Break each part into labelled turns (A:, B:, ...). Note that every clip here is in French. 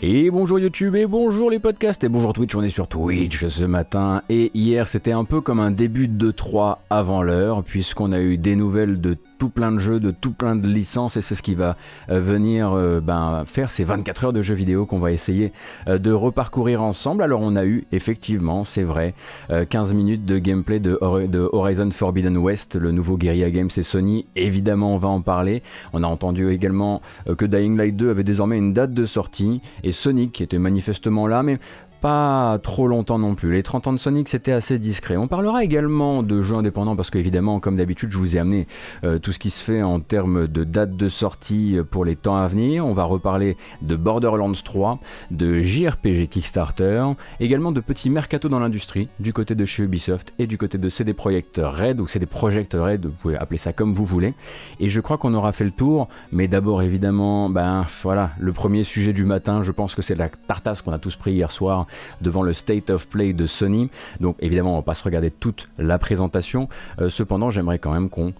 A: Et bonjour YouTube et bonjour les podcasts et bonjour Twitch, on est sur Twitch ce matin et hier c'était un peu comme un début de 3 avant l'heure puisqu'on a eu des nouvelles de tout plein de jeux, de tout plein de licences et c'est ce qui va euh, venir euh, ben, faire ces 24 heures de jeux vidéo qu'on va essayer euh, de reparcourir ensemble. Alors on a eu effectivement, c'est vrai, 15 minutes de gameplay de, Horizon Forbidden West, le nouveau Guerrilla Games et Sony, évidemment on va en parler. On a entendu également que Dying Light 2 avait désormais une date de sortie Sonic qui était manifestement là, mais pas trop longtemps non plus. Les 30 ans de Sonic, c'était assez discret. On parlera également de jeux indépendants parce qu'évidemment, comme d'habitude, je vous ai amené euh, tout ce qui se fait en termes de date de sortie pour les temps à venir. On va reparler de Borderlands 3, de JRPG Kickstarter, également de petits mercato dans l'industrie du côté de chez Ubisoft et du côté de CD Projekt Red ou CD Projekt Red, vous pouvez appeler ça comme vous voulez. Et je crois qu'on aura fait le tour, mais d'abord évidemment, ben voilà, le premier sujet du matin, je pense que c'est la tartasse qu'on a tous pris hier soir devant le State of Play de Sony. Donc évidemment, on va pas se regarder toute la présentation. Euh, cependant, j'aimerais quand même qu'on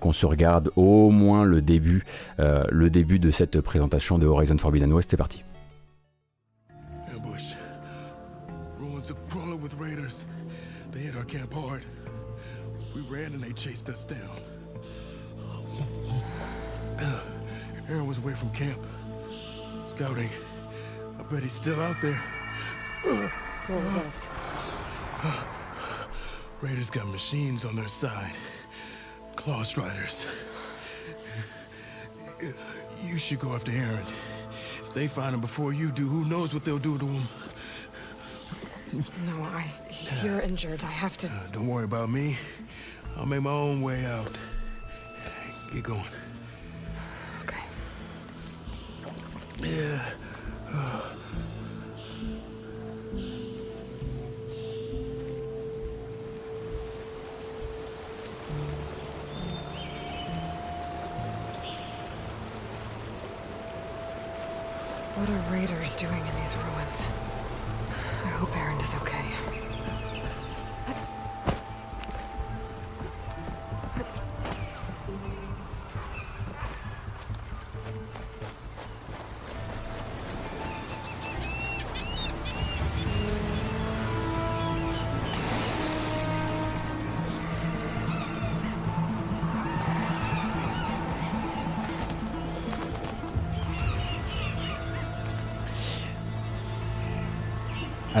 A: qu'on se regarde au moins le début, euh, le début de cette présentation de Horizon Forbidden West. C'est parti. Aaron was away from camp, scouting. I bet he's still out there. What was that? Raiders got machines on their side. Claw Striders. You should go after Aaron. If they find him before you do, who knows what they'll do to him. No, I... You're injured. I have to... Uh, don't worry about me. I'll make my own way out. Get going. Okay. Yeah. What are raiders doing in these ruins? I hope Aaron is okay.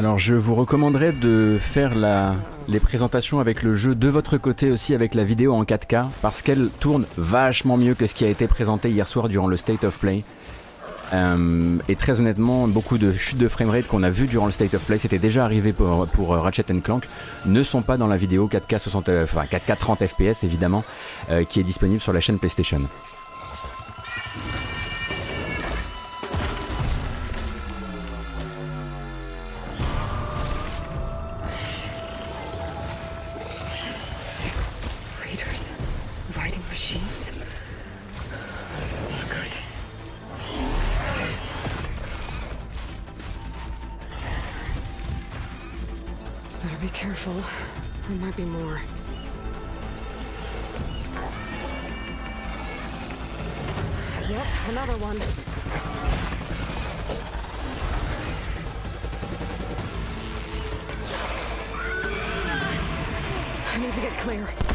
A: Alors je vous recommanderais de faire les présentations avec le jeu de votre côté aussi avec la vidéo en 4K parce qu'elle tourne vachement mieux que ce qui a été présenté hier soir durant le State of Play. Euh, et très honnêtement, beaucoup de chutes de framerate qu'on a vu durant le State of Play, c'était déjà arrivé pour, pour Ratchet Clank, ne sont pas dans la vidéo 4K 60, enfin 4K 30 FPS évidemment, euh, qui est disponible sur la chaîne PlayStation.
B: Better be careful. There might be more. Yep, another one. I need to get clear.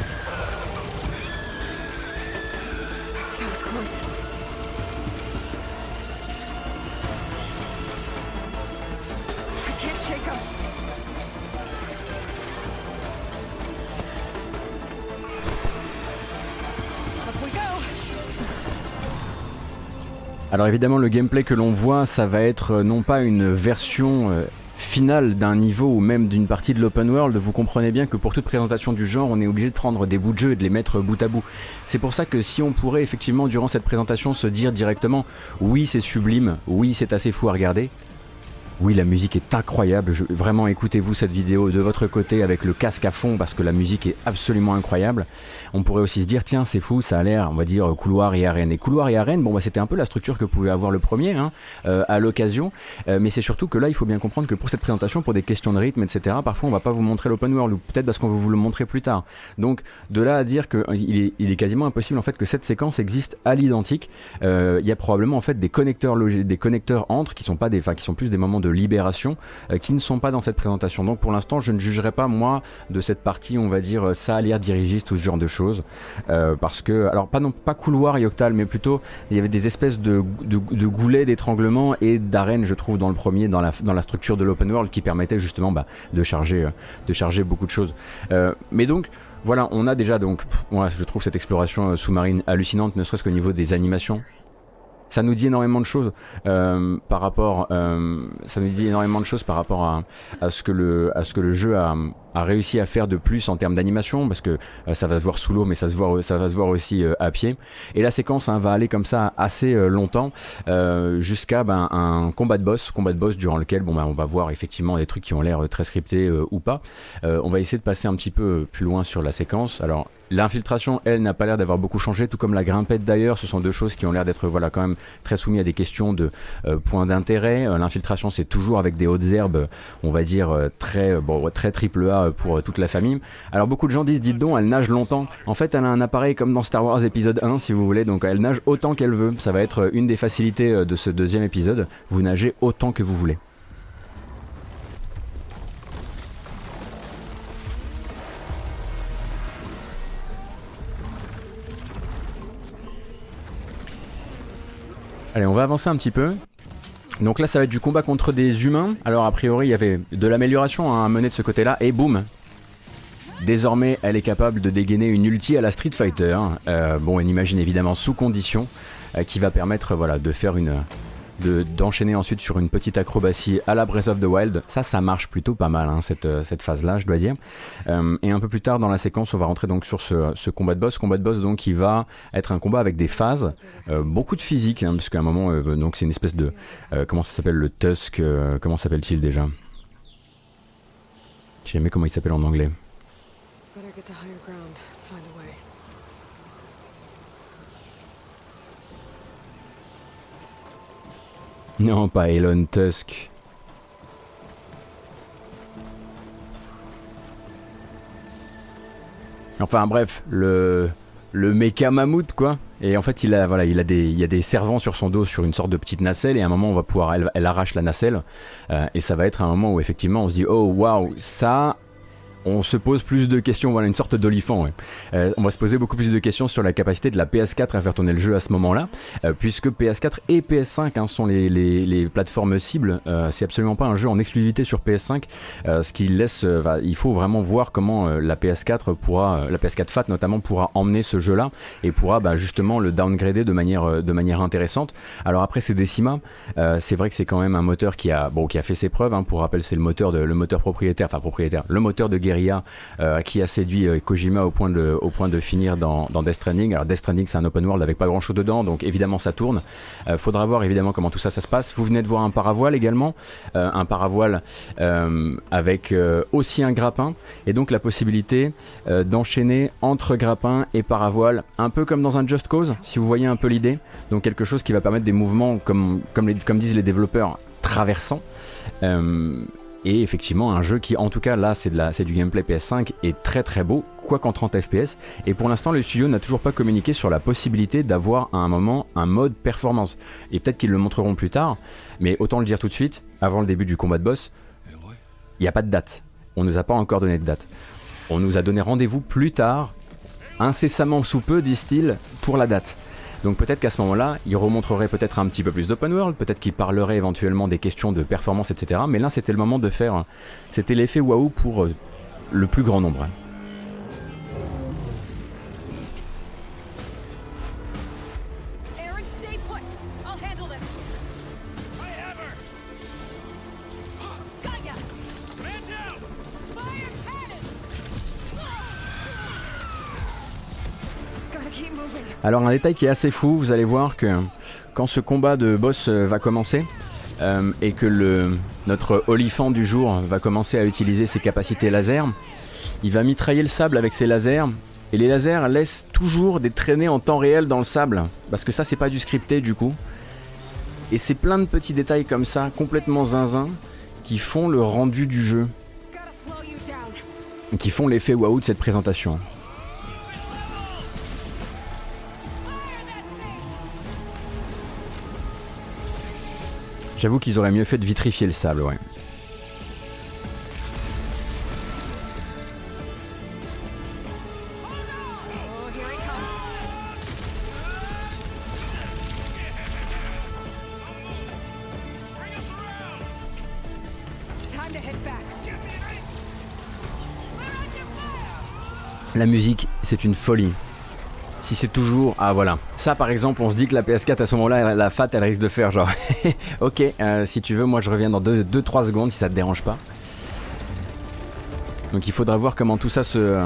A: Alors évidemment le gameplay que l'on voit ça va être euh, non pas une version euh, finale d'un niveau ou même d'une partie de l'open world, vous comprenez bien que pour toute présentation du genre, on est obligé de prendre des bouts de jeu et de les mettre bout à bout. C'est pour ça que si on pourrait effectivement durant cette présentation se dire directement oui c'est sublime, oui c'est assez fou à regarder, Oui, la musique est incroyable. vraiment, écoutez-vous cette vidéo de votre côté avec le casque à fond parce que la musique est absolument incroyable. On pourrait aussi se dire, tiens, c'est fou, ça a l'air, on va dire, couloir et arène. Et couloir et arène, bon, bah, c'était un peu la structure que pouvait avoir le premier hein, euh, à l'occasion. Euh, mais c'est surtout que là, il faut bien comprendre que pour cette présentation, pour des questions de rythme, etc., parfois on va pas vous montrer l'open world ou peut-être parce qu'on veut vous le montrer plus tard. Donc, de là à dire qu'il est, il est quasiment impossible en fait que cette séquence existe à l'identique. Il y a probablement en fait des connecteurs, des connecteurs entre qui sont pas des, qui sont plus des moments de libération euh, qui ne sont pas dans cette présentation. Donc pour l'instant, je ne jugerai pas moi de cette partie, on va dire, euh, ça a l'air dirigiste ou ce genre de choses. Euh, parce que, alors pas, non, pas couloir Yoctal, mais plutôt il y avait des espèces de, goulets d'étranglement et d'arènes, je trouve, dans le premier, dans la, dans la structure de l'open world qui permettait justement bah, de, charger, de charger beaucoup de choses. mais donc, voilà, on a déjà donc, moi je trouve cette exploration sous-marine hallucinante, ne serait-ce qu'au niveau des animations ça nous dit énormément de choses euh, par rapport euh, ça nous dit énormément de choses par rapport à, à ce que le à ce que le jeu a, a réussi à faire de plus en termes d'animation parce que euh, ça va se voir sous l'eau mais ça se voit ça va se voir aussi euh, à pied et la séquence hein, va aller comme ça assez euh, longtemps jusqu'à ben, un combat de boss combat de boss durant lequel bon ben, on va voir effectivement des trucs qui ont l'air très scriptés ou pas on va essayer de passer un petit peu plus loin sur la séquence alors L'infiltration, elle, n'a pas l'air d'avoir beaucoup changé, tout comme la grimpette d'ailleurs. Ce sont deux choses qui ont l'air d'être voilà quand même très soumises à des questions de points d'intérêt. L'infiltration, c'est toujours avec des hautes herbes, on va dire très bon, très triple A pour euh, toute la famille. Alors beaucoup de gens disent, dites donc, elle nage longtemps. En fait, elle a un appareil comme dans Star Wars épisode 1, si vous voulez, donc elle nage autant qu'elle veut. Ça va être une des facilités euh, de ce deuxième épisode. Vous nagez autant que vous voulez. Allez, on va avancer un petit peu. Donc là, ça va être du combat contre des humains. Alors, a priori, il y avait de l'amélioration hein, à mener de ce côté-là. Et boum Désormais, elle est capable de dégainer une ulti à la Street Fighter. Euh, bon, on imagine évidemment sous condition, euh, qui va permettre de faire une, d'enchaîner ensuite sur une petite acrobatie à la Breath of the Wild. Ça, ça marche plutôt pas mal, hein, cette, euh, cette phase-là, je dois dire. Euh, et un peu plus tard dans la séquence, on va rentrer donc sur ce, combat de boss. Combat de boss, donc, qui va être un combat avec des phases, euh, beaucoup de physique, hein, puisqu'à un moment, donc, c'est une espèce de. comment ça s'appelle le Tusk Comment s'appelle-t-il déjà? Je sais jamais comment il s'appelle en anglais. Non, pas Elon Tusk. Enfin bref, le le méca mammouth quoi. Et en fait, il a voilà, il a des a des servants sur son dos sur une sorte de petite nacelle et à un moment on va pouvoir elle, arrache la nacelle euh, et ça va être un moment où effectivement on se dit oh waouh ça on se pose plus de questions, voilà une sorte d'olifant. Euh, on va se poser beaucoup plus de questions sur la capacité de la PS4 à faire tourner le jeu à ce moment-là, euh, puisque PS4 et PS5 hein, sont les, plateformes cibles. Euh, c'est absolument pas un jeu en exclusivité sur PS5, ce qui laisse, il faut vraiment voir comment la PS4 pourra, la PS4 Fat notamment pourra emmener ce jeu-là et pourra bah, justement le downgrader de manière, intéressante. Alors après c'est Decima, c'est vrai que c'est quand même un moteur qui a, bon, qui a fait ses preuves. Hein. pour rappel, c'est le moteur de, le moteur propriétaire, enfin propriétaire, le moteur de Guerilla euh, qui a séduit euh, Kojima au point de, finir dans, Death Stranding. Alors Death Stranding c'est un open world avec pas grand chose dedans, donc évidemment ça tourne. Euh, faudra voir évidemment comment tout ça ça se passe. Vous venez de voir un paravoile également, un paravoile avec aussi un grappin et donc la possibilité d'enchaîner entre grappin et paravoile, un peu comme dans un Just Cause, si vous voyez un peu l'idée. Donc quelque chose qui va permettre des mouvements comme disent les développeurs traversants. Et effectivement, un jeu qui, en tout cas, là, c'est, du gameplay PS5 est très très beau, quoi qu'en 30 FPS. Et pour l'instant, le studio n'a toujours pas communiqué sur la possibilité d'avoir à un moment un mode performance. Et peut-être qu'ils le montreront plus tard, mais autant le dire tout de suite, avant le début du combat de boss, il n'y a pas de date. On ne nous a pas encore donné de date. On nous a donné rendez-vous plus tard, incessamment sous peu, disent-ils, pour la date. Donc peut-être qu'à ce moment-là, il remontrerait peut-être un petit peu plus d'open world, peut-être qu'il parlerait éventuellement des questions de performance, etc. Mais là, c'était le moment de faire. C'était l'effet waouh pour euh, le plus grand nombre. Alors un détail qui est assez fou, vous allez voir que quand ce combat de boss euh, va commencer, et que notre olifant du jour va commencer à utiliser ses capacités laser, il va mitrailler le sable avec ses lasers et les lasers laissent toujours des traînées en temps réel dans le sable parce que ça c'est pas du scripté du coup. Et c'est plein de petits détails comme ça, complètement zinzin, qui font le rendu du jeu. Qui font l'effet waouh de cette présentation. J'avoue qu'ils auraient mieux fait de vitrifier le sable, ouais. La musique, c'est une folie. Si c'est toujours... Ah voilà. Ça par exemple, on se dit que la PS4 à ce moment-là, la FAT, elle risque de faire genre... ok, euh, si tu veux, moi je reviens dans 2-3 secondes si ça te dérange pas. Donc il faudra voir comment tout ça se...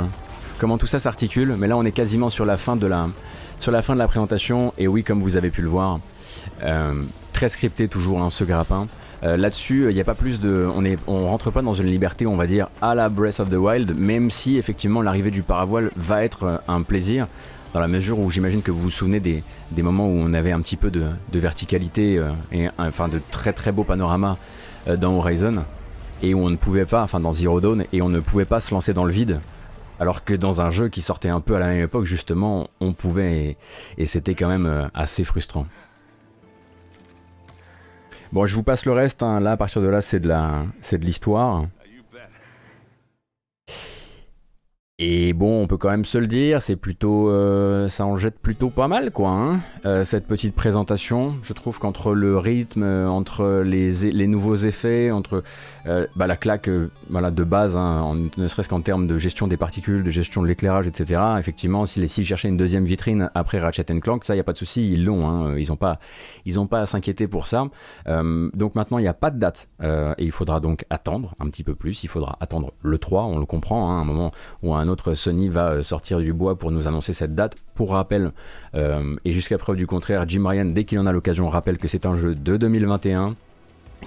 A: Comment tout ça s'articule. Mais là on est quasiment sur la fin de la, sur la, fin de la présentation. Et oui, comme vous avez pu le voir, euh, très scripté toujours hein, ce grappin. Euh, là-dessus, il n'y a pas plus de. On est, on rentre pas dans une liberté, on va dire, à la Breath of the Wild, même si effectivement l'arrivée du paravoile va être un plaisir, dans la mesure où j'imagine que vous vous souvenez des, moments où on avait un petit peu de, verticalité euh, et enfin de très très beaux panoramas dans Horizon, et où on ne pouvait pas, enfin dans Zero Dawn, et on ne pouvait pas se lancer dans le vide. Alors que dans un jeu qui sortait un peu à la même époque, justement, on pouvait, et c'était quand même assez frustrant. Bon, je vous passe le reste. Hein. Là, à partir de là, de c'est de l'histoire. Et bon, on peut quand même se le dire, c'est plutôt, euh, ça en jette plutôt pas mal, quoi. Hein, euh, cette petite présentation, je trouve qu'entre le rythme, euh, entre les, les nouveaux effets, entre bah, la claque, voilà, de base, hein, ne serait-ce qu'en termes de gestion des particules, de gestion de l'éclairage, etc. Effectivement, s'ils si cherchaient une deuxième vitrine après Ratchet Clank, ça, y a pas de souci, ils l'ont. Hein, ils n'ont pas, pas à s'inquiéter pour ça. donc maintenant, il n'y a pas de date et il faudra donc attendre un petit peu plus. Il faudra attendre le 3, on le comprend, hein, un moment ou un autre Sony va euh, sortir du bois pour nous annoncer cette date. Pour rappel, euh, et jusqu'à preuve du contraire, Jim Ryan, dès qu'il en a l'occasion, rappelle que c'est un jeu de 2021,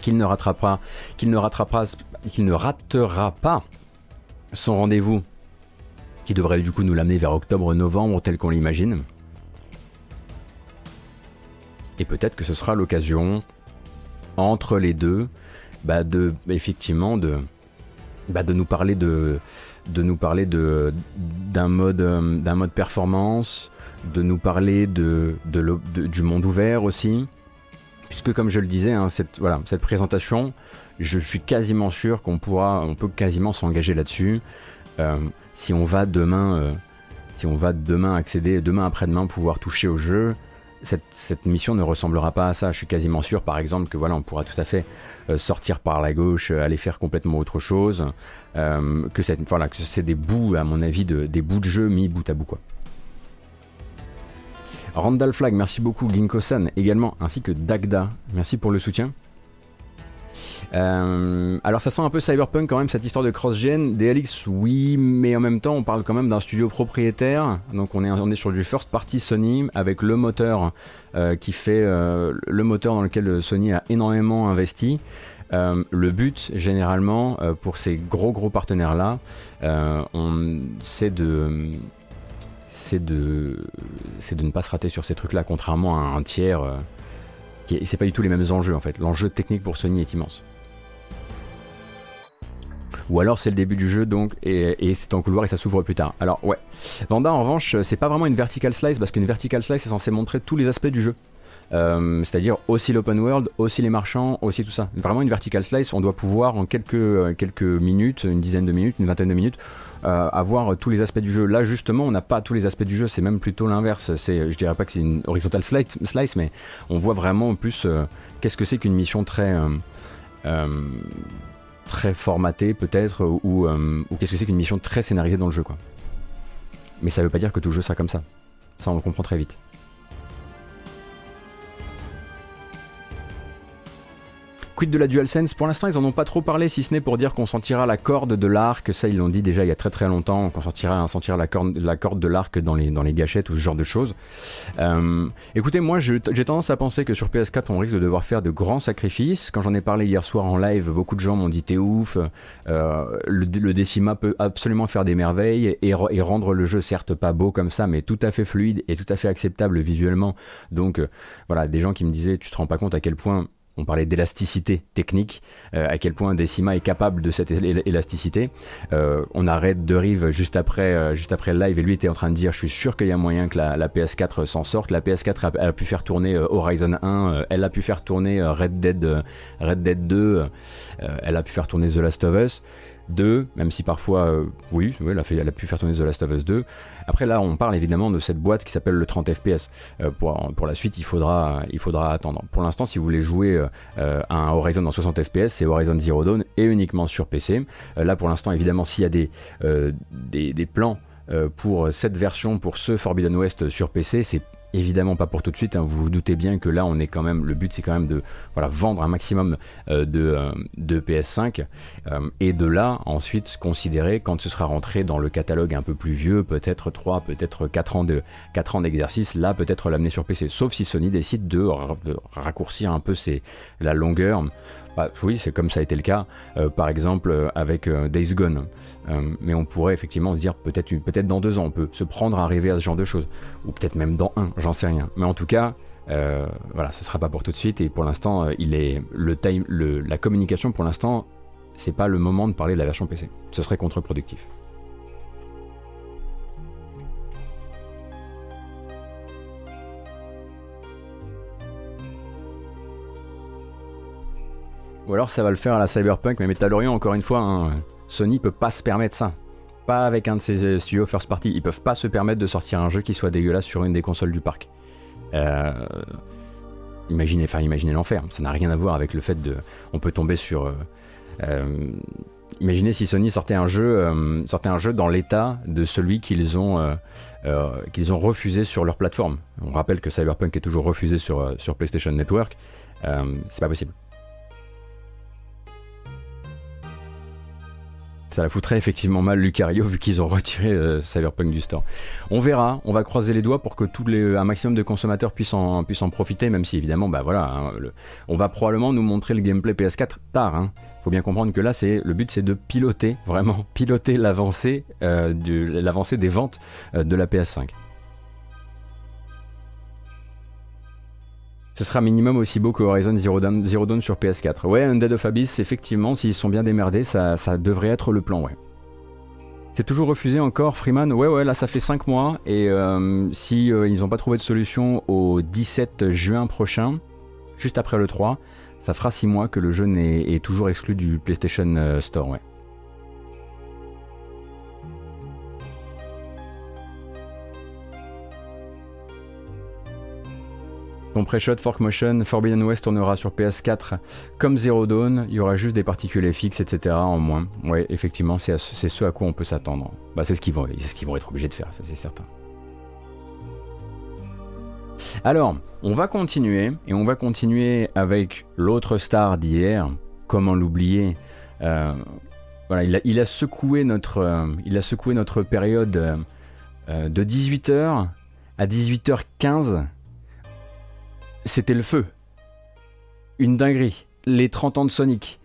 A: qu'il ne ratera pas son rendez-vous, qui devrait du coup nous l'amener vers octobre-novembre tel qu'on l'imagine. Et peut-être que ce sera l'occasion entre les deux, bah de effectivement de, bah de nous parler de de nous parler d'un mode, euh, d'un mode performance, de nous parler de, du monde ouvert aussi. Puisque comme je le disais, hein, cette, voilà, cette présentation, je suis quasiment sûr qu'on peut quasiment s'engager là-dessus. Euh, si on va demain, euh, si on va demain accéder, demain après-demain pouvoir toucher au jeu, cette, mission ne ressemblera pas à ça. Je suis quasiment sûr, par exemple, que voilà, on pourra tout à fait sortir par la gauche, aller faire complètement autre chose, euh, que c'est des bouts, à mon avis, de, des bouts de jeu mis bout à bout. Randall Flag, merci beaucoup. Ginko-san également, ainsi que Dagda, merci pour le soutien. Euh, alors ça sent un peu cyberpunk quand même cette histoire de cross-gen. DLX oui, mais en même temps on parle quand même d'un studio propriétaire. Donc on est, on sur du first party Sony avec le moteur euh, qui fait le moteur dans lequel Sony a énormément investi. Euh, le but, généralement, euh, pour ces gros gros partenaires-là, euh, c'est de, c'est de, c'est de ne pas se rater sur ces trucs-là, contrairement à un tiers. qui c'est pas du tout les mêmes enjeux en fait. L'enjeu technique pour Sony est immense. Ou alors c'est le début du jeu donc et, et c'est en couloir et ça s'ouvre plus tard. Alors ouais. Vanda en revanche c'est pas vraiment une vertical slice parce qu'une vertical slice est censée montrer tous les aspects du jeu. Euh, c'est-à-dire aussi l'open world, aussi les marchands, aussi tout ça. Vraiment une vertical slice, on doit pouvoir en quelques, euh, quelques minutes, une dizaine de minutes, une vingtaine de minutes, euh, avoir tous les aspects du jeu. Là justement, on n'a pas tous les aspects du jeu, c'est même plutôt l'inverse. C'est, je dirais pas que c'est une horizontal slice, mais on voit vraiment plus qu'est-ce que c'est qu'une mission très très formatée peut-être, ou, qu'est-ce que c'est qu'une mission très scénarisée dans le jeu. Mais ça veut pas dire que tout jeu sera comme ça. Ça on le comprend très vite. De la DualSense? Pour l'instant, ils en ont pas trop parlé, si ce n'est pour dire qu'on sentira la corde de l'arc. Ça, ils l'ont dit déjà il y a très très longtemps, qu'on sentira, sentir la corde, la corde de l'arc dans les, dans les gâchettes ou ce genre de choses. Euh, écoutez, moi, j'ai tendance à penser que sur PS4, on risque de devoir faire de grands sacrifices. Quand j'en ai parlé hier soir en live, beaucoup de gens m'ont dit t'es ouf. Euh, le, Decima peut absolument faire des merveilles et, et, rendre le jeu certes pas beau comme ça, mais tout à fait fluide et tout à fait acceptable visuellement. Donc euh, voilà, des gens qui me disaient tu te rends pas compte à quel point on parlait d'élasticité technique, euh, à quel point Decima est capable de cette élasticité. Euh, on arrête de Rive juste après, euh, juste après le live et lui était en train de dire je suis sûr qu'il y a moyen que la, PS4 s'en sorte. La PS4 a, a, pu faire tourner Horizon 1, elle a pu faire tourner Red Dead, Red Dead 2, elle a pu faire tourner The Last of Us. 2, même si parfois, euh, oui, elle a, pu faire tourner The Last of Us 2. Après là, on parle évidemment de cette boîte qui s'appelle le 30 FPS. Euh, pour, la suite, il faudra, attendre. Pour l'instant, si vous voulez jouer euh, un Horizon en 60 FPS, c'est Horizon Zero Dawn et uniquement sur PC. là, pour l'instant, évidemment, s'il y a des, des, des plans pour cette version, pour ce Forbidden West sur PC, c'est évidemment pas pour tout de suite. Hein. Vous vous doutez bien que là, on est quand même. Le but, c'est quand même de voilà, vendre un maximum euh, de, euh, de, PS5 euh, et de là, ensuite, considérer quand ce sera rentré dans le catalogue un peu plus vieux, peut-être 3, peut-être 4 ans de 4 ans d'exercice, là, peut-être l'amener sur PC. Sauf si Sony décide de, raccourcir un peu ses, la longueur bah, oui, c'est comme ça a été le cas, euh, par exemple euh, avec euh, Days Gone. mais on pourrait effectivement se dire peut-être peut-être dans deux ans, on peut se prendre à rêver à ce genre de choses, ou peut-être même dans un, j'en sais rien. Mais en tout cas, voilà, ce sera pas pour tout de suite. Et pour l'instant, il la communication pour l'instant, c'est pas le moment de parler de la version PC. Ce serait contre-productif. Ou alors ça va le faire à la Cyberpunk, mais Metallorian, encore une fois, hein, Sony peut pas se permettre ça. Pas avec un de ses euh, studios first party. Ils peuvent pas se permettre de sortir un jeu qui soit dégueulasse sur une des consoles du parc. Euh, imaginez, enfin, imaginez l'enfer. Ça n'a rien à voir avec le fait de. On peut tomber sur. Euh, imaginez si Sony sortait un jeu, sortait un jeu dans l'état de celui qu'ils ont, qu'ils ont refusé sur leur plateforme. On rappelle que Cyberpunk est toujours refusé sur, sur PlayStation Network. c'est pas possible. Ça la foutrait effectivement mal Lucario vu qu'ils ont retiré euh, Cyberpunk du store. On verra, on va croiser les doigts pour que un maximum de consommateurs puissent en, profiter, même si évidemment, bah voilà, hein, on va probablement nous montrer le gameplay PS4 tard. Hein. Faut bien comprendre que là, c'est le but, c'est de piloter, vraiment piloter l'avancée, euh, des ventes euh, de la PS5. Ce sera minimum aussi beau que Horizon Zero Dawn, sur PS4. Ouais, Undead of Abyss, effectivement, s'ils sont bien démerdés, ça, devrait être le plan, ouais. C'est toujours refusé encore, Freeman? Ouais, ouais, là ça fait 5 mois, et euh, si euh, ils n'ont pas trouvé de solution au 17 juin prochain, juste après le 3, ça fera 6 mois que le jeu est, est toujours exclu du PlayStation euh, Store, ouais. Ton pré-shot Fork Motion, Forbidden West tournera sur PS4 comme Zero Dawn, il y aura juste des particules fixes, etc. en moins. Ouais, effectivement, c'est ce à quoi on peut s'attendre. Bah, c'est ce qu'ils vont, ce vont être obligés de faire, ça c'est certain. Alors, on va continuer, et on va continuer avec l'autre star d'hier, comment l'oublier? Euh, voilà, il a, secoué notre, euh, il a secoué notre période euh, de 18h à 18h15 c'était le feu. Une dinguerie. Les 30 ans de Sonic.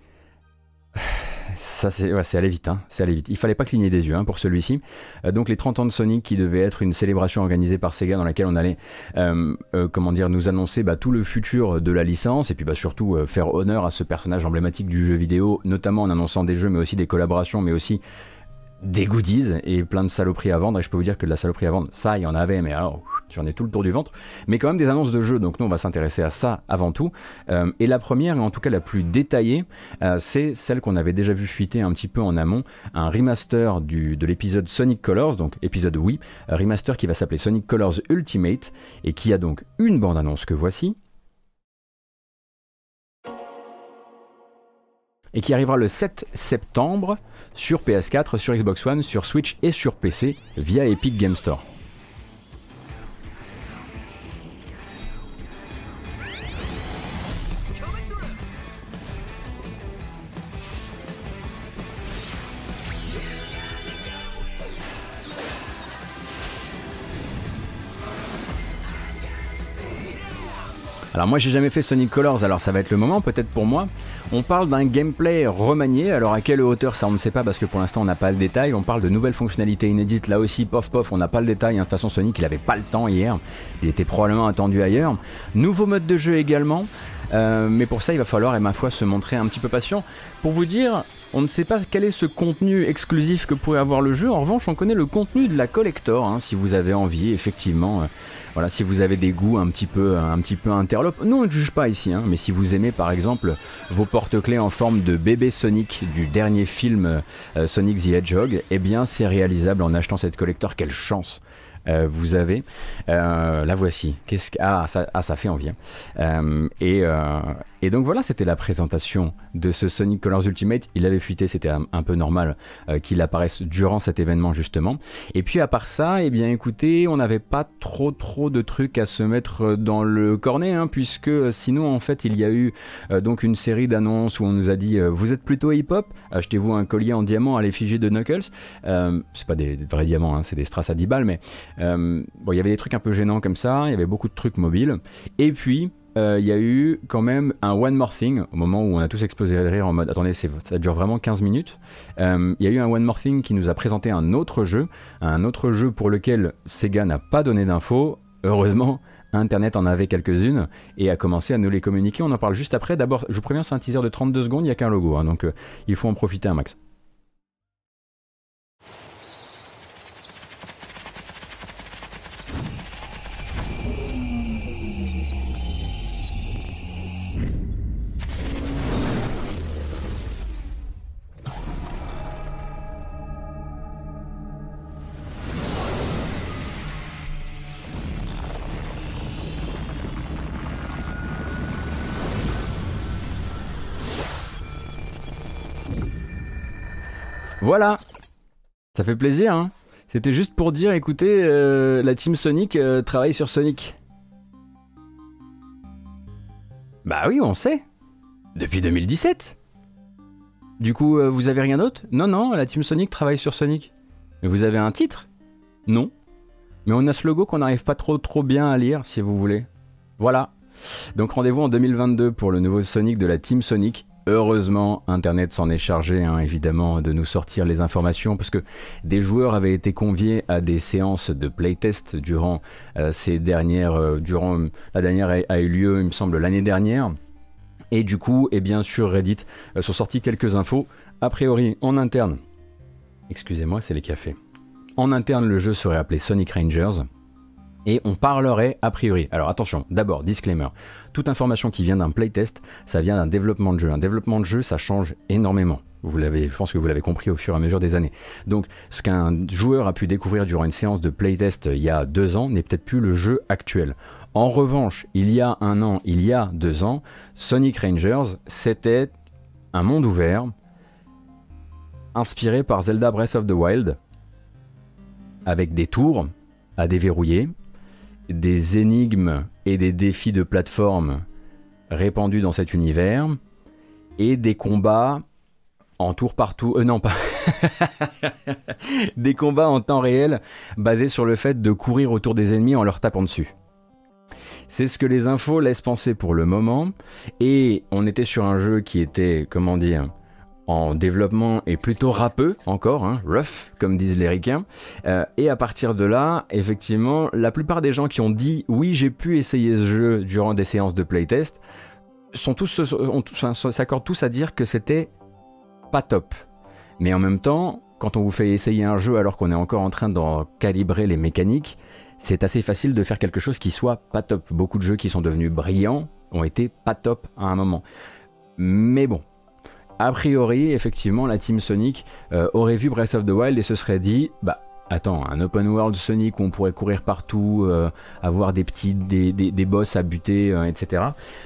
A: Ça, c'est ouais, allé vite, hein. c'est allé vite. Il fallait pas cligner des yeux hein, pour celui-ci. Euh, donc les 30 ans de Sonic qui devait être une célébration organisée par Sega dans laquelle on allait, euh, euh, comment dire, nous annoncer bah, tout le futur de la licence et puis bah, surtout faire honneur à ce personnage emblématique du jeu vidéo, notamment en annonçant des jeux, mais aussi des collaborations, mais aussi des goodies et plein de saloperies à vendre. Et je peux vous dire que de la saloperie à vendre, ça, il y en avait, mais alors J'en ai tout le tour du ventre, mais quand même des annonces de jeux, donc nous on va s'intéresser à ça avant tout. Euh, et la première, et en tout cas la plus détaillée, euh, c'est celle qu'on avait déjà vu fuiter un petit peu en amont, un remaster de l'épisode Sonic Colors, donc épisode un remaster qui va s'appeler Sonic Colors Ultimate, et qui a donc une bande-annonce que voici. et qui arrivera le 7 septembre sur PS4, sur Xbox One, sur Switch et sur PC via Epic Game Store. Alors moi j'ai jamais fait Sonic Colors, alors ça va être le moment peut-être pour moi. On parle d'un gameplay remanié, alors à quelle hauteur ça on ne sait pas parce que pour l'instant on n'a pas le détail. On parle de nouvelles fonctionnalités inédites, là aussi pof pof, on n'a pas le détail. Hein. De toute façon Sonic il avait pas le temps hier, il était probablement attendu ailleurs. Nouveau mode de jeu également. Euh, mais pour ça, il va falloir, et ma foi, se montrer un petit peu patient. Pour vous dire, on ne sait pas quel est ce contenu exclusif que pourrait avoir le jeu. En revanche, on connaît le contenu de la collector, hein, si vous avez envie, effectivement. Euh, voilà, si vous avez des goûts un petit peu, un petit peu interlopes. Nous, on ne juge pas ici, hein, mais si vous aimez, par exemple, vos porte-clés en forme de bébé Sonic du dernier film euh, Sonic the Hedgehog, eh bien, c'est réalisable en achetant cette collector. Quelle chance! Euh, vous avez. Euh, la voici. Qu'est-ce ah, ça, ah, fait envie. Hein. Euh, et, et donc voilà, c'était la présentation de ce Sonic Colors Ultimate. Il avait fuité, c'était un, peu normal euh, qu'il apparaisse durant cet événement justement. Et puis à part ça, eh bien écoutez, on n'avait pas trop trop de trucs à se mettre dans le cornet, hein, puisque sinon en fait il y a eu euh, donc une série d'annonces où on nous a dit euh, vous êtes plutôt hip-hop, achetez-vous un collier en diamant à l'effigie de Knuckles. c'est pas des, vrais diamants, hein, c'est des strass à 10 balles, mais bon il y avait des trucs un peu gênants comme ça, il y avait beaucoup de trucs mobiles. Et puis euh, il y a eu quand même un One More Thing, au moment où on a tous explosé de rire en mode attendez, ça dure vraiment 15 minutes. Euh, il y a eu un One More Thing qui nous a présenté un autre jeu, un autre jeu pour lequel Sega n'a pas donné d'infos. Heureusement, Internet en avait quelques-unes et a commencé à nous les communiquer. On en parle juste après. D'abord, je vous préviens, c'est un teaser de 32 secondes, il n'y a qu'un logo, hein, donc euh, il faut en profiter un max. Voilà. Ça fait plaisir, hein C'était juste pour dire, écoutez, euh, la team Sonic euh, travaille sur Sonic. Bah oui, on sait. Depuis 2017. Du coup, euh, vous avez rien d'autre? Non, non, la team Sonic travaille sur Sonic. Mais vous avez un titre? Non. Mais on a ce logo qu'on n'arrive pas trop trop bien à lire, si vous voulez. Voilà. Donc rendez-vous en 2022 pour le nouveau Sonic de la Team Sonic. Heureusement, Internet s'en est chargé, hein, évidemment, de nous sortir les informations, parce que des joueurs avaient été conviés à des séances de playtest durant euh, ces dernières, euh, durant la dernière a, eu lieu, il me semble, l'année dernière. Et du coup, et bien sûr, Reddit euh, sont sortis quelques infos. A priori, en interne, excusez-moi, c'est les cafés. En interne, le jeu serait appelé Sonic Rangers et on parlerait a priori. Alors attention, d'abord, disclaimer. Toute information qui vient d'un playtest, ça vient d'un développement de jeu. Un développement de jeu, ça change énormément. Vous l'avez, je pense que vous l'avez compris au fur et à mesure des années. Donc, ce qu'un joueur a pu découvrir durant une séance de playtest il y a deux ans n'est peut-être plus le jeu actuel. En revanche, il y a un an, il y a deux ans, Sonic Rangers, c'était un monde ouvert, inspiré par Zelda Breath of the Wild, avec des tours à déverrouiller, des énigmes et des défis de plateforme répandus dans cet univers et des combats en tour par. Euh, non, pas. des combats en temps réel basés sur le fait de courir autour des ennemis en leur tapant dessus. C'est ce que les infos laissent penser pour le moment. Et on était sur un jeu qui était, comment dire, en développement et plutôt rappeux encore, hein, rough comme disent les ricains. Euh, et à partir de là, effectivement, la plupart des gens qui ont dit oui j'ai pu essayer ce jeu durant des séances de playtest sont tous s'accordent tous à dire que c'était pas top. Mais en même temps, quand on vous fait essayer un jeu alors qu'on est encore en train d'en calibrer les mécaniques, c'est assez facile de faire quelque chose qui soit pas top. Beaucoup de jeux qui sont devenus brillants ont été pas top à un moment. Mais bon, a priori, effectivement, la team Sonic euh, aurait vu Breath of the Wild et se serait dit, bah attends, un open world Sonic où on pourrait courir partout, euh, avoir des petits, des, des, boss à buter, euh, etc.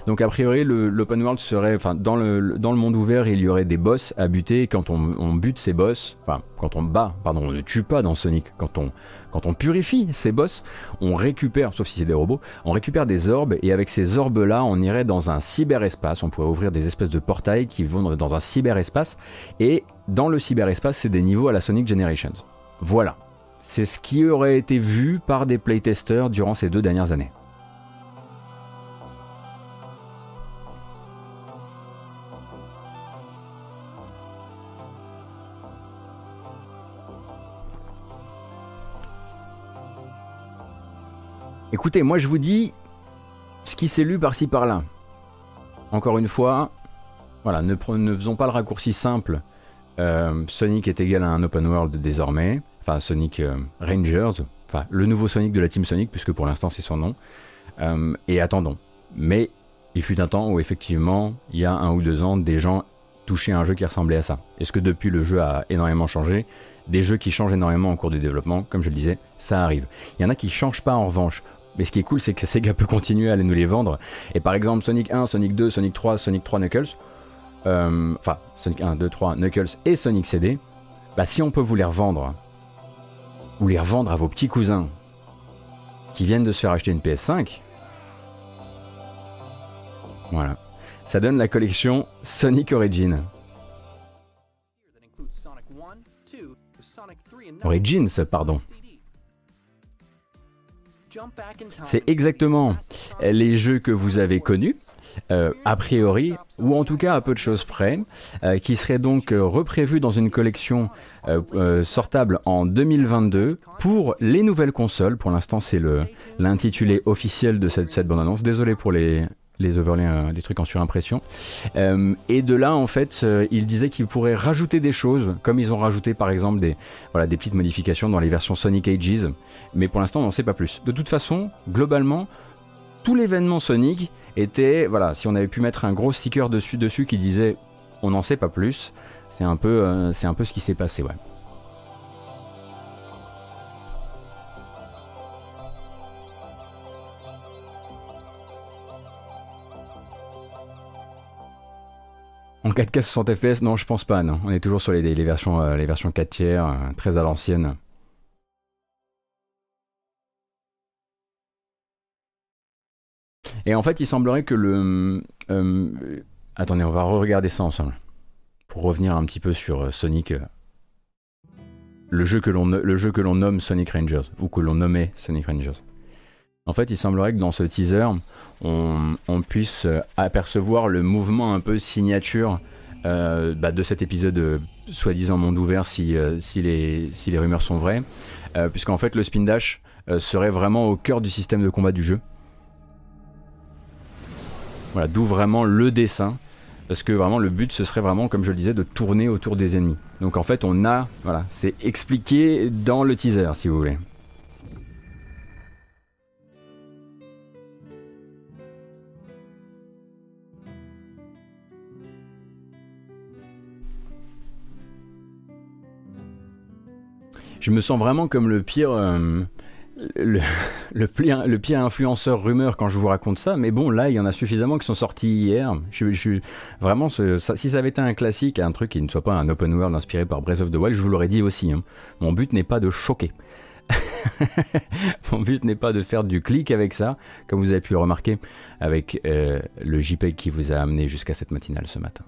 A: Donc a priori, l'open world serait, enfin dans le, dans le monde ouvert, il y aurait des boss à buter. Quand on, on bute ces boss, enfin quand on bat, pardon, on ne tue pas dans Sonic. Quand on, quand on purifie ces boss, on récupère, sauf si c'est des robots, on récupère des orbes et avec ces orbes-là, on irait dans un cyberespace. On pourrait ouvrir des espèces de portails qui vont dans un cyberespace et dans le cyberespace, c'est des niveaux à la Sonic Generations. Voilà c'est ce qui aurait été vu par des playtesters durant ces deux dernières années. Écoutez, moi je vous dis ce qui s'est lu par-ci par-là. Encore une fois, voilà, ne, faisons pas le raccourci simple. Euh, Sonic est égal à un open world désormais. Enfin, Sonic euh, Rangers. Enfin, le nouveau Sonic de la Team Sonic, puisque pour l'instant c'est son nom. Euh, et attendons. Mais il fut un temps où effectivement, il y a un ou deux ans, des gens touchaient un jeu qui ressemblait à ça. Est-ce que depuis le jeu a énormément changé? Des jeux qui changent énormément en cours du développement, comme je le disais, ça arrive. Il y en a qui changent pas en revanche. Mais ce qui est cool, c'est que Sega peut continuer à aller nous les vendre. Et par exemple, Sonic 1, Sonic 2, Sonic 3, Sonic 3 Knuckles, euh, enfin, Sonic 1, 2, 3, Knuckles et Sonic CD, bah si on peut vous les revendre, ou les revendre à vos petits cousins qui viennent de se faire acheter une PS5, voilà. Ça donne la collection Sonic Origin. Origins, pardon. C'est exactement les jeux que vous avez connus, euh, a priori, ou en tout cas à peu de choses près, euh, qui seraient donc euh, reprévus dans une collection sortable en 2022 pour les nouvelles consoles. Pour l'instant, c'est l'intitulé officiel de cette, cette bande-annonce. Désolé pour les, les overlays, euh, des trucs en surimpression. Euh, et de là, en fait, euh, il disait qu'ils pourraient rajouter des choses, comme ils ont rajouté par exemple des, voilà, des petites modifications dans les versions Sonic Ages. Mais pour l'instant, on n'en sait pas plus. De toute façon, globalement, tout l'événement Sonic était, voilà, si on avait pu mettre un gros sticker dessus, dessus qui disait on n'en sait pas plus, c'est un peu, c'est un peu ce qui s'est passé, ouais. En 4K 60 fps, non, je pense pas, non. On est toujours sur les, versions, euh, les versions 4 tiers, euh, très à l'ancienne. Et en fait, il semblerait que le... Euh, attendez, on va re-regarder ça ensemble. Pour revenir un petit peu sur Sonic... le jeu que l'on nomme Sonic Rangers, ou que l'on nommait Sonic Rangers. En fait, il semblerait que dans ce teaser, on, puisse euh, apercevoir le mouvement un peu signature euh, bah, de cet épisode euh, soi-disant monde ouvert si, les, si, les, rumeurs sont vraies, puisqu'en fait le spin dash serait vraiment au cœur du système de combat du jeu. Voilà, d'où vraiment le dessin, parce que vraiment le but ce serait vraiment, comme je le disais, de tourner autour des ennemis. Donc en fait on a, voilà, c'est expliqué dans le teaser si vous voulez. je me sens vraiment comme le pire. Euh, le, pire, le pire influenceur rumeur quand je vous raconte ça, mais bon, là, il y en a suffisamment qui sont sortis hier. Je, suis vraiment, si ça avait été un classique, un truc qui ne soit pas un open world inspiré par Breath of the Wild, je vous l'aurais dit aussi. Hein. Mon but n'est pas de choquer. Mon but n'est pas de faire du clic avec ça, comme vous avez pu le remarquer avec euh, le JPEG qui vous a amené jusqu'à cette matinale ce matin.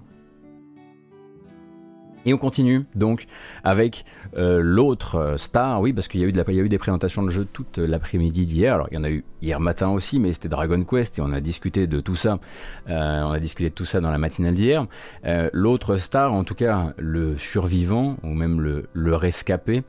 A: Et on continue donc avec euh, l'autre euh, star, oui, parce qu'il y, a eu des présentations de jeux toute l'après-midi d'hier. Alors il y en a eu hier matin aussi, mais c'était Dragon Quest et on a discuté de tout ça. Euh, on a discuté de tout ça dans la matinale d'hier. l'autre star, en tout cas le survivant ou même le, le rescapé,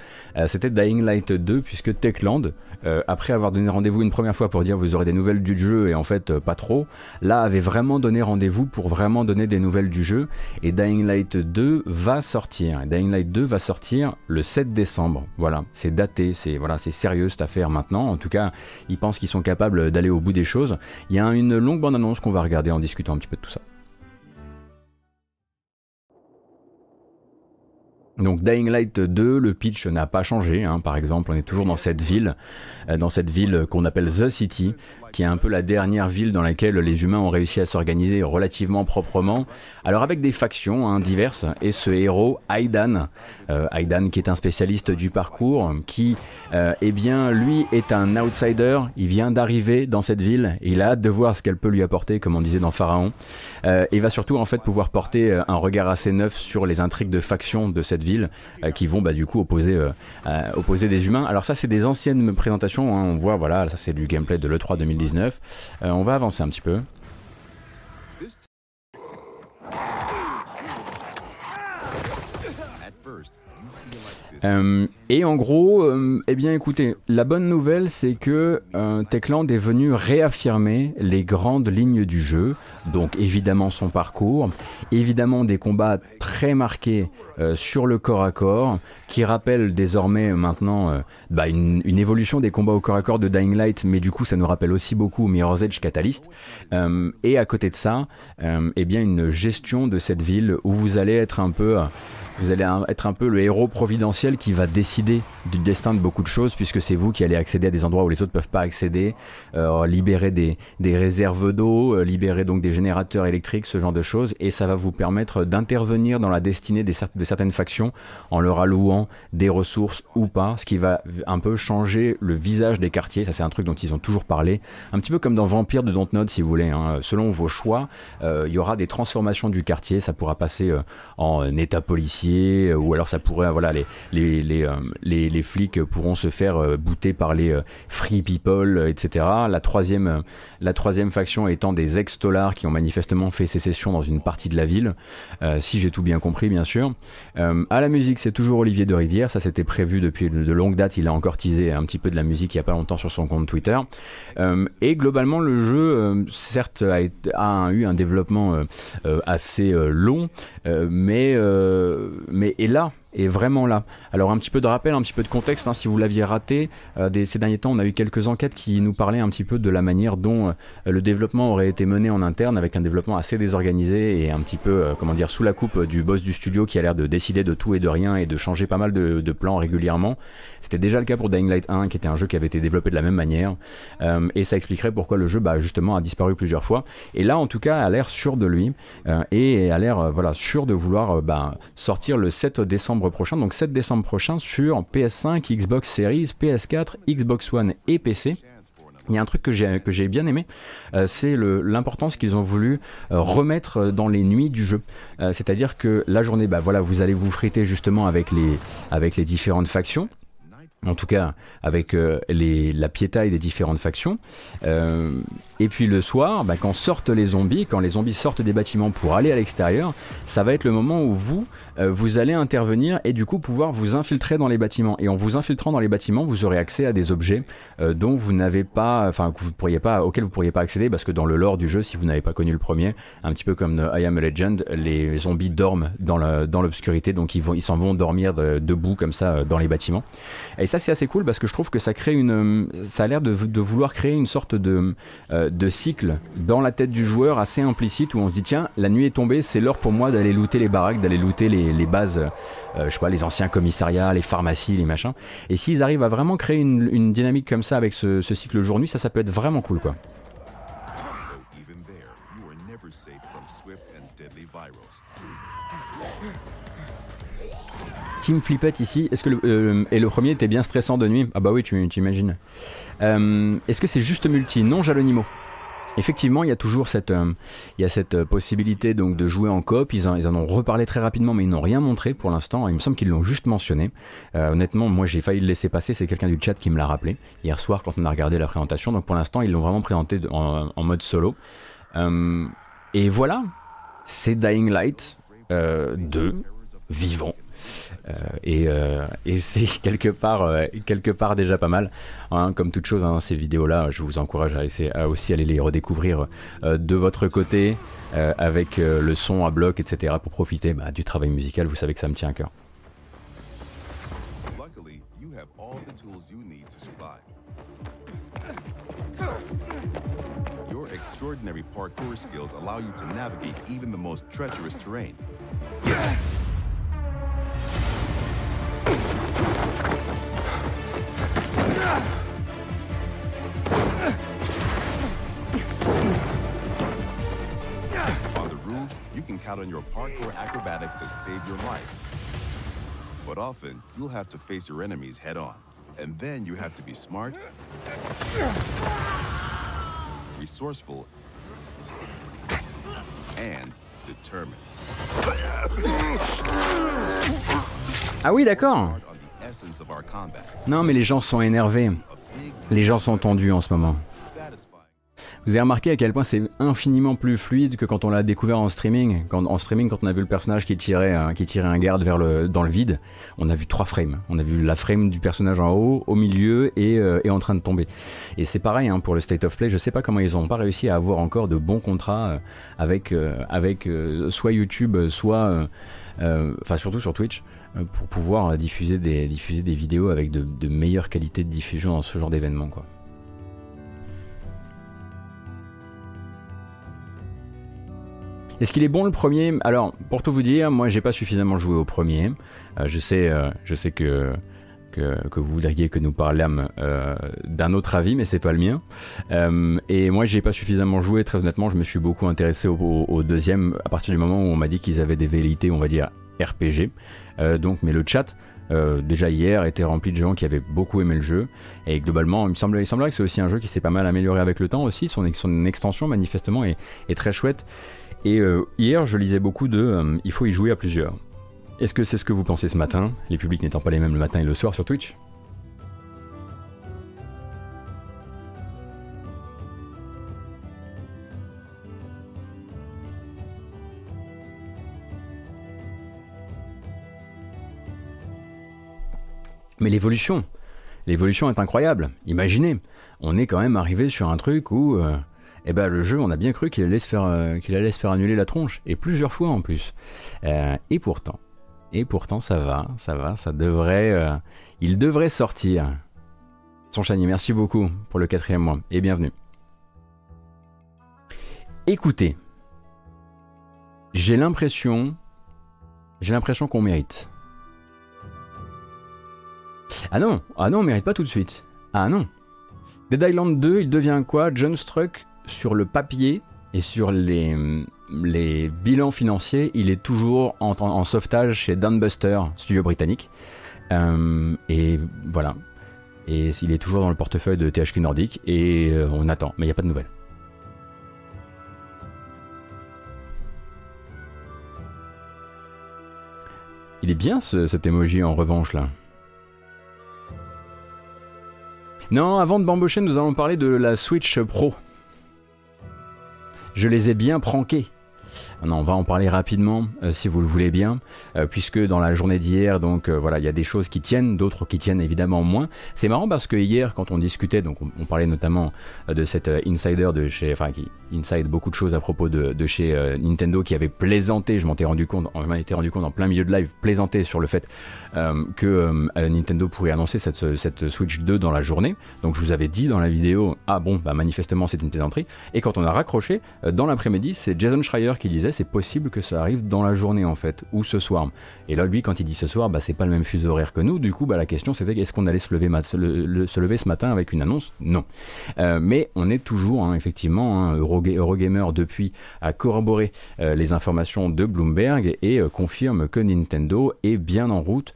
A: c'était Dying Light 2, puisque Techland euh, après avoir donné rendez-vous une première fois pour dire vous aurez des nouvelles du jeu et en fait euh, pas trop, là avait vraiment donné rendez-vous pour vraiment donner des nouvelles du jeu et Dying Light 2 va sortir. Dying Light 2 va sortir le 7 décembre. Voilà, c'est daté, c'est voilà, c'est sérieux cette affaire maintenant. En tout cas, ils pensent qu'ils sont capables d'aller au bout des choses. Il y a une longue bande annonce qu'on va regarder en discutant un petit peu de tout ça. Donc Dying Light 2, le pitch n'a pas changé. Hein. Par exemple, on est toujours dans cette ville, euh, dans cette ville qu'on appelle The City, qui est un peu la dernière ville dans laquelle les humains ont réussi à s'organiser relativement proprement. Alors avec des factions hein, diverses, et ce héros, Aidan, euh, Aidan qui est un spécialiste du parcours, qui, euh, eh bien, lui est un outsider, il vient d'arriver dans cette ville, il a hâte de voir ce qu'elle peut lui apporter, comme on disait dans Pharaon. Euh, il va surtout en fait pouvoir porter euh, un regard assez neuf sur les intrigues de factions de cette ville, qui vont bah, du coup opposer, opposer des humains. Alors ça c'est des anciennes présentations, hein. on voit, voilà, ça c'est du gameplay de l'E3 2019. on va avancer un petit peu. Euh, et en gros, euh, eh bien écoutez, la bonne nouvelle c'est que euh, Techland est venu réaffirmer les grandes lignes du jeu, donc évidemment son parcours, évidemment des combats très marqués sur le corps à corps, qui rappellent désormais maintenant bah, une, évolution des combats au corps à corps de Dying Light, mais du coup ça nous rappelle aussi beaucoup Mirror's Edge Catalyst, et à côté de ça, eh bien une gestion de cette ville où vous allez être un peu vous allez être un peu le héros providentiel qui va décider du destin de beaucoup de choses, puisque c'est vous qui allez accéder à des endroits où les autres peuvent pas accéder, euh, libérer des, réserves d'eau, euh, libérer donc des générateurs électriques, ce genre de choses, et ça va vous permettre d'intervenir dans la destinée des, de certaines factions en leur allouant des ressources ou pas, ce qui va un peu changer le visage des quartiers. Ça, c'est un truc dont ils ont toujours parlé, un petit peu comme dans Vampire de Dontnod, si vous voulez. Hein. Selon vos choix, euh, il y aura des transformations du quartier. Ça pourra passer en état policier euh, ou alors ça pourrait, voilà, les, les, les, euh, les, les flics pourront se faire euh, bouter par les free people, etc. La troisième, la troisième faction étant des ex-tolards qui ont manifestement fait sécession dans une partie de la ville, si j'ai tout bien compris, bien sûr. à la musique, c'est toujours Olivier de Rivière, ça c'était prévu depuis de longue date, il a encore teasé un petit peu de la musique il n'y a pas longtemps sur son compte Twitter. et globalement, le jeu, certes, a, eu un développement assez long, mais mais est là est vraiment là. Alors un petit peu de rappel, un petit peu de contexte, hein, si vous l'aviez raté, euh, ces derniers temps on a eu quelques enquêtes qui nous parlaient un petit peu de la manière dont euh, le développement aurait été mené en interne avec un développement assez désorganisé et un petit peu, euh, comment dire, sous la coupe du boss du studio qui a l'air de décider de tout et de rien et de changer pas mal de, plans régulièrement. C'était déjà le cas pour Dying Light 1 qui était un jeu qui avait été développé de la même manière et ça expliquerait pourquoi le jeu bah, justement a disparu plusieurs fois. Et là en tout cas a l'air sûr de lui et a l'air voilà, sûr de vouloir bah, sortir le 7 décembre prochain, donc 7 décembre prochain, sur PS5, Xbox Series, PS4, Xbox One et PC. Il y a un truc que j'ai que j'ai bien aimé, euh, c'est l'importance qu'ils ont voulu euh, remettre dans les nuits du jeu. Euh, c'est-à-dire que la journée, bah voilà, vous allez vous friter justement avec les avec les différentes factions en tout cas avec les, la piétaille des différentes factions. Et puis le soir, bah, quand sortent les zombies, quand les zombies sortent des bâtiments pour aller à l'extérieur, ça va être le moment où vous, euh, vous allez intervenir et du coup pouvoir vous infiltrer dans les bâtiments. Et en vous infiltrant dans les bâtiments, vous aurez accès à des objets euh, dont vous n'avez pas, enfin que vous pourriez pas, auxquels vous pourriez pas accéder parce que dans le lore du jeu, si vous n'avez pas connu le premier, un petit peu comme I Am a Legend, les zombies dorment dans l'obscurité, donc ils s'en vont dormir debout comme ça euh, dans les bâtiments. Et ça c'est assez cool parce que je trouve que ça crée une, ça a l'air de, vouloir créer une sorte de de cycle dans la tête du joueur assez implicite où on se dit tiens la nuit est tombée c'est l'heure pour moi d'aller looter les baraques d'aller looter les, bases euh, je sais pas les anciens commissariats les pharmacies les machins. Et s'ils arrivent à vraiment créer une, dynamique comme ça avec ce, cycle jour-nuit ça ça peut être vraiment cool quoi Team Flippette ici, est-ce que le, euh, et le premier était bien stressant de nuit? Ah bah oui, tu, imagines. Euh, est-ce que c'est juste multi? Non, Jalonimo. Effectivement, il y a toujours cette, euh, il y a cette possibilité donc de jouer en coop. Ils en, ont reparlé très rapidement, mais ils n'ont rien montré pour l'instant. Il me semble qu'ils l'ont juste mentionné. Honnêtement, moi j'ai failli le laisser passer. C'est quelqu'un du chat qui me l'a rappelé hier soir quand on a regardé la présentation. Donc pour l'instant, ils l'ont vraiment présenté en, mode solo. et voilà, c'est Dying Light 2 vivant. Euh, euh, et, c'est quelque part, euh, quelque part déjà pas mal. Hein, comme toute chose, hein, ces vidéos-là, je vous encourage à, essayer, à aussi aller les redécouvrir de votre côté, avec le son à bloc, etc., pour profiter bah, du travail musical. Vous savez que ça me tient à cœur. Extraordinary parkour skills allow you to navigate terrain. On the roofs, you can count on your parkour acrobatics to save your life. But often, you'll have to face your enemies head on. And then you have to be smart, resourceful, and determined. Ah oui, d'accord. Non, mais les gens sont énervés. Les gens sont tendus en ce moment. Vous avez remarqué à quel point c'est infiniment plus fluide que quand on l'a découvert en streaming. En streaming, quand on a vu le personnage qui tirait, euh, qui tirait un garde vers le, dans le vide, on a vu trois frames. On a vu la frame du personnage en haut, au milieu et, euh, en train de tomber. Et c'est pareil hein, pour le State of Play. Je sais pas comment ils n'ont pas réussi à avoir encore de bons contrats euh, avec, avec soit YouTube, soit, enfin surtout sur Twitch, pour pouvoir diffuser des, diffuser des vidéos avec de, de meilleures qualités de diffusion dans ce genre d'événement, quoi. Est-ce qu'il est bon le premier? Alors, pour tout vous dire, moi j'ai pas suffisamment joué au premier. Euh, je sais, euh, je sais que, que, vous voudriez que nous parlions euh, d'un autre avis, mais c'est pas le mien. et moi j'ai pas suffisamment joué, très honnêtement, je me suis beaucoup intéressé au, deuxième à partir du moment où on m'a dit qu'ils avaient des velléités, on va dire, RPG. donc, mais le chat. déjà hier était rempli de gens qui avaient beaucoup aimé le jeu et globalement il me, semblerait que c'est aussi un jeu qui s'est pas mal amélioré avec le temps aussi son, extension manifestement est, est très chouette et euh, hier, je lisais beaucoup de euh, il faut y jouer à plusieurs. Est-ce que c'est ce que vous pensez ce matin, les publics n'étant pas les mêmes le matin et le soir sur Twitch? Mais l'évolution, l'évolution est incroyable. Imaginez, on est quand même arrivé sur un truc où euh, et eh ben le jeu, on a bien cru qu'il allait se faire, euh, qu'il allait se faire annuler la tronche, et plusieurs fois en plus. Euh, et pourtant, et pourtant ça va, ça va, ça devrait, euh, il devrait sortir. Son chani, merci beaucoup pour le quatrième mois et bienvenue. Écoutez, j'ai l'impression, j'ai l'impression qu'on mérite. Ah non, ah non, on mérite pas tout de suite. Ah non. Dead Island 2, il devient quoi? John Struck sur le papier et sur les, bilans financiers, il est toujours en, sauvetage chez Dunbuster, studio britannique. Euh, et voilà. Et il est toujours dans le portefeuille de THQ Nordic et euh, on attend, mais il n'y a pas de nouvelles. Il est bien cet emoji en revanche là. Non, avant de bambocher, nous allons parler de la Switch Pro. Je les ai bien pranqués. On va en parler rapidement euh, si vous le voulez bien, euh, puisque dans la journée d'hier, donc euh, voilà, il y a des choses qui tiennent, d'autres qui tiennent évidemment moins. C'est marrant parce que hier, quand on discutait, donc on, parlait notamment de cet insider de chez, enfin qui inside beaucoup de choses à propos de, chez Nintendo qui avait plaisanté, je m'en étais rendu compte, on m'en rendu compte en plein milieu de live, plaisanté sur le fait que Nintendo pourrait annoncer cette, cette Switch 2 dans la journée. Donc je vous avais dit dans la vidéo, ah bon, bah manifestement c'est une plaisanterie. Et quand on a raccroché, dans l'après-midi, c'est Jason Schreier qui disait c'est possible que ça arrive dans la journée en fait, ou ce soir. Et là, lui, quand il dit ce soir, bah, c'est pas le même fuseau horaire que nous. Du coup, bah, la question c'était est-ce qu'on allait se lever, ce matin avec une annonce? Non. Euh, mais on est toujours, hein, effectivement, hein, Eurogamer depuis a corroboré euh, les informations de Bloomberg et euh, confirme que Nintendo est bien en route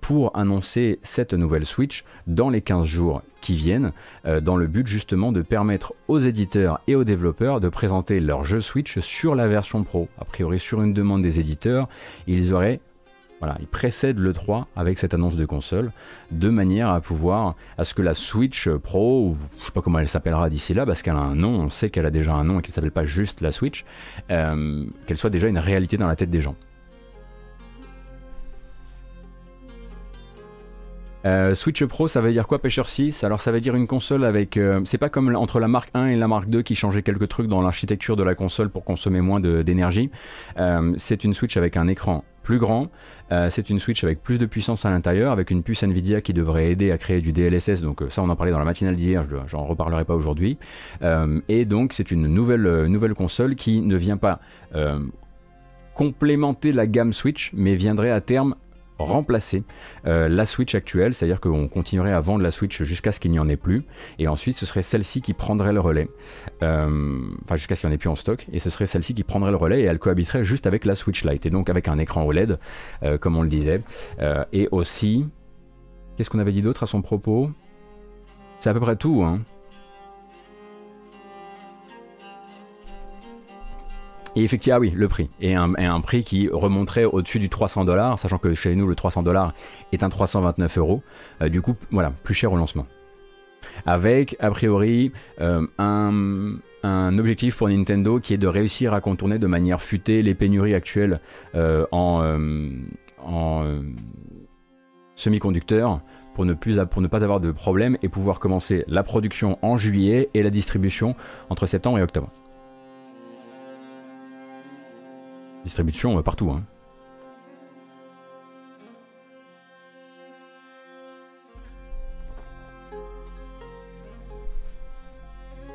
A: pour annoncer cette nouvelle Switch dans les 15 jours viennent, euh, dans le but justement de permettre aux éditeurs et aux développeurs de présenter leur jeu Switch sur la version Pro. A priori, sur une demande des éditeurs, ils auraient voilà, ils précèdent le 3 avec cette annonce de console, de manière à pouvoir, à ce que la Switch Pro, ou je sais pas comment elle s'appellera d'ici là, parce qu'elle a un nom, on sait qu'elle a déjà un nom et qu'elle s'appelle pas juste la Switch, euh, qu'elle soit déjà une réalité dans la tête des gens. Euh, Switch Pro, ça veut dire quoi, Pêcheur 6 Alors, ça veut dire une console avec. Euh, c'est pas comme entre la marque 1 et la marque 2 qui changeait quelques trucs dans l'architecture de la console pour consommer moins d'énergie. Euh, c'est une Switch avec un écran plus grand. c'est une Switch avec plus de puissance à l'intérieur, avec une puce Nvidia qui devrait aider à créer du DLSS. Donc ça, on en parlait dans la matinale d'hier, j'en reparlerai pas aujourd'hui. et donc c'est une nouvelle, nouvelle console qui ne vient pas complémenter la gamme Switch, mais viendrait à terme remplacer euh, la Switch actuelle, c'est-à-dire qu'on continuerait à vendre la Switch jusqu'à ce qu'il n'y en ait plus, et ensuite ce serait celle-ci qui prendrait le relais, euh, enfin jusqu'à ce qu'il n'y en ait plus en stock, et ce serait celle-ci qui prendrait le relais et elle cohabiterait juste avec la Switch Lite, et donc avec un écran OLED, euh, comme on le disait, et aussi, qu'est-ce qu'on avait dit d'autre à son propos? C'est à peu près tout, hein. Et effectivement, ah oui, le prix. Et un, prix qui remonterait au-dessus du 300 dollars, sachant que chez nous, le 300 dollars est un 329 euros. Euh, du coup, voilà, plus cher au lancement. Avec, a priori, euh, un, objectif pour Nintendo qui est de réussir à contourner de manière futée les pénuries actuelles en, en semi-conducteurs pour ne, pour ne pas avoir de problème et pouvoir commencer la production en juillet et la distribution entre septembre et octobre. Distribution partout. Hein.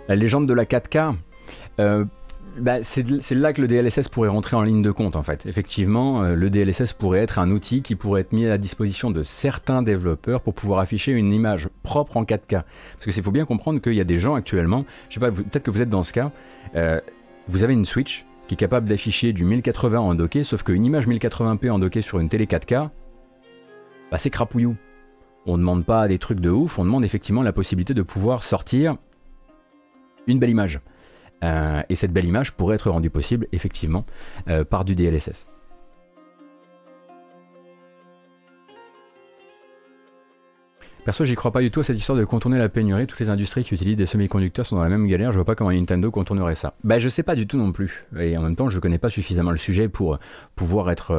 A: La légende de la 4K, euh, bah, c'est là que le DLSS pourrait rentrer en ligne de compte en fait. Effectivement, euh, le DLSS pourrait être un outil qui pourrait être mis à la disposition de certains développeurs pour pouvoir afficher une image propre en 4K. Parce que c'est faut bien comprendre qu'il y a des gens actuellement, je sais pas, peut-être que vous êtes dans ce cas, euh, vous avez une Switch qui est capable d'afficher du 1080 en docké, sauf qu'une image 1080p en docké sur une télé 4K, bah, c'est crapouillou. On ne demande pas des trucs de ouf, on demande effectivement la possibilité de pouvoir sortir une belle image. Euh, et cette belle image pourrait être rendue possible effectivement euh, par du DLSS. Perso, j'y crois pas du tout à cette histoire de contourner la pénurie. Toutes les industries qui utilisent des semi-conducteurs sont dans la même galère. Je vois pas comment Nintendo contournerait ça. Bah, je sais pas du tout non plus. Et en même temps, je connais pas suffisamment le sujet pour pouvoir être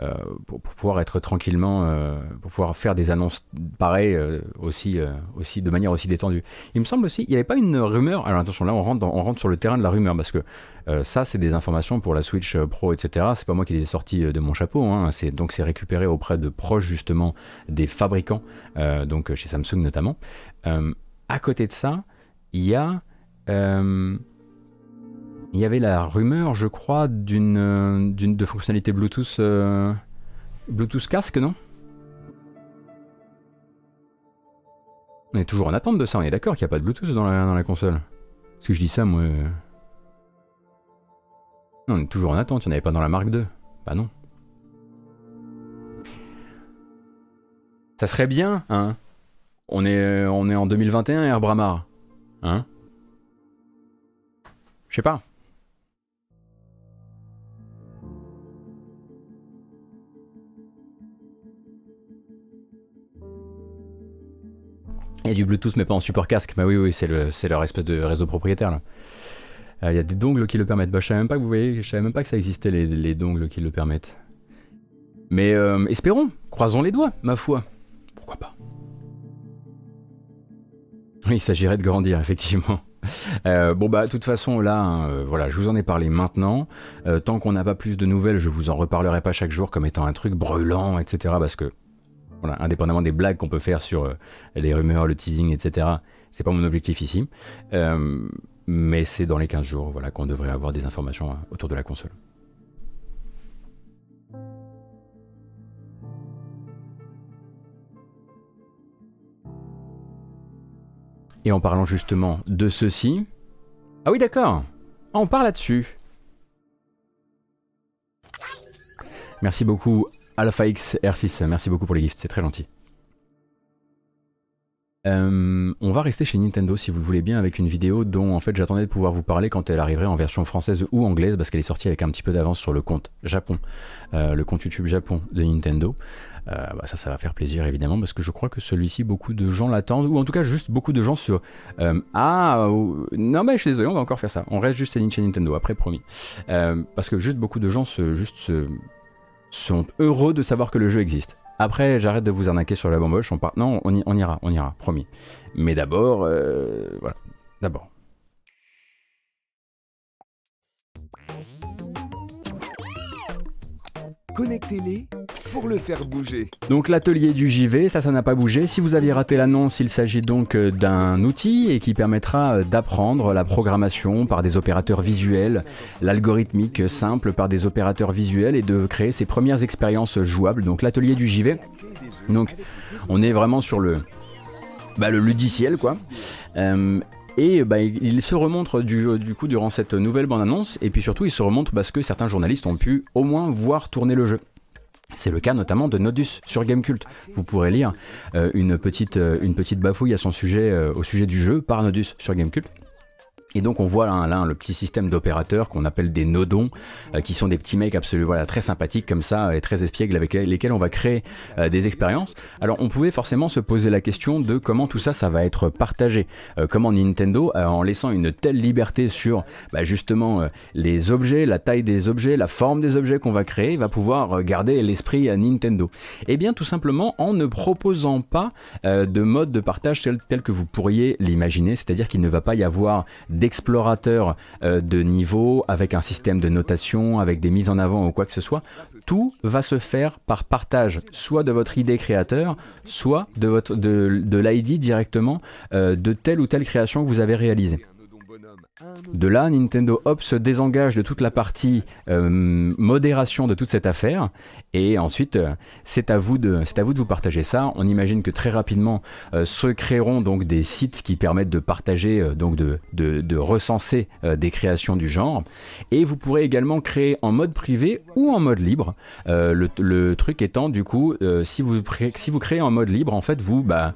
A: euh, pour, pouvoir être tranquillement, euh, pour pouvoir faire des annonces pareilles euh, aussi, aussi de manière aussi détendue. Il me semble aussi, il n'y avait pas une rumeur. Alors attention, là on rentre, on rentre sur le terrain de la rumeur parce que ça c'est des informations pour la Switch Pro, etc. C'est pas moi qui les ai sorties de mon chapeau. Hein. Donc c'est récupéré auprès de proches justement des fabricants, donc chez Samsung notamment. à côté de ça, il y a il y avait la rumeur, je crois, d'une euh, de fonctionnalité Bluetooth euh, Bluetooth casque, non? On est toujours en attente de ça, on est d'accord qu'il n'y a pas de Bluetooth dans la, dans la console. Parce que je dis ça, moi. Euh. On est toujours en attente, il n'y en avait pas dans la marque 2. Bah non. Ça serait bien, hein? On est, on est en 2021, Air Bramar. Hein? Je sais pas. Il y a du Bluetooth, mais pas en support casque. Bah oui, oui, c'est, le, c'est leur espèce de réseau propriétaire. Euh, il y a des dongles qui le permettent. Bah, je savais même pas que vous voyez, je savais même pas que ça existait les, les dongles qui le permettent. Mais euh, espérons, croisons les doigts, ma foi. Pourquoi pas? Il s'agirait de grandir, effectivement. Euh, bon bah de toute façon là, hein, voilà, je vous en ai parlé maintenant. tant qu'on n'a pas plus de nouvelles, je vous en reparlerai pas chaque jour comme étant un truc brûlant, etc. Parce que indépendamment des blagues qu'on peut faire sur euh, les rumeurs, le teasing, etc. C'est pas mon objectif ici. Euh, mais c'est dans les 15 jours voilà, qu'on devrait avoir des informations euh, autour de la console. Et en parlant justement de ceci. Ah oui, d'accord. On parle là-dessus. Merci beaucoup Alpha X R6, merci beaucoup pour les gifts, c'est très gentil. Euh, on va rester chez Nintendo si vous le voulez bien avec une vidéo dont en fait j'attendais de pouvoir vous parler quand elle arriverait en version française ou anglaise parce qu'elle est sortie avec un petit peu d'avance sur le compte Japon, euh, le compte YouTube Japon de Nintendo. Euh, bah ça, ça va faire plaisir évidemment parce que je crois que celui-ci beaucoup de gens l'attendent ou en tout cas juste beaucoup de gens sur ah non mais je suis désolé on va encore faire ça. On reste juste chez Nintendo après promis parce que juste beaucoup de gens se juste se sont heureux de savoir que le jeu existe. Après, j'arrête de vous arnaquer sur la bamboche, on part... Non, on, ira, on ira, promis. Mais d'abord, euh, voilà, d'abord.
C: Connectez-les pour le faire bouger.
A: Donc l'atelier du JV, ça, ça n'a pas bougé. Si vous aviez raté l'annonce, il s'agit donc euh, d'un outil et qui permettra euh, d'apprendre la programmation par des opérateurs visuels, l'algorithmique simple par des opérateurs visuels et de créer ses premières expériences jouables. Donc l'atelier du JV. Donc on est vraiment sur le, bah, ludiciel quoi. Euh, et bah, il se remontre du, coup durant cette nouvelle bande-annonce, et puis surtout il se remontre parce que certains journalistes ont pu au moins voir tourner le jeu. C'est le cas notamment de Nodus sur Gamecult. Vous pourrez lire euh, une, petite, euh, une petite bafouille à son sujet, euh, au sujet du jeu par Nodus sur Gamecult. Et donc on voit là, là le petit système d'opérateurs qu'on appelle des nodons, euh, qui sont des petits mecs absolument voilà, très sympathiques comme ça et très espiègles avec lesquels on va créer euh, des expériences. Alors on pouvait forcément se poser la question de comment tout ça ça va être partagé, euh, comment Nintendo en laissant une telle liberté sur bah, justement les objets, la taille des objets, la forme des objets qu'on va créer, va pouvoir garder l'esprit à Nintendo. Eh bien tout simplement en ne proposant pas de mode de partage tel que vous pourriez l'imaginer, c'est-à-dire qu'il ne va pas y avoir d'explorateur euh, de niveau, avec un système de notation, avec des mises en avant ou quoi que ce soit. Tout va se faire par partage, soit de votre idée créateur, soit de, votre, de, de l'ID directement euh, de telle ou telle création que vous avez réalisée. De là, Nintendo Hop se désengage de toute la partie euh, modération de toute cette affaire. Et ensuite, euh, c'est à, vous de, à vous partager ça. On imagine que très rapidement euh, se créeront donc des sites qui permettent de partager, donc de, recenser des créations du genre. Et vous pourrez également créer en mode privé ou en mode libre. Le, le, truc étant, du coup, si, vous, si vous créez en mode libre, en fait, vous... Bah,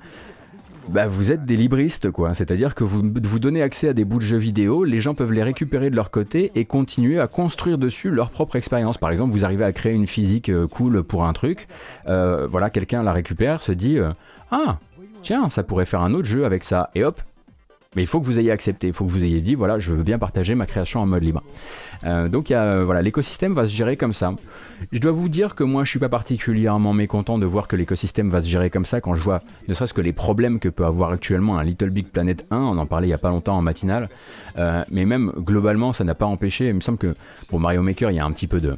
A: bah, vous êtes des libristes, quoi. C'est-à-dire que vous donnez accès à des bouts de jeux vidéo, les gens peuvent les récupérer de leur côté et continuer à construire dessus leur propre expérience. Par exemple, vous arrivez à créer une physique euh, cool pour un truc, euh, voilà, quelqu'un la récupère, se dit euh, Ah, tiens, ça pourrait faire un autre jeu avec ça, et hop, mais il faut que vous ayez accepté, il faut que vous ayez dit, voilà, je veux bien partager ma création en mode libre. Euh, donc euh, voilà, l'écosystème va se gérer comme ça. Je dois vous dire que moi, je suis pas particulièrement mécontent de voir que l'écosystème va se gérer comme ça quand je vois, ne serait-ce que les problèmes que peut avoir actuellement un Little Big Planet 1. On en parlait il y a pas longtemps en matinale, euh, mais même globalement, ça n'a pas empêché. Il me semble que pour Mario Maker, il y a un petit peu de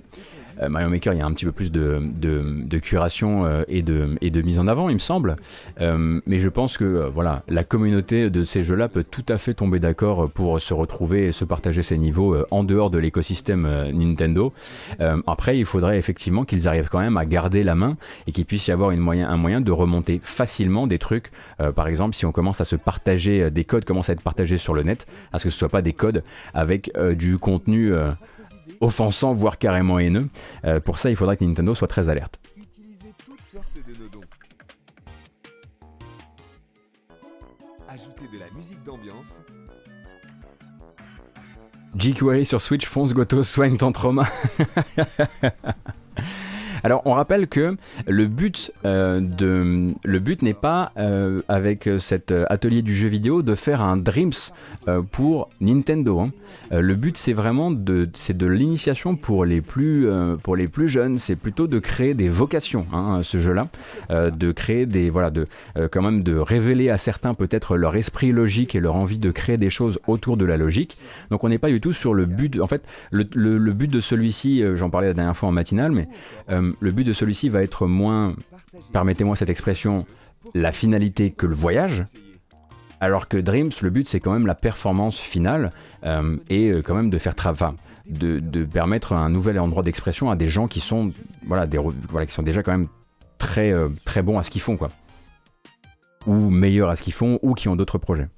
A: Mario Maker, il y a un petit peu plus de, de, curation euh, et, de, et de mise en avant, il me semble. Euh, mais je pense que voilà, la communauté de ces jeux-là peut tout à fait tomber d'accord pour se retrouver et se partager ces niveaux en dehors de l'écosystème Nintendo. après, il faudrait effectivement qu'ils arrivent quand même à garder la main et qu'il puisse y avoir une moyen, un moyen de remonter facilement des trucs. par exemple, si on commence à se partager des codes, commencent à être partagés sur le net, à ce que ce soit pas des codes avec du contenu offensant, voire carrément haineux. Euh, pour ça, il faudra que Nintendo soit très alerte. Utilisez toutes sortes de nodons. Ajoutez de la musique d'ambiance. jQuery sur Switch, fonce Goto, soigne ton trauma. Alors on rappelle que le but, euh, le but n'est pas euh, avec cet atelier du jeu vidéo de faire un Dreams euh, pour Nintendo. Hein. le but c'est vraiment de, de l'initiation pour les plus, pour les plus jeunes. C'est plutôt de créer des vocations, hein, ce jeu-là, de créer des, voilà, de quand même de révéler à certains peut-être leur esprit logique et leur envie de créer des choses autour de la logique. Donc on n'est pas du tout sur le but. En fait, le, le but de celui-ci, j'en parlais la dernière fois en matinale, mais le but de celui-ci va être moins, permettez-moi cette expression, la finalité que le voyage. Alors que Dreams, le but c'est quand même la performance finale euh, et euh, quand même de faire travail, de, permettre un nouvel endroit d'expression à des gens qui sont voilà qui sont déjà quand même très euh, très bons à ce qu'ils font quoi, ou meilleurs à ce qu'ils font, ou qui ont d'autres projets.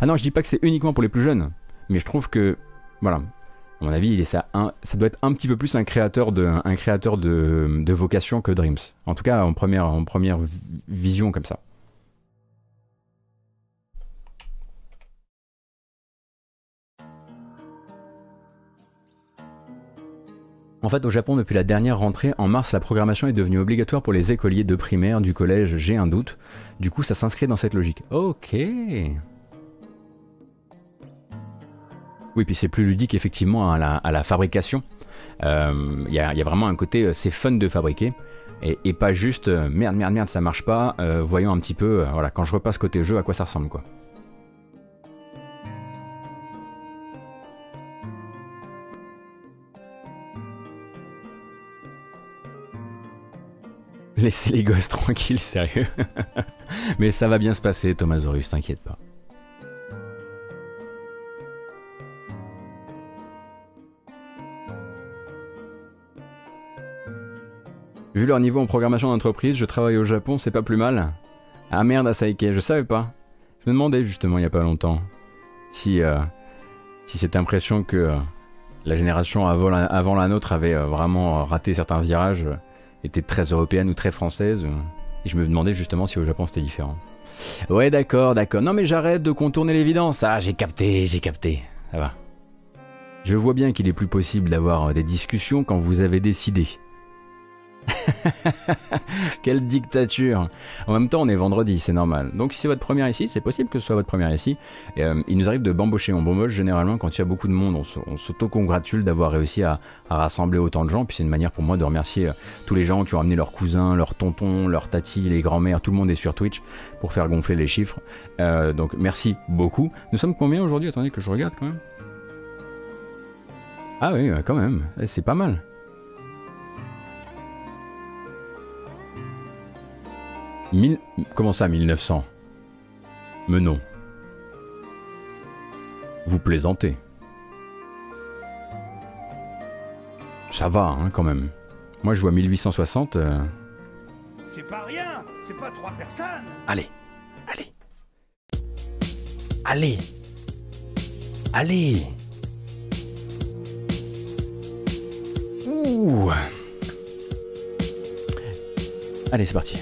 A: Ah non, je dis pas que c'est uniquement pour les plus jeunes, mais je trouve que voilà, à mon avis, il est ça, ça doit être un petit peu plus un créateur de, vocation que Dreams. En tout cas, en première, en première vision comme ça. En fait, au Japon, depuis la dernière rentrée, en mars, la programmation est devenue obligatoire pour les écoliers de primaire, du collège, j'ai un doute. Du coup, ça s'inscrit dans cette logique. Ok. Oui, puis c'est plus ludique effectivement à la, fabrication. Il euh, y, a vraiment un côté, euh, c'est fun de fabriquer. Et, pas juste euh, merde, merde, merde, ça marche pas. voyons un petit peu, voilà, quand je repasse côté jeu, à quoi ça ressemble quoi. Laissez les gosses tranquilles, sérieux. Mais ça va bien se passer, Thomas Zorus, t'inquiète pas. Vu leur niveau en programmation d'entreprise, je travaille au Japon, c'est pas plus mal. Ah merde, Asaike, je savais pas. Je me demandais justement il y a pas longtemps si, euh, si cette impression que euh, la génération avant la, nôtre avait euh, vraiment raté certains virages était très européenne ou très française. et je me demandais justement si au Japon c'était différent. Ouais, d'accord, d'accord. Non, mais j'arrête de contourner l'évidence. Ah, j'ai capté, j'ai capté. Ça va. Je vois bien qu'il est plus possible d'avoir des discussions quand vous avez décidé. Quelle dictature En même temps, on est vendredi, c'est normal. Donc si c'est votre première ici, c'est possible que ce soit votre première ici. Euh, il nous arrive de bambocher. On bamboche généralement quand il y a beaucoup de monde. On s'auto-congratule d'avoir réussi à, rassembler autant de gens. Puis c'est une manière pour moi de remercier euh, tous les gens qui ont amené leurs cousins, leurs tontons, leurs tatis, les grands-mères. Tout le monde est sur Twitch pour faire gonfler les chiffres. Euh, donc merci beaucoup. Nous sommes combien aujourd'hui? Attendez que je regarde quand même. Ah oui, quand même. Eh, c'est pas mal. Comment ça, 1900 Mais non. Vous plaisantez. Ça va, hein, quand même. Moi, je vois 1860. Euh.
D: C'est pas rien C'est pas trois personnes
A: Allez Allez Allez Allez Ouh Allez, c'est parti.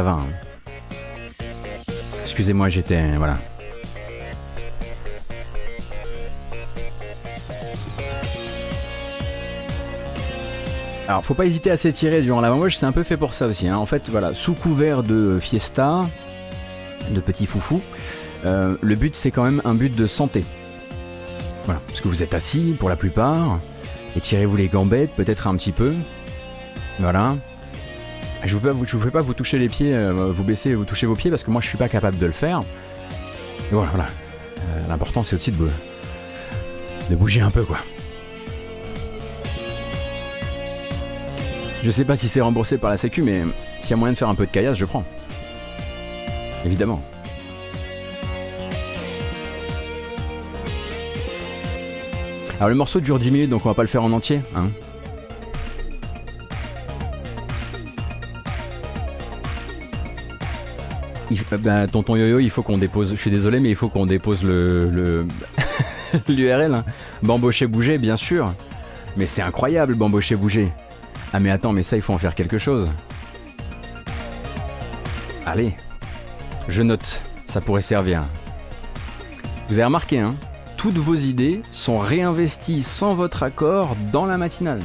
A: Va. Excusez-moi, j'étais... Voilà. Alors, faut pas hésiter à s'étirer durant la bamboche, c'est un peu fait pour ça aussi. Hein. En fait, voilà, sous couvert de fiesta, de petits foufous, euh, le but c'est quand même un but de santé. Voilà, parce que vous êtes assis pour la plupart, étirez-vous les gambettes peut-être un petit peu. Voilà, je ne vous, fais pas vous toucher les pieds, euh, vous baisser, vous toucher vos pieds parce que moi je suis pas capable de le faire. Voilà, voilà. Euh, l'important c'est aussi de, de bouger un peu quoi. Je sais pas si c'est remboursé par la sécu, mais s'il y a moyen de faire un peu de caillasse, je prends. Évidemment. Alors le morceau dure 10 minutes, donc on va pas le faire en entier, hein. Bah, tonton Yo-Yo, il faut qu'on dépose. Je suis désolé, mais il faut qu'on dépose le l'URL. Hein. Bambocher bouger, bien sûr. Mais c'est incroyable, bambocher bouger. Ah mais attends, mais ça, il faut en faire quelque chose. Allez, je note. Ça pourrait servir. Vous avez remarqué, hein Toutes vos idées sont réinvesties sans votre accord dans la matinale.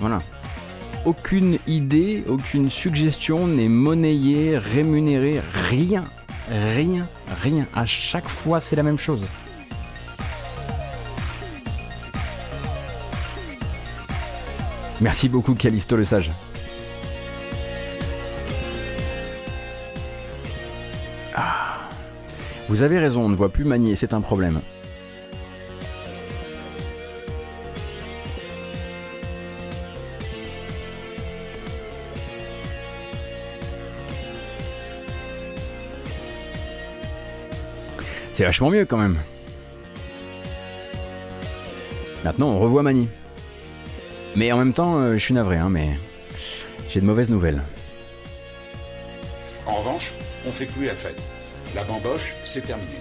A: Voilà aucune idée, aucune suggestion n'est monnayée, rémunérée, rien, rien, rien. À chaque fois, c'est la même chose. Merci beaucoup, Calisto le sage. Ah. Vous avez raison, on ne voit plus manier, c'est un problème. C'est vachement mieux quand même. Maintenant, on revoit Mani. Mais en même temps, euh, je suis navré, hein, mais j'ai de mauvaises nouvelles.
E: En revanche, on fait plus la fête. La bamboche, c'est terminé.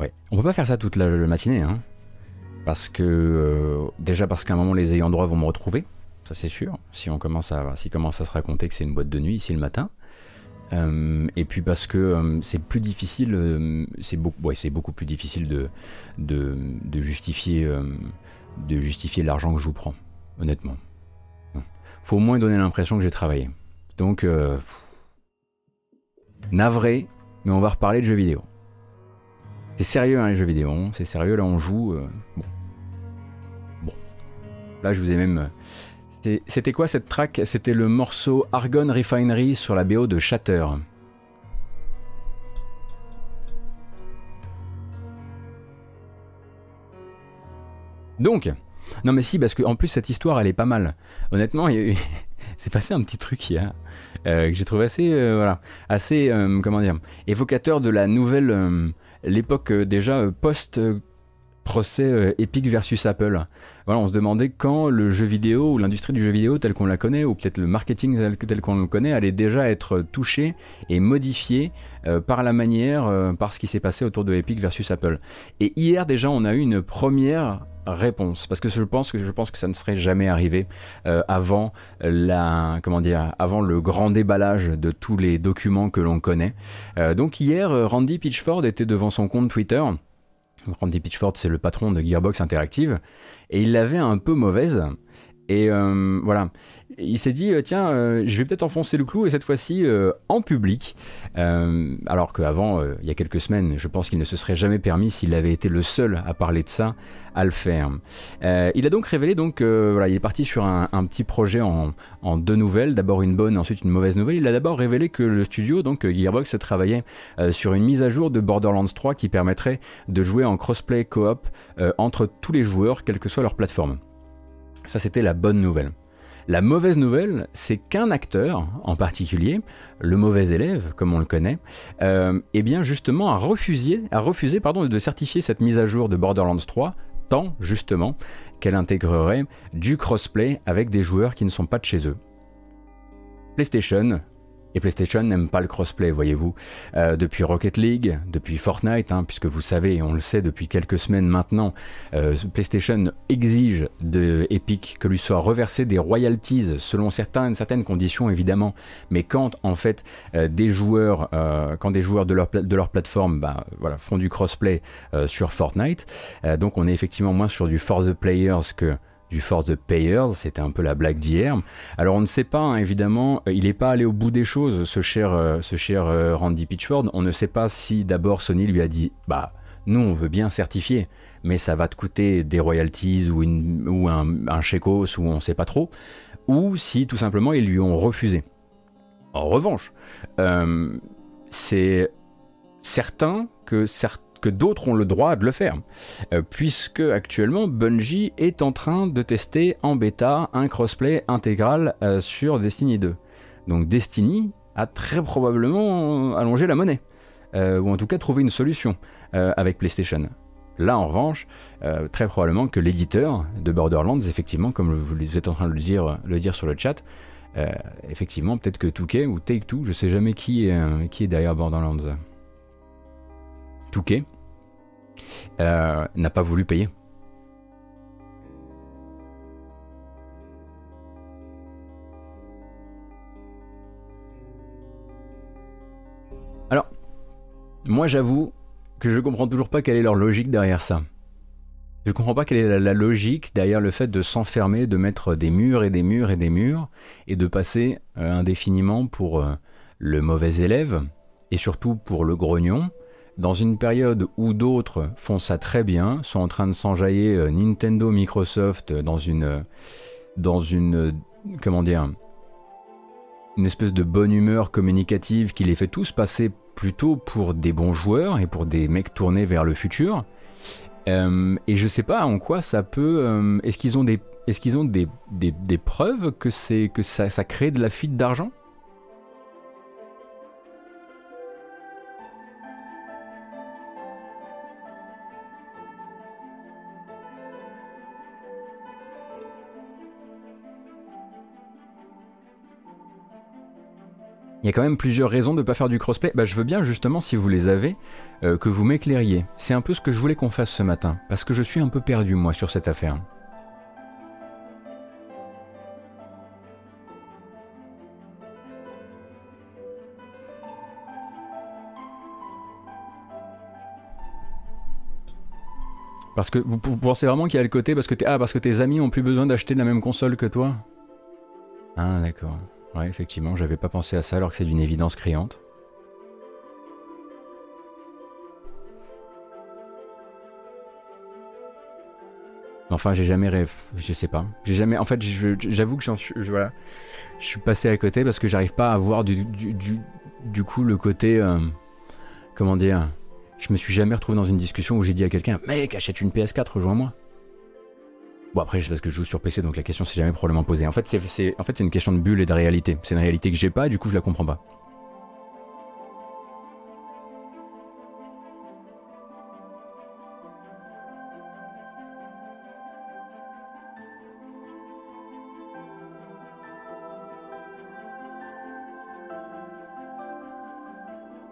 A: Ouais, on peut pas faire ça toute la, matinée, hein. Parce que euh, déjà parce qu'à un moment les ayants droit vont me retrouver, ça c'est sûr. Si on commence à, s'ils commencent à se raconter que c'est une boîte de nuit ici le matin, et puis parce que c'est plus difficile, c'est beaucoup, c'est beaucoup plus difficile de, justifier, de justifier l'argent que je vous prends, honnêtement. Faut au moins donner l'impression que j'ai travaillé. Donc, navré, mais on va reparler de jeux vidéo. C'est sérieux hein, les jeux vidéo, hein. c'est sérieux là on joue. Euh, bon. Bon. Là je vous ai même. Euh, c'était quoi cette track C'était le morceau Argon Refinery sur la BO de Shatter. Donc, non mais si, parce qu'en plus cette histoire elle est pas mal. Honnêtement, c'est passé un petit truc hier euh, que j'ai trouvé assez, voilà, assez, comment dire, évocateur de la nouvelle l'époque euh, déjà euh, post euh, procès Epic versus Apple. Voilà, on se demandait quand le jeu vidéo ou l'industrie du jeu vidéo tel qu'on la connaît, ou peut-être le marketing tel, qu'on le connaît, allait déjà être touché et modifié par la manière, par ce qui s'est passé autour de Epic versus Apple. Et hier déjà, on a eu une première réponse parce que je pense que je pense que ça ne serait jamais arrivé avant la comment dire avant le grand déballage de tous les documents que l'on connaît. donc hier Randy Pitchford était devant son compte Twitter. Randy Pitchford c'est le patron de Gearbox Interactive. Et il l'avait un peu mauvaise et euh, voilà, il s'est dit, euh, tiens, euh, je vais peut-être enfoncer le clou, et cette fois-ci en public. alors qu'avant, il y a quelques semaines, je pense qu'il ne se serait jamais permis, s'il avait été le seul à parler de ça, à le faire. il a donc révélé, donc, voilà, il est parti sur un, petit projet en, deux nouvelles, d'abord une bonne, ensuite une mauvaise nouvelle. Il a d'abord révélé que le studio, donc Gearbox, travaillait sur une mise à jour de Borderlands 3 qui permettrait de jouer en crossplay coop entre tous les joueurs, quelle que soit leur plateforme. Ça, c'était la bonne nouvelle. La mauvaise nouvelle, c'est qu'un acteur en particulier, le mauvais élève, comme on le connaît, euh, eh bien justement a refusé, de certifier cette mise à jour de Borderlands 3, tant justement qu'elle intégrerait du crossplay avec des joueurs qui ne sont pas de chez eux. PlayStation et PlayStation n'aime pas le crossplay, voyez-vous. Euh, depuis Rocket League, depuis Fortnite, hein, puisque vous savez, et on le sait depuis quelques semaines maintenant, euh, PlayStation exige de Epic que lui soient reversés des royalties selon certaines, conditions évidemment, mais quand en fait euh, des joueurs, quand des joueurs de leur, de leur plateforme bah, voilà, font du crossplay sur Fortnite, donc on est effectivement moins sur du for the players que du For the Payers, c'était un peu la blague d'hier. Alors on ne sait pas, hein, évidemment, euh, il n'est pas allé au bout des choses, ce cher, euh, ce cher euh, Randy Pitchford. On ne sait pas si d'abord Sony lui a dit, bah nous on veut bien certifier, mais ça va te coûter des royalties ou, une, ou un, un ou on ne sait pas trop, ou si tout simplement ils lui ont refusé. En revanche, c'est certain que certains que d'autres ont le droit de le faire, euh, puisque actuellement Bungie est en train de tester en bêta un crossplay intégral euh, sur Destiny 2. Donc Destiny a très probablement allongé la monnaie, euh, ou en tout cas trouvé une solution avec PlayStation. Là, en revanche, très probablement que l'éditeur de Borderlands, effectivement, comme vous êtes en train de le dire, sur le chat, effectivement, peut-être que Touquet ou Take-Two, je sais jamais qui est, qui est derrière Borderlands. Touquet, euh, n'a pas voulu payer. Alors, moi j'avoue que je comprends toujours pas quelle est leur logique derrière ça. Je comprends pas quelle est la, logique derrière le fait de s'enfermer, de mettre des murs et des murs et des murs, et de passer euh, indéfiniment pour euh, le mauvais élève, et surtout pour le grognon, dans une période où d'autres font ça très bien, sont en train de s'enjailler euh, Nintendo, Microsoft dans une, dans une, comment dire, une espèce de bonne humeur communicative qui les fait tous passer plutôt pour des bons joueurs et pour des mecs tournés vers le futur. Euh, et je sais pas en quoi ça peut. Euh, est-ce qu'ils ont des, est-ce qu'ils ont des, des, des, preuves que c'est que ça, ça crée de la fuite d'argent? il y a quand même plusieurs raisons de ne pas faire du crossplay. Bah, je veux bien justement, si vous les avez, euh, que vous m'éclairiez. C'est un peu ce que je voulais qu'on fasse ce matin, parce que je suis un peu perdu moi sur cette affaire. Parce que vous, pensez vraiment qu'il y a le côté parce que, ah, parce que tes amis ont plus besoin d'acheter la même console que toi? Ah d'accord. Ouais, effectivement, j'avais pas pensé à ça alors que c'est d'une évidence criante. Enfin, j'ai jamais rêvé. Je sais pas. J'ai jamais. En fait, j'avoue que j'en suis. Je, voilà. Je suis passé à côté parce que j'arrive pas à voir du, du, du, coup le côté. Euh, comment dire Je me suis jamais retrouvé dans une discussion où j'ai dit à quelqu'un Mec, achète une PS4, rejoins-moi. Bon, après, parce que je joue sur PC, donc la question s'est jamais probablement posée. En fait, c'est une question de bulle et de réalité. C'est une réalité que j'ai pas, du coup, je la comprends pas.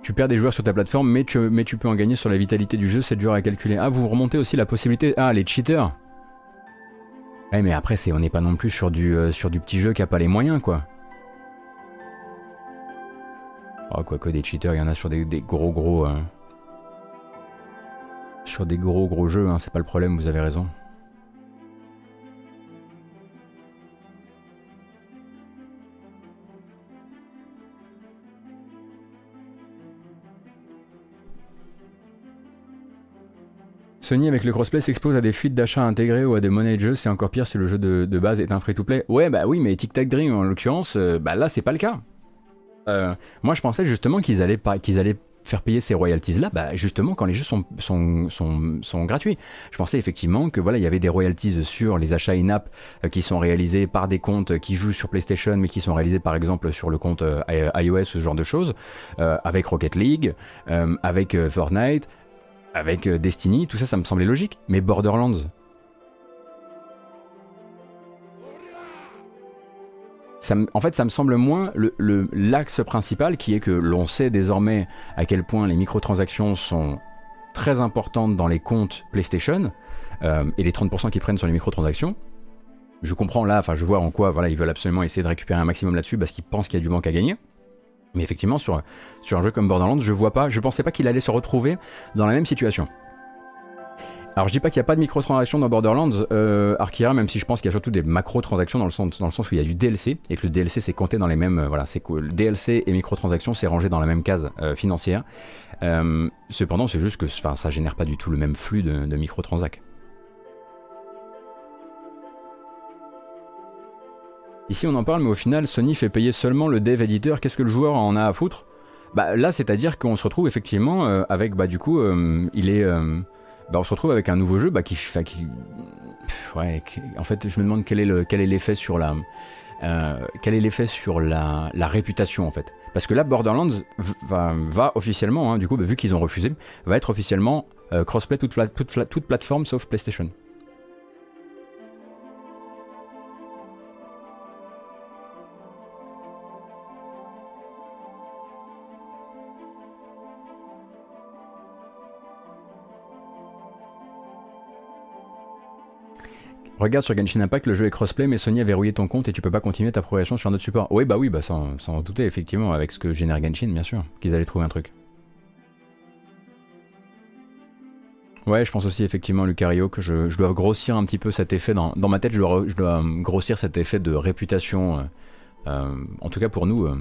A: tu perds des joueurs sur ta plateforme, mais tu peux en gagner sur la vitalité du jeu, c'est dur à calculer. Ah, vous remontez aussi la possibilité. Ah, les cheaters Ouais, mais après, c'est, on n'est pas non plus sur du, euh, sur du petit jeu qui a pas les moyens, quoi. Oh, quoi que des cheaters, il y en a sur des, gros gros. Euh, sur des gros gros jeux, hein, c'est pas le problème, vous avez raison. Sony avec le crossplay s'expose à des fuites d'achats intégrés ou à des monnaies de jeu, c'est encore pire si le jeu de, base est un free-to-play. Ouais, bah oui, mais Tic Tac Dream en l'occurrence, euh, bah là c'est pas le cas. Euh, moi je pensais justement qu'ils allaient, qu'ils allaient faire payer ces royalties là, bah justement quand les jeux sont, sont, sont, gratuits. Je pensais effectivement que voilà, il y avait des royalties sur les achats in-app euh, qui sont réalisés par des comptes qui jouent sur PlayStation mais qui sont réalisés par exemple sur le compte iOS, ce genre de choses, avec Rocket League, avec Fortnite, avec euh, Destiny, tout ça, ça me semblait logique. Mais Borderlands. en fait, ça me semble moins l'axe principal qui est que l'on sait désormais à quel point les microtransactions sont très importantes dans les comptes PlayStation euh, et les 30% qu'ils prennent sur les microtransactions. Je comprends là, enfin je vois en quoi voilà, ils veulent absolument essayer de récupérer un maximum là-dessus parce qu'ils pensent qu'il y a du manque à gagner. Mais effectivement, sur, sur un jeu comme Borderlands, je vois pas, je pensais pas qu'il allait se retrouver dans la même situation. Alors je dis pas qu'il n'y a pas de microtransactions dans Borderlands, euh, même si je pense qu'il y a surtout des macro-transactions dans le sens, dans le sens où il y a du DLC et que le DLC c'est compté dans les mêmes, euh, voilà, c'est le DLC et microtransactions c'est rangé dans la même case euh, financière. Euh, cependant, c'est juste que, ça génère pas du tout le même flux de, de microtransactions. Ici on en parle, mais au final Sony fait payer seulement le dev éditeur. Qu'est-ce que le joueur en a à foutre? Bah là, c'est-à-dire qu'on se retrouve effectivement euh, avec, bah du coup, euh, il est, euh, bah, on se retrouve avec un nouveau jeu, bah qui, ouais, en fait, je me demande quel est le, quel est l'effet sur la, quel est l'effet sur la, réputation en fait. Parce que là, Borderlands va, va officiellement, hein, du coup, bah, vu qu'ils ont refusé, va être officiellement crossplay toute, toute, toute plateforme sauf PlayStation. Regarde sur Genshin Impact, le jeu est crossplay, mais Sony a verrouillé ton compte et tu peux pas continuer ta progression sur notre support. Oui, bah oui, bah sans, sans douter, effectivement, avec ce que génère Genshin, bien sûr, qu'ils allaient trouver un truc. Ouais, je pense aussi effectivement, Lucario, que je, dois grossir un petit peu cet effet. Dans, ma tête, je dois, dois, grossir cet effet de réputation. Euh, euh, en tout cas pour nous, euh,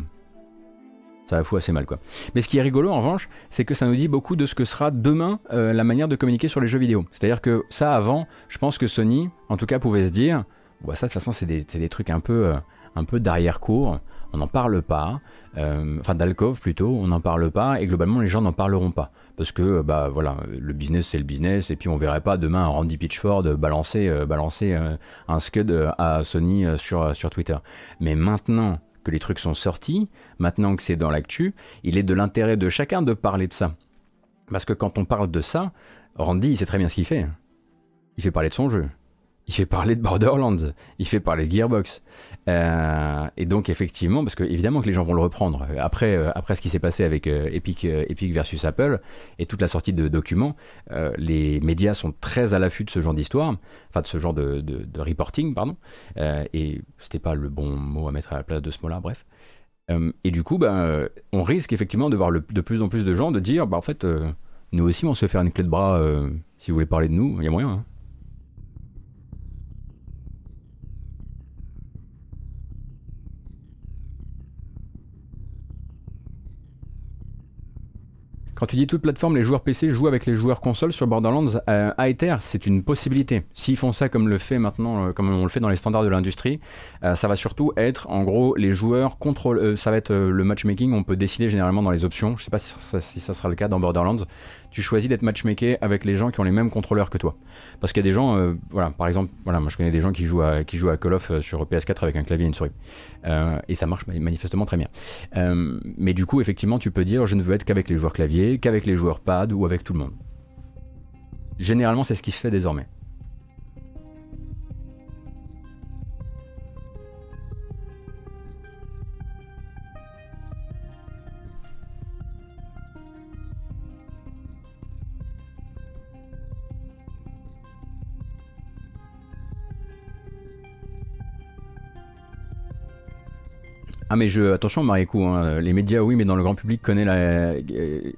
A: ça la fout assez mal quoi. Mais ce qui est rigolo en revanche, c'est que ça nous dit beaucoup de ce que sera demain euh, la manière de communiquer sur les jeux vidéo. C'est-à-dire que ça avant, je pense que Sony, en tout cas, pouvait se dire, bah, ça de toute façon c'est des, trucs un peu, euh, un peu d'arrière-cour, on n'en parle pas, euh, enfin d'alcove plutôt, on n'en parle pas et globalement les gens n'en parleront pas. Parce que bah voilà, le business c'est le business et puis on verrait pas demain Randy Pitchford balancer, balancer un scud à Sony sur, sur Twitter. Mais maintenant que les trucs sont sortis, maintenant que c'est dans l'actu, il est de l'intérêt de chacun de parler de ça. Parce que quand on parle de ça, Randy, il sait très bien ce qu'il fait. Il fait parler de son jeu il fait parler de Borderlands, il fait parler de Gearbox. Euh, et donc effectivement, parce que évidemment que les gens vont le reprendre. Après, euh, après ce qui s'est passé avec euh, Epic, Epic versus Apple et toute la sortie de documents, les médias sont très à l'affût de ce genre d'histoire, enfin de ce genre de, reporting, pardon. et c'était pas le bon mot à mettre à la place de ce mot-là, bref. et du coup, ben, on risque effectivement de voir de plus en plus de gens de dire, bah en fait Nous aussi, on se fait faire une clé de bras. euh, si vous voulez parler de nous, il y a moyen. hein. Quand tu dis toute plateforme, les joueurs PC jouent avec les joueurs console sur Borderlands euh, c'est une possibilité. S'ils font ça comme le fait maintenant, euh, comme on le fait dans les standards de l'industrie, euh, ça va surtout être, en gros, les joueurs contrôlent. euh, ça va être le matchmaking. On peut décider généralement dans les options. Je sais pas si ça sera le cas dans Borderlands. Tu choisis d'être matchmaké avec les gens qui ont les mêmes contrôleurs que toi. Parce qu'il y a des gens, euh, voilà, par exemple, voilà, moi je connais des gens qui jouent à, qui jouent à Call of euh, sur PS4 avec un clavier et une souris. Euh, et ça marche ma- manifestement très bien. Mais du coup, effectivement, tu peux dire je ne veux être qu'avec les joueurs clavier, qu'avec les joueurs pad ou avec tout le monde. Généralement, c'est ce qui se fait désormais. Ah mais je attention Mariécou, hein, les médias oui mais dans le grand public connaît la euh,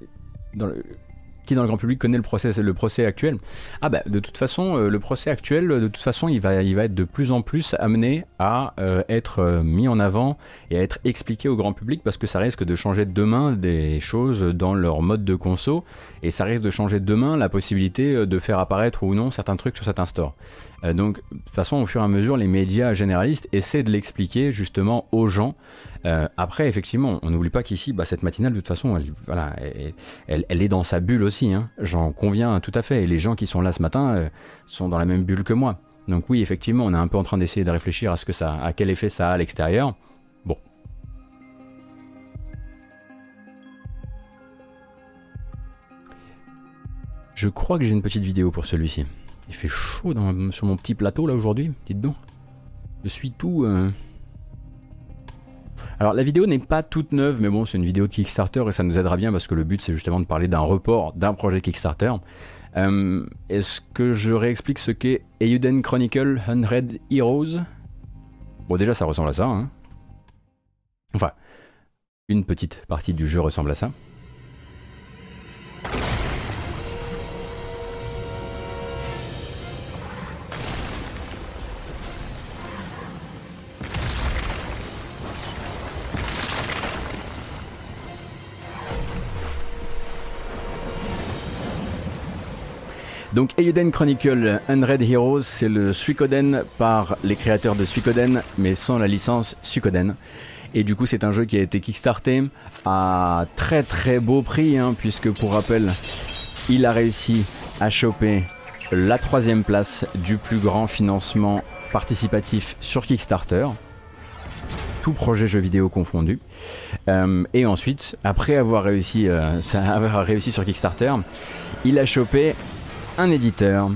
A: qui dans le grand public connaît le procès le procès actuel. Ah bah de toute façon euh, le procès actuel de toute façon il va il va être de plus en plus amené à euh, être mis en avant et à être expliqué au grand public parce que ça risque de changer demain des choses dans leur mode de conso et ça risque de changer demain la possibilité de faire apparaître ou non certains trucs sur certains stores. Euh, donc, de toute façon, au fur et à mesure, les médias généralistes essaient de l'expliquer justement aux gens. Euh, après, effectivement, on n'oublie pas qu'ici, bah, cette matinale, de toute façon, elle, est dans sa bulle aussi. hein. J'en conviens tout à fait. Et les gens qui sont là ce matin euh, sont dans la même bulle que moi. Donc oui, effectivement, on est un peu en train d'essayer de réfléchir à ce que ça, à quel effet ça a à l'extérieur. Bon. Je crois que j'ai une petite vidéo pour celui-ci. Il fait chaud sur mon petit plateau là aujourd'hui, dites donc. Je suis tout. euh, Alors la vidéo n'est pas toute neuve, mais bon, c'est une vidéo de Kickstarter et ça nous aidera bien parce que le but c'est justement de parler d'un report d'un projet Kickstarter. Euh, Est-ce que je réexplique ce qu'est Euden Chronicle 100 Heroes? Bon, déjà ça ressemble à ça. hein. Enfin, une petite partie du jeu ressemble à ça. Donc Euden Chronicle 100 Heroes, c'est le Suikoden par les créateurs de Suikoden, mais sans la licence Suikoden. Et du coup, c'est un jeu qui a été kickstarté à très très beau prix, hein, puisque pour rappel, il a réussi à choper la troisième place du plus grand financement participatif sur Kickstarter. Tout projet jeu vidéo confondu. Euh, et ensuite, après avoir réussi, euh, ça, avoir réussi sur Kickstarter, il a chopé un éditeur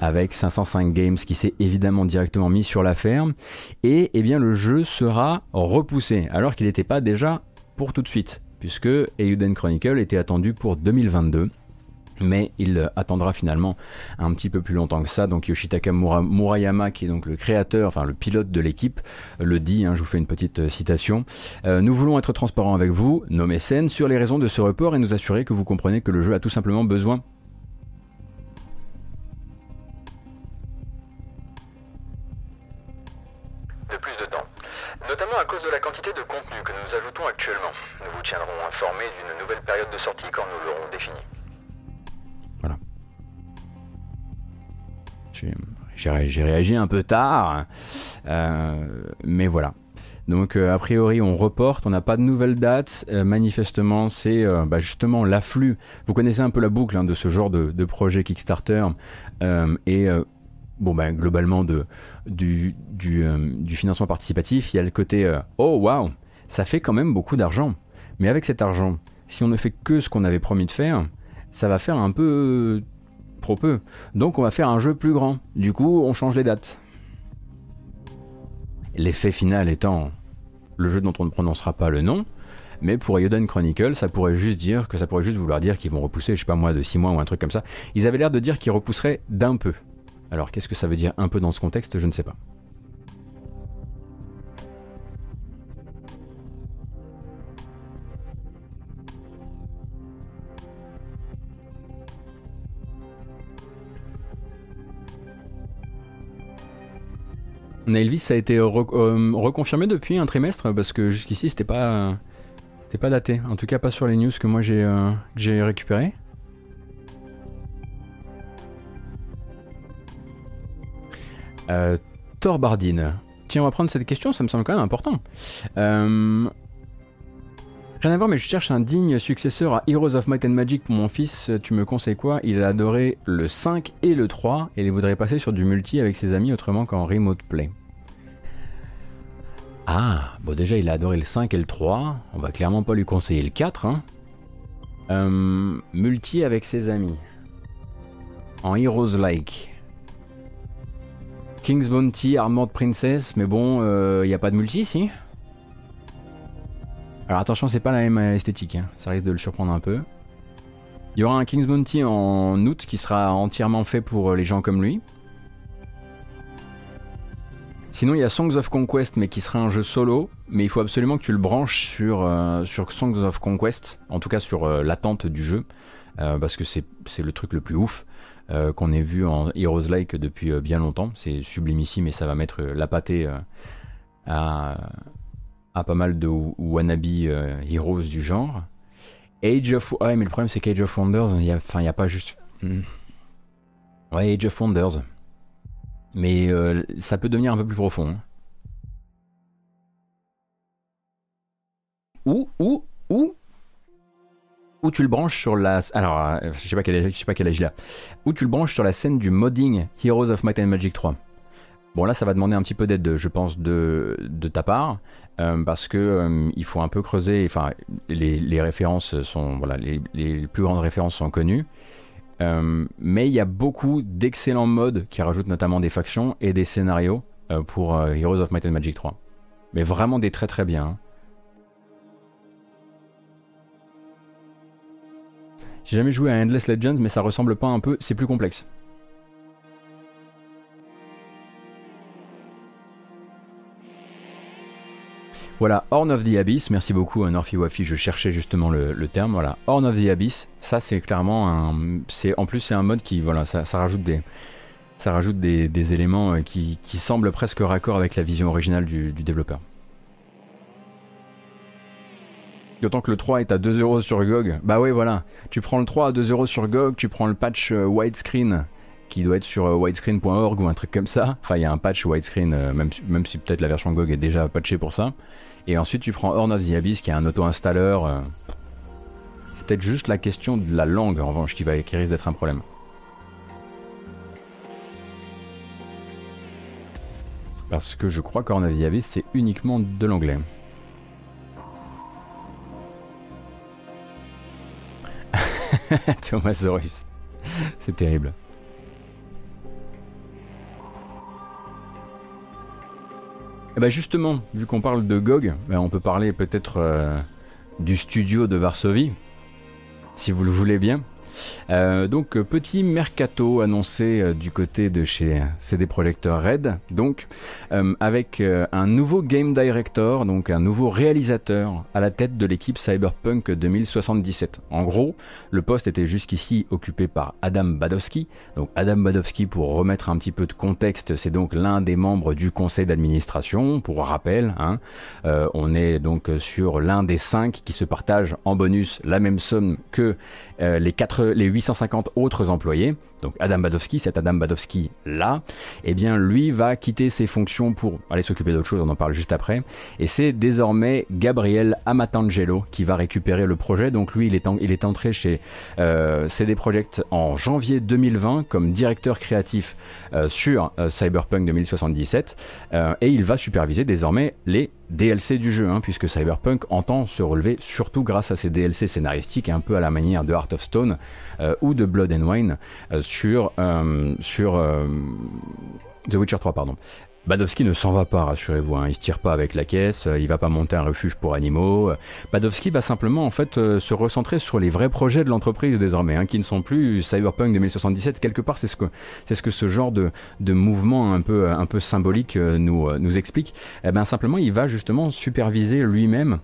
A: avec 505 Games qui s'est évidemment directement mis sur l'affaire et eh bien le jeu sera repoussé alors qu'il n'était pas déjà pour tout de suite puisque Euden Chronicle était attendu pour 2022 mais il attendra finalement un petit peu plus longtemps que ça. Donc Yoshitaka Mura- Murayama, qui est donc le créateur, enfin le pilote de l'équipe, le dit, hein, je vous fais une petite euh, citation. Euh, nous voulons être transparents avec vous, nos mécènes, sur les raisons de ce report et nous assurer que vous comprenez que le jeu a tout simplement besoin
F: Notamment à cause de la quantité de contenu que nous ajoutons actuellement. Nous vous tiendrons informés d'une nouvelle période de sortie quand nous l'aurons définie.
A: J'ai- J'ai ré- j'ai réagi un peu tard, euh, mais voilà. Donc euh, a priori on reporte, on n'a pas de nouvelles dates. Euh, manifestement c'est euh, bah, justement l'afflux. Vous connaissez un peu la boucle hein, de ce genre de, projet Kickstarter et bon bah, globalement de, euh, du financement participatif, il y a le côté euh, oh waouh, ça fait quand même beaucoup d'argent. Mais avec cet argent, si on ne fait que ce qu'on avait promis de faire, ça va faire un peu trop peu. Donc on va faire un jeu plus grand. Du coup, on change les dates. L'effet final étant le jeu dont on ne prononcera pas le nom, mais pour Yoden Chronicle, ça pourrait juste dire que ça pourrait juste vouloir dire qu'ils vont repousser, je sais pas moi, de 6 mois ou un truc comme ça. Ils avaient l'air de dire qu'ils repousseraient d'un peu. Alors qu'est-ce que ça veut dire un peu dans ce contexte Je ne sais pas. Elvis, ça a été euh, reconfirmé depuis un trimestre parce que jusqu'ici c'était pas c'était pas daté. En tout cas pas sur les news que moi j'ai euh, j'ai récupéré. Thor Bardine. Tiens, on va prendre cette question, ça me semble quand même important. Euh, rien à voir, mais je cherche un digne successeur à Heroes of Might and Magic pour mon fils. Tu me conseilles quoi? Il a adoré le 5 et le 3 et il voudrait passer sur du multi avec ses amis autrement qu'en remote play. Ah, bon déjà il a adoré le 5 et le 3. On va clairement pas lui conseiller le 4. Hein. Euh, multi avec ses amis. En Heroes-like. King's Bounty, Armored Princess, mais bon, il euh, n'y a pas de multi ici. Alors attention, c'est pas la même esthétique, hein. ça risque de le surprendre un peu. Il y aura un King's Bounty en août qui sera entièrement fait pour euh, les gens comme lui. Sinon, il y a Songs of Conquest, mais qui sera un jeu solo. Mais il faut absolument que tu le branches euh, sur Songs of Conquest, en tout cas sur l'attente du jeu, parce que c'est le truc le plus ouf. Euh, qu'on ait vu en Heroes Like depuis euh, bien longtemps. C'est sublime ici, mais ça va mettre euh, la pâtée à, pas mal de wannabe heroes du genre. Age of... Ouais, mais le problème c'est qu'Age of Wonders, il n'y a, a pas juste... Hmm. Ouais, Age of Wonders. Mais ça peut devenir un peu plus profond. Hein. Ou, ou, ou, où tu le branches sur la. Alors, euh, je sais pas je sais pas tu le branches sur la scène du modding Heroes of Might and Magic 3. Bon, là, ça va demander un petit peu d'aide, je pense, de, de ta part, euh, parce que euh, il faut un peu creuser. Enfin, les, les références sont, voilà, les, les, plus grandes références sont connues. mais il y a beaucoup d'excellents mods qui rajoutent notamment des factions et des scénarios pour Heroes of Might and Magic 3. Mais vraiment des très très bien. Hein. J'ai jamais joué à Endless Legends, mais ça ressemble pas un peu, c'est plus complexe. Voilà, Horn of the Abyss, merci beaucoup Norfi Wafi, je cherchais justement le, terme, voilà, Horn of the Abyss, ça c'est clairement un... En plus c'est un mode qui, voilà, ça, rajoute des... Ça rajoute des, éléments euh, qui, semblent presque raccord avec la vision originale du développeur. D'autant que le 3 est à 2 euros sur GOG. Bah ouais, voilà. Tu prends le 3 à 2 euros sur GOG, tu prends le patch euh, widescreen qui doit être sur euh, widescreen.org ou un truc comme ça. Enfin, il y a un patch widescreen, euh, même, même si peut-être la version GOG est déjà patchée pour ça. Et ensuite, tu prends Horn of the Abyss qui est un auto-installeur. C'est peut-être juste la question de la langue, en revanche, qui, va, qui risque d'être un problème. Parce que je crois qu'Horn of the Abyss, c'est uniquement de l'anglais. Thomasaurus. C'est terrible. Et eh bah ben, justement, vu qu'on parle de GOG, ben, on peut parler peut-être euh, du studio de Varsovie, si vous le voulez bien. Euh, donc petit mercato annoncé euh, du côté de chez CD Projekt Red, donc euh, avec un nouveau game director, donc un nouveau réalisateur à la tête de l'équipe Cyberpunk 2077. En gros, le poste était jusqu'ici occupé par Adam Badowski. Donc Adam Badowski, pour remettre un petit peu de contexte, c'est donc l'un des membres du conseil d'administration. Pour rappel, hein. on est donc sur l'un des cinq qui se partagent en bonus la même somme que les quatre les 850 autres employés, donc Adam Badowski, cet Adam Badowski là, eh bien lui va quitter ses fonctions pour aller s'occuper d'autre chose, on en parle juste après, et c'est désormais Gabriel Amatangelo qui va récupérer le projet, donc lui il est, entré chez euh, CD Projekt en janvier 2020 comme directeur créatif euh, sur euh, Cyberpunk 2077, et il va superviser désormais les DLC du jeu, hein, puisque Cyberpunk entend se relever surtout grâce à ses DLC scénaristiques, un peu à la manière de Heart of Stone ou de Blood and Wine, sur, euh, euh, The Witcher 3. Pardon. Badowski ne s'en va pas, rassurez-vous, hein. il se tire pas avec la caisse, euh, il va pas monter un refuge pour animaux. Badowski va simplement en fait se recentrer sur les vrais projets de l'entreprise désormais, hein, qui ne sont plus Cyberpunk 2077. Quelque part, c'est ce que c'est ce que ce genre de, de mouvement un peu un peu symbolique nous explique. Eh ben simplement, il va justement superviser lui-même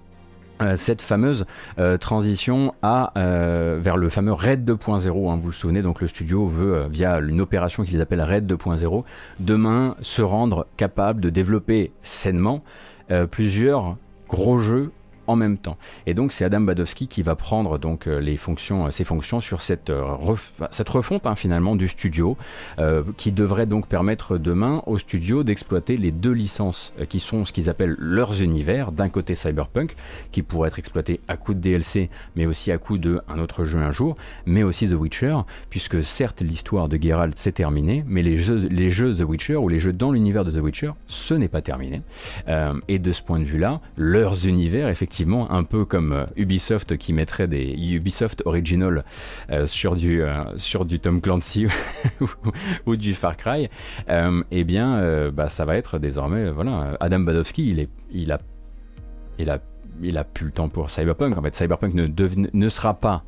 A: cette fameuse euh, transition à, euh, vers le fameux RAID 2.0. Hein, vous vous souvenez, donc le studio veut, via une opération qu'ils appellent RAID 2.0, demain se rendre capable de développer sainement plusieurs gros jeux en même temps. Et donc c'est Adam Badowski qui va prendre donc euh, les fonctions, euh, ses fonctions sur cette, euh, refonte hein, finalement du studio, qui devrait donc permettre demain au studio d'exploiter les deux licences qui sont ce qu'ils appellent leurs univers. D'un côté Cyberpunk, qui pourrait être exploité à coup de DLC, mais aussi à coup de autre jeu un jour, mais aussi The Witcher, puisque certes l'histoire de Geralt s'est terminée, mais les jeux, les jeux The Witcher ou les jeux dans l'univers de The Witcher, ce n'est pas terminé. et de ce point de vue-là, leurs univers effectivement un peu comme euh, Ubisoft qui mettrait des Ubisoft Original euh, sur, du, euh, sur du Tom Clancy ou, du Far Cry, eh bien, bah, ça va être désormais, voilà, Adam Badowski, il, a, il, a, il a plus le temps pour Cyberpunk. En fait, Cyberpunk ne, ne sera pas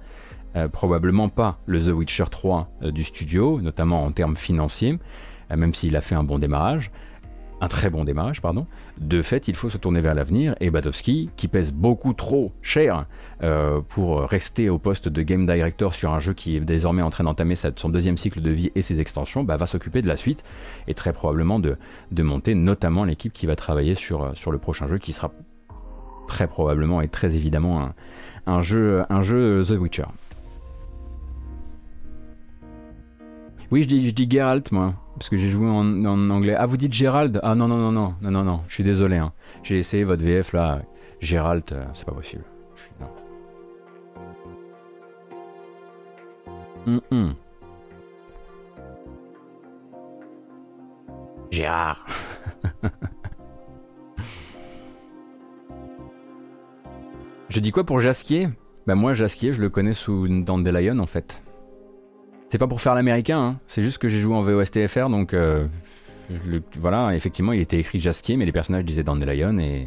A: probablement pas le The Witcher 3 du studio, notamment en termes financiers, même s'il a fait un bon démarrage un très bon démarrage, pardon. De fait, il faut se tourner vers l'avenir et Badowski, qui pèse beaucoup trop cher euh, pour rester au poste de game director sur un jeu qui est désormais en train d'entamer son deuxième cycle de vie et ses extensions, bah, va s'occuper de la suite et très probablement de, monter notamment l'équipe qui va travailler sur, euh, sur le prochain jeu qui sera très probablement et très évidemment un, jeu, jeu The Witcher. Oui, je dis Geralt, moi parce que j'ai joué en, anglais. Ah, vous dites Gérald? Ah non, non, non, non, non, non, je suis désolé. Hein. J'ai essayé votre VF là. Gérald, euh, c'est pas possible. Non. Gérard. je dis quoi pour Jasquier Bah moi Jasquier je le connais sous Dandelion en fait. C'est pas pour faire l'américain, hein. c'est juste que j'ai joué en VOSTFR, donc euh, voilà, effectivement, il était écrit Jasquier, mais les personnages disaient Dandelion et.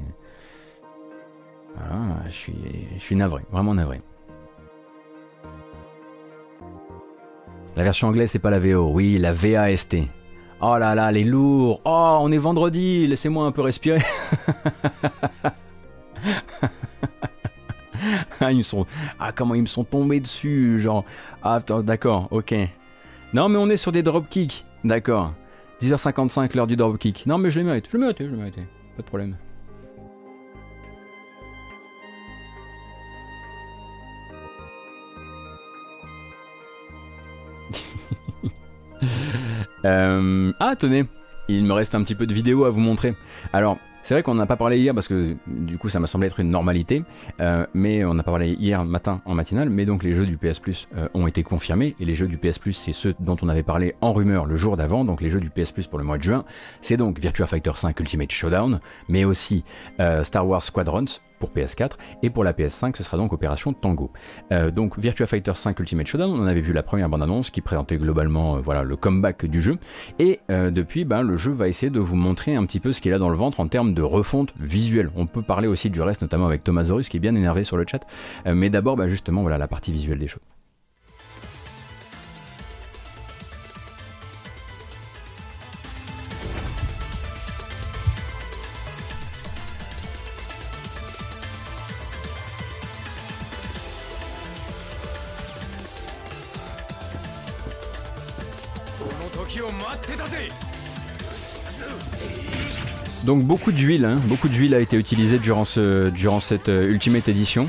A: Voilà, je suis, je suis navré, vraiment navré. La version anglaise, c'est pas la VO, oui, la VAST. Oh là là, les lourds. Oh, on est vendredi, laissez-moi un peu respirer. ah, ah, comment ils me sont tombés dessus, genre. Ah, d'accord, ok. Non, mais on est sur des dropkicks, d'accord. 10h55, l'heure du dropkick. Non, mais je l'ai mérité, je l'ai mérité, je l'ai mérité. Pas de problème. Euh, ah, tenez, il me reste un petit peu de vidéo à vous montrer. Alors, c'est vrai qu'on n'a pas parlé hier parce que du coup ça m'a semblé être une normalité, euh, mais on n'a pas parlé hier matin en matinale, mais donc les jeux du PS Plus euh, ont été confirmés et les jeux du PS Plus c'est ceux dont on avait parlé en rumeur le jour d'avant, donc les jeux du PS Plus pour le mois de juin, c'est donc Virtua Fighter 5 Ultimate Showdown, mais aussi euh, Star Wars Squadrons, pour PS4 et pour la PS5 ce sera donc Opération Tango. Euh, donc Virtua Fighter 5 Ultimate Showdown, on avait vu la première bande-annonce qui présentait globalement euh, voilà le comeback du jeu et euh, depuis ben, le jeu va essayer de vous montrer un petit peu ce qu'il a dans le ventre en termes de refonte visuelle. On peut parler aussi du reste notamment avec Thomas Zorus qui est bien énervé sur le chat, mais d'abord ben, justement voilà la partie visuelle des choses. Donc beaucoup d'huile, hein. beaucoup d'huile a été utilisée durant, ce, durant cette euh, Ultimate Edition.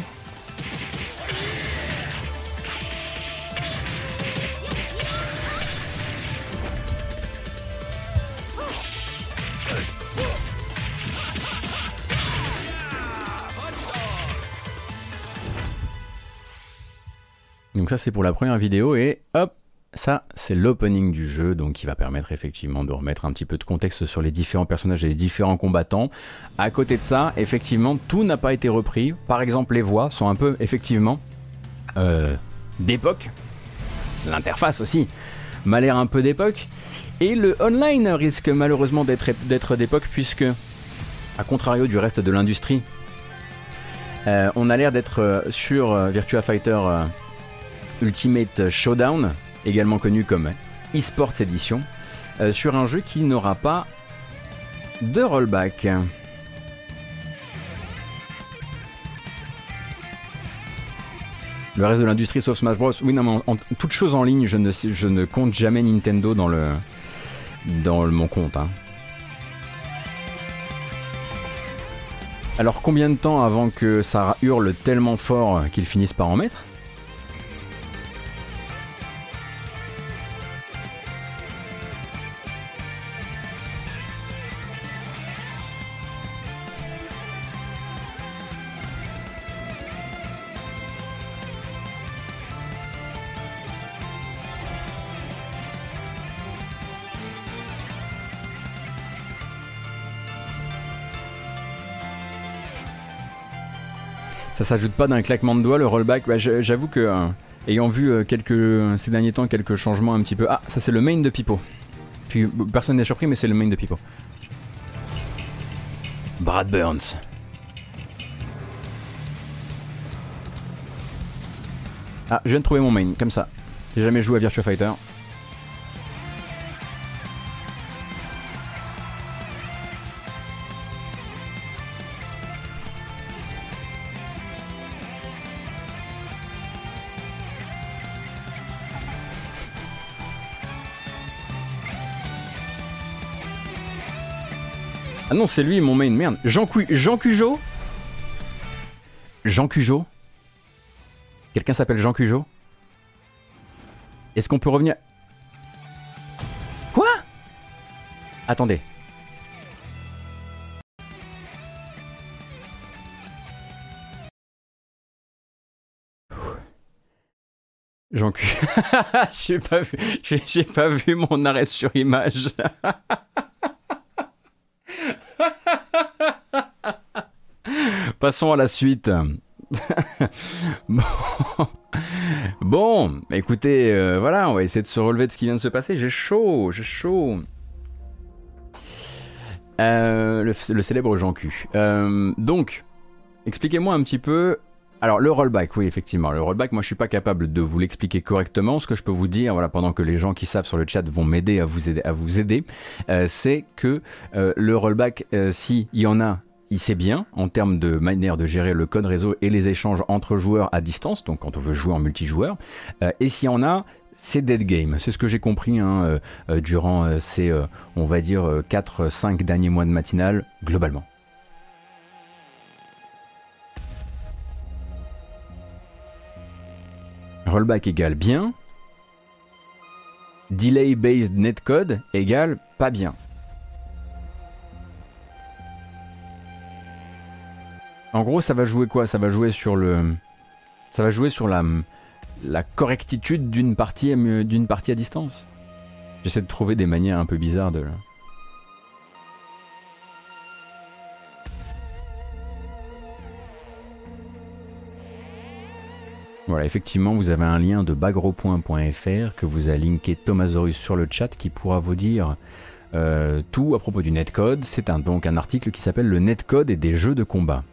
A: Donc ça c'est pour la première vidéo et hop ça, c'est l'opening du jeu, donc qui va permettre effectivement de remettre un petit peu de contexte sur les différents personnages et les différents combattants. À côté de ça, effectivement, tout n'a pas été repris. Par exemple, les voix sont un peu, effectivement, euh, d'époque. L'interface aussi m'a l'air un peu d'époque. Et le online risque malheureusement d'être d'époque, puisque, à contrario du reste de l'industrie, euh, on a l'air d'être euh, sur Virtua Fighter Ultimate Showdown également connu comme eSports Edition, euh, sur un jeu qui n'aura pas de rollback. Le reste de l'industrie sauf Smash Bros. Oui, non, mais en, en- toute chose en ligne, je ne, je ne compte jamais Nintendo dans le dans le- mon compte. hein. Alors combien de temps avant que ça hurle tellement fort qu'ils finissent par en mettre? Ça s'ajoute pas d'un claquement de doigts le rollback. Bah, J'avoue que euh, ayant vu euh, ces derniers temps quelques changements un petit peu. Ah, ça c'est le main de Pipo. Personne n'est surpris, mais c'est le main de Pipo. Brad Burns. Ah, je viens de trouver mon main, comme ça. J'ai jamais joué à Virtua Fighter. Ah non, c'est lui mon main, merde. Jean, Cu- Jean Cujo? Jean Cujo? Quelqu'un s'appelle Jean Cujo? Est-ce qu'on peut revenir? Quoi? Attendez. Jean Cujo. j'ai pas j'ai pas vu mon arrêt sur image. Passons à la suite. bon. Écoutez, euh, voilà, on va essayer de se relever de ce qui vient de se passer. J'ai chaud, j'ai chaud. Euh, le, célèbre Jean Q. Euh, donc, expliquez-moi un petit peu. Alors, le rollback, oui, effectivement. Le rollback, moi, je suis pas capable de vous l'expliquer correctement. Ce que je peux vous dire, voilà, pendant que les gens qui savent sur le chat vont m'aider à vous aider, c'est que le rollback, s'il y en a, il sait bien en termes de manière de gérer le code réseau et les échanges entre joueurs à distance, donc quand on veut jouer en multijoueur. Euh, et s'il y en a, c'est dead game. C'est ce que j'ai compris hein, euh, euh, durant ces, on va dire, 4-5 derniers mois de matinale, globalement. Rollback égale bien. Delay based netcode égale pas bien. En gros, ça va jouer quoi? Ça va jouer sur le, ça va jouer sur la, la correctitude d'une partie, mu- d'une partie à distance. J'essaie de trouver des manières un peu bizarres de. Voilà, effectivement, vous avez un lien de bagropoint.fr que vous a linké Thomasaurus sur le chat qui pourra vous dire euh, tout à propos du netcode. C'est donc un article qui s'appelle Le netcode et des jeux de combat.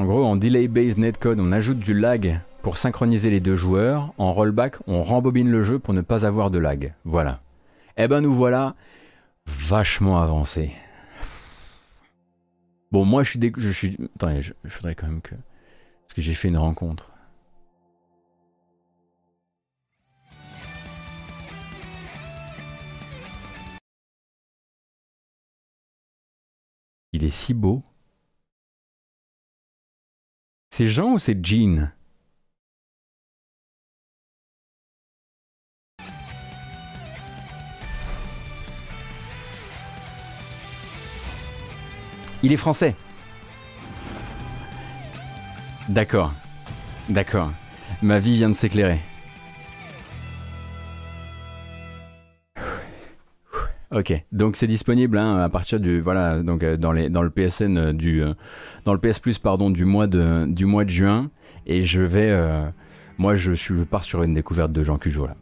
A: En gros, en delay-based netcode, on ajoute du lag pour synchroniser les deux joueurs. En rollback, on rembobine le jeu pour ne pas avoir de lag. Voilà. Eh ben nous voilà vachement avancés. Bon, moi je suis dé... je suis attendez, je, je faudrait quand même que parce que j'ai fait une rencontre. Il est si beau. C'est Jean ou c'est Jean Il est français. D'accord. D'accord. Ma vie vient de s'éclairer. Ok, donc c'est disponible hein, à partir du voilà donc euh, dans les dans le PSN euh, du euh, dans le PS Plus pardon du mois de du mois de juin et je vais euh, moi je suis je pars sur une découverte de Jean Cujo là.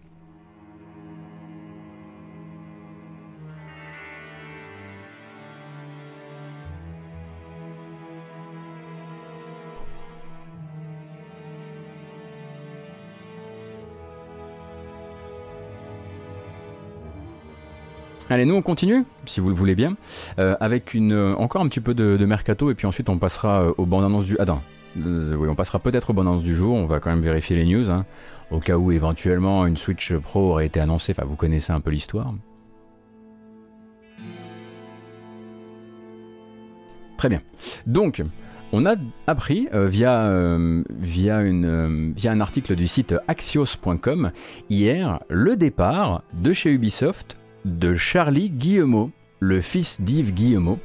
A: Allez, nous on continue, si vous le voulez bien, euh, avec une, euh, encore un petit peu de, mercato, et puis ensuite on passera euh, aux bandes annonces du. Attends, euh, oui, on passera peut-être aux bandes annonces du jour, on va quand même vérifier les news, hein, au cas où éventuellement une Switch Pro aurait été annoncée, enfin vous connaissez un peu l'histoire. Très bien. Donc, on a appris via un article du site axios.com hier le départ de chez Ubisoft de Charlie Guillemot, le fils d'Yves Guillemot,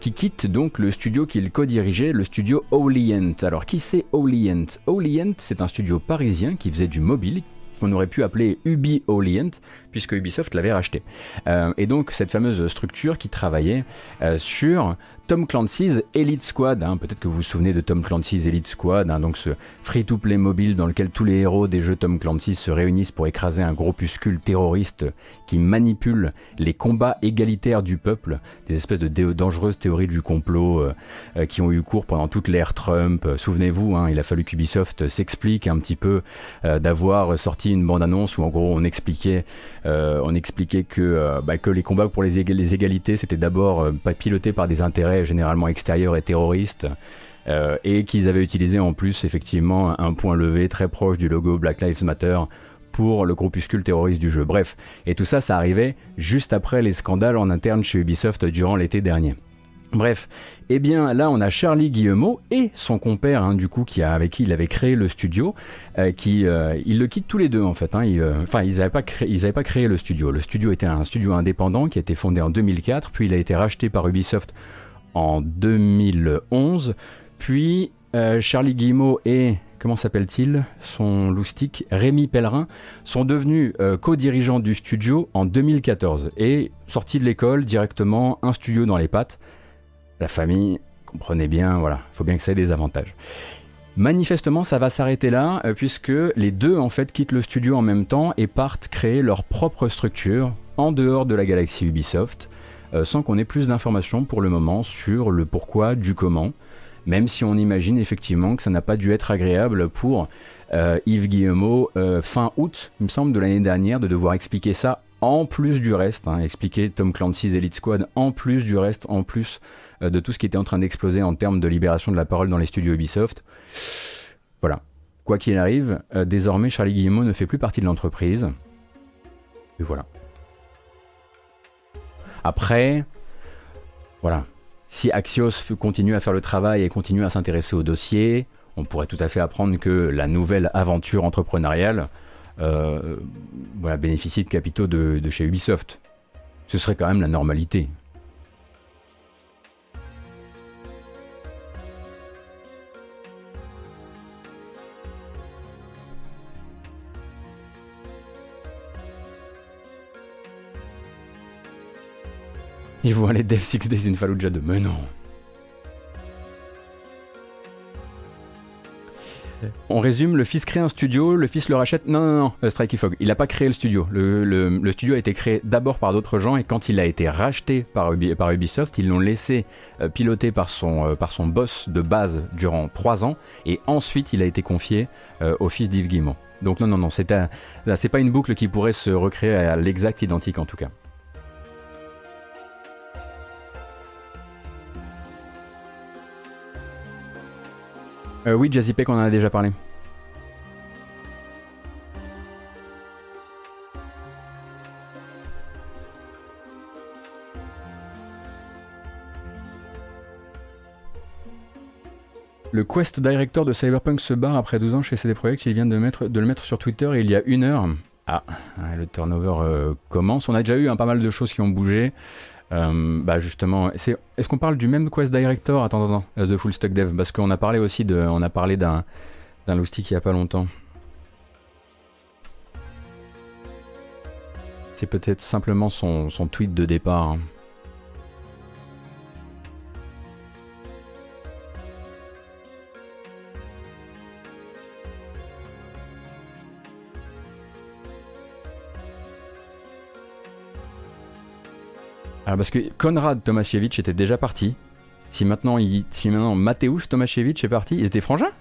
A: qui quitte donc le studio qu'il co-dirigeait, le studio Olient. Alors qui c'est Olient Olient, c'est un studio parisien qui faisait du mobile, qu'on aurait pu appeler Ubi Olient, puisque Ubisoft l'avait racheté. Euh, et donc cette fameuse structure qui travaillait euh, sur Tom Clancy's Elite Squad. hein. Peut-être que vous vous souvenez de Tom Clancy's Elite Squad, hein, donc ce free-to-play mobile dans lequel tous les héros des jeux Tom Clancy se réunissent pour écraser un groupuscule terroriste qui manipule les combats égalitaires du peuple, des espèces de dangereuses théories du complot euh, euh, qui ont eu cours pendant toute l'ère Trump. Euh, Souvenez-vous, hein, il a fallu qu'Ubisoft s'explique un petit peu d'avoir sorti une bande-annonce où en gros on expliquait, bah, que les combats pour les, les égalités c'était d'abord pas piloté par des intérêts généralement extérieurs et terroristes. euh, et qu'ils avaient utilisé en plus effectivement un point levé très proche du logo Black Lives Matter pour le groupuscule terroriste du jeu. Bref, et tout ça, ça arrivait juste après les scandales en interne chez Ubisoft durant l'été dernier. Bref, eh bien là on a Charlie Guillemot et son compère hein, du coup qui a, avec qui il avait créé le studio, euh, qui euh, ils le quittent tous les deux en fait. Hein, ils, euh, Enfin ils n'avaient pas pas créé le studio. Le studio était un studio indépendant qui a été fondé en 2004, puis il a été racheté par Ubisoft en 2011, puis euh, Charlie Guillemot et comment s'appelle-t-il Son loustic Rémi Pellerin sont devenus euh, co-dirigeants du studio en 2014 et sortis de l'école directement un studio dans les pattes. La famille, comprenez bien, voilà, faut bien que ça ait des avantages. Manifestement, ça va s'arrêter là, euh, puisque les deux en fait quittent le studio en même temps et partent créer leur propre structure en dehors de la galaxie Ubisoft, sans qu'on ait plus d'informations pour le moment sur le pourquoi du comment, même si on imagine effectivement que ça n'a pas dû être agréable pour euh, Yves Guillemot euh, fin août, il me semble, de l'année dernière, de devoir expliquer ça en plus du reste, hein, expliquer Tom Clancy's Elite Squad en plus du reste, en plus euh, de tout ce qui était en train d'exploser en termes de libération de la parole dans les studios Ubisoft. Voilà. Quoi qu'il arrive, euh, désormais Charlie Guillemot ne fait plus partie de l'entreprise. Et voilà. Après, voilà. Si Axios continue à faire le travail et continue à s'intéresser au dossier, on pourrait tout à fait apprendre que la nouvelle aventure entrepreneuriale euh, bénéficie de capitaux de chez Ubisoft. Ce serait quand même la normalité. Ils vont aller Dev 6 Days in Fallujah 2, mais non. On résume, le fils crée un studio, le fils le rachète. Non, non, non, Strikey Fog, il n'a pas créé le studio. Le, studio a été créé d'abord par d'autres gens et quand il a été racheté par, Ubi- par Ubisoft, ils l'ont laissé euh, piloter par son, euh, par son boss de base durant trois ans et ensuite il a été confié euh, au fils d'Yves Guillemot. Donc non, non, non, c'est pas une boucle qui pourrait se recréer à l'exact identique en tout cas. Euh, oui, Jazzy Peck, on en a déjà parlé. Le Quest Director de Cyberpunk se barre après 12 ans chez CD Projekt. Il vient de, le mettre sur Twitter il y a une heure. Ah, le turnover euh, commence. On a déjà eu un pas mal de choses qui ont bougé. Euh, bah justement, c'est- est-ce qu'on parle du même Quest Director? Attends, attends, attends, de Full Stack Dev, parce qu'on a parlé aussi on a parlé d'un d'un loustic il y a pas longtemps. C'est peut-être simplement son, son tweet de départ. hein. Alors parce que Konrad Tomasiewicz était déjà parti. Si maintenant, il, Mateusz Tomasiewicz est parti, ils étaient frangins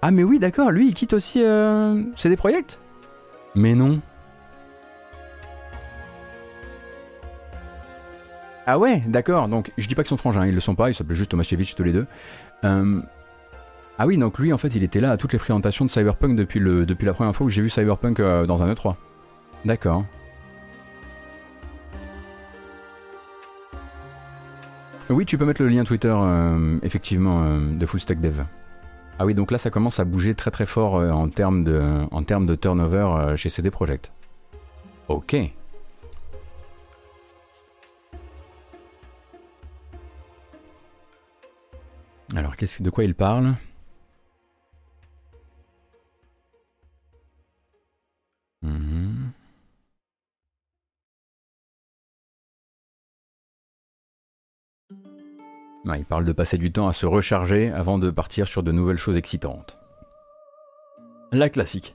A: Ah mais oui d'accord, lui il quitte aussi euh, CD Projekt? Mais non. Ah ouais, d'accord. Donc je dis pas que son frangin, ils le sont pas, ils s'appellent juste Tomasiewicz tous les deux. Euh, Ah oui, donc lui en fait il était là à toutes les présentations de Cyberpunk depuis la première fois où j'ai vu Cyberpunk euh, dans un E3. D'accord. Oui, tu peux mettre le lien Twitter, euh, effectivement, euh, de Full Stack Dev. Ah oui, donc là ça commence à bouger très très fort euh, en termes de, turnover chez CD Projekt. Ok. Alors, qu'est-ce- de quoi il parle? Mhm. Il parle de passer du temps à se recharger avant de partir sur de nouvelles choses excitantes. La classique.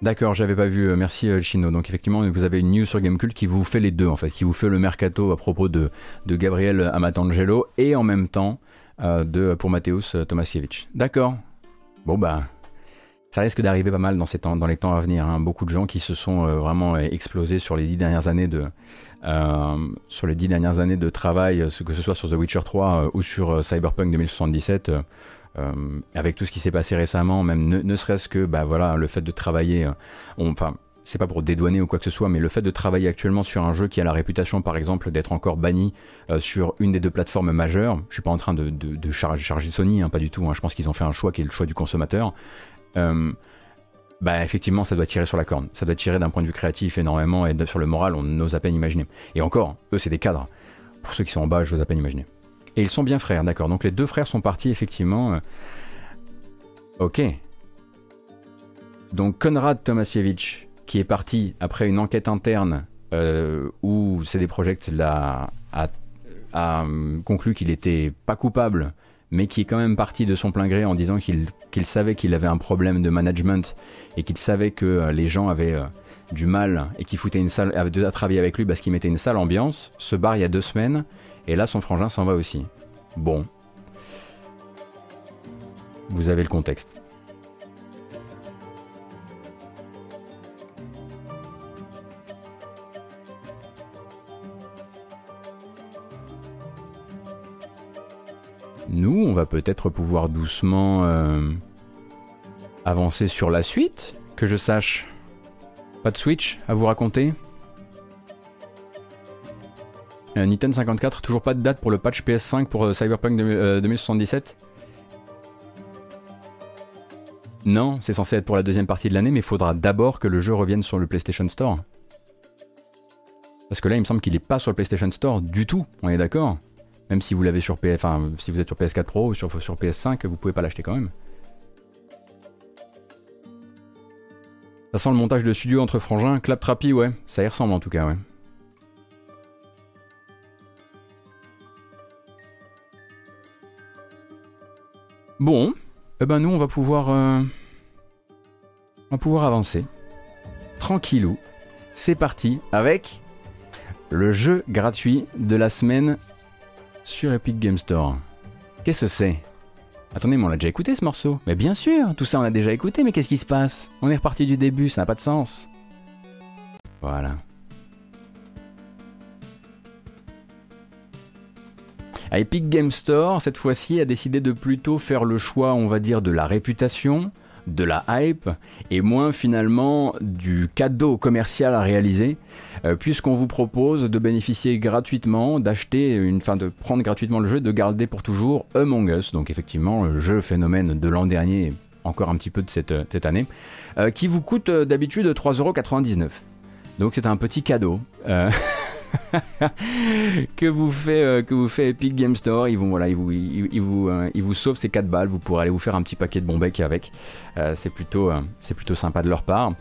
A: D'accord, j'avais pas vu. euh, Merci euh, Chino. Donc effectivement, vous avez une news sur Gamecult qui vous fait les deux en fait, qui vous fait le mercato à propos de, Gabriel Amatangelo et en même temps euh, pour Mateusz Tomasiewicz. D'accord. Bon bah, ça risque d'arriver pas mal dans, les temps à venir. hein. Beaucoup de gens qui se sont euh, vraiment euh, explosés sur les dix dernières années de euh, travail, que ce soit sur The Witcher 3 euh, ou sur Cyberpunk 2077. euh, euh, avec tout ce qui s'est passé récemment, même ne, serait-ce que bah le fait de travailler, enfin c'est pas pour dédouaner ou quoi que ce soit, mais le fait de travailler actuellement sur un jeu qui a la réputation par exemple d'être encore banni sur une des deux plateformes majeures, je suis pas en train de, charger Sony, hein, pas du tout, hein, je pense qu'ils ont fait un choix qui est le choix du consommateur. Euh, bah effectivement ça doit tirer sur la corne, ça doit tirer d'un point de vue créatif énormément et sur le moral on n'ose à peine imaginer. Et encore, eux c'est des cadres. Pour ceux qui sont en bas, je n'ose à peine imaginer. Et ils sont bien frères, d'accord. Donc les deux frères sont partis effectivement. euh, Ok. Donc Konrad Tomasiewicz, qui est parti après une enquête interne euh, où CD Projekt l'a a, a, conclu qu'il était pas coupable, mais qui est quand même parti de son plein gré en disant qu'il savait qu'il avait un problème de management et qu'il savait que euh, les gens avaient euh, du mal et qu'il foutait une avait à travailler avec lui parce qu'il mettait une sale ambiance, se barre il y a deux semaines et là son frangin s'en va aussi. Bon. Vous avez le contexte. Nous, on va peut-être pouvoir doucement euh, avancer sur la suite, que je sache. Pas de Switch à vous raconter euh, Nintendo 54, toujours pas de date pour le patch PS5 pour euh, Cyberpunk 2000, euh, 2077 Non, c'est censé être pour la deuxième partie de l'année, mais il faudra d'abord que le jeu revienne sur le PlayStation Store. Parce que là, il me semble qu'il n'est pas sur le PlayStation Store du tout, on est d'accord? Même si vous l'avez sur PS, enfin, si vous êtes sur PS4 Pro ou sur, sur PS5, vous pouvez pas l'acheter quand même. Ça sent le montage de studio entre frangins, clap-trappy, ouais, ça y ressemble en tout cas, ouais. Bon, eh ben nous on va pouvoir, euh, on va pouvoir avancer. Tranquillou. C'est parti avec le jeu gratuit de la semaine sur Epic Game Store. Qu'est-ce que c'est? Attendez, mais on l'a déjà écouté ce morceau Mais bien sûr, tout ça on a déjà écouté, mais qu'est-ce qui se passe? On est reparti du début, ça n'a pas de sens. Voilà. À Epic Game Store, cette fois-ci, a décidé de plutôt faire le choix, on va dire, de la réputation, de la hype, et moins finalement du cadeau commercial à réaliser, euh, puisqu'on vous propose de bénéficier gratuitement, d'acheter, une, de prendre gratuitement le jeu, de garder pour toujours Among Us, donc effectivement, le jeu phénomène de l'an dernier, encore un petit peu de cette, cette année, euh, qui vous coûte euh, d'habitude 3,99€. Donc c'est un petit cadeau. euh, que vous fait euh, que Epic Game Store. Ils voilà ils vous ils, euh, sauvent ces 4 balles. Vous pourrez aller vous faire un petit paquet de bons becs avec. Euh, c'est plutôt euh, c'est sympa de leur part.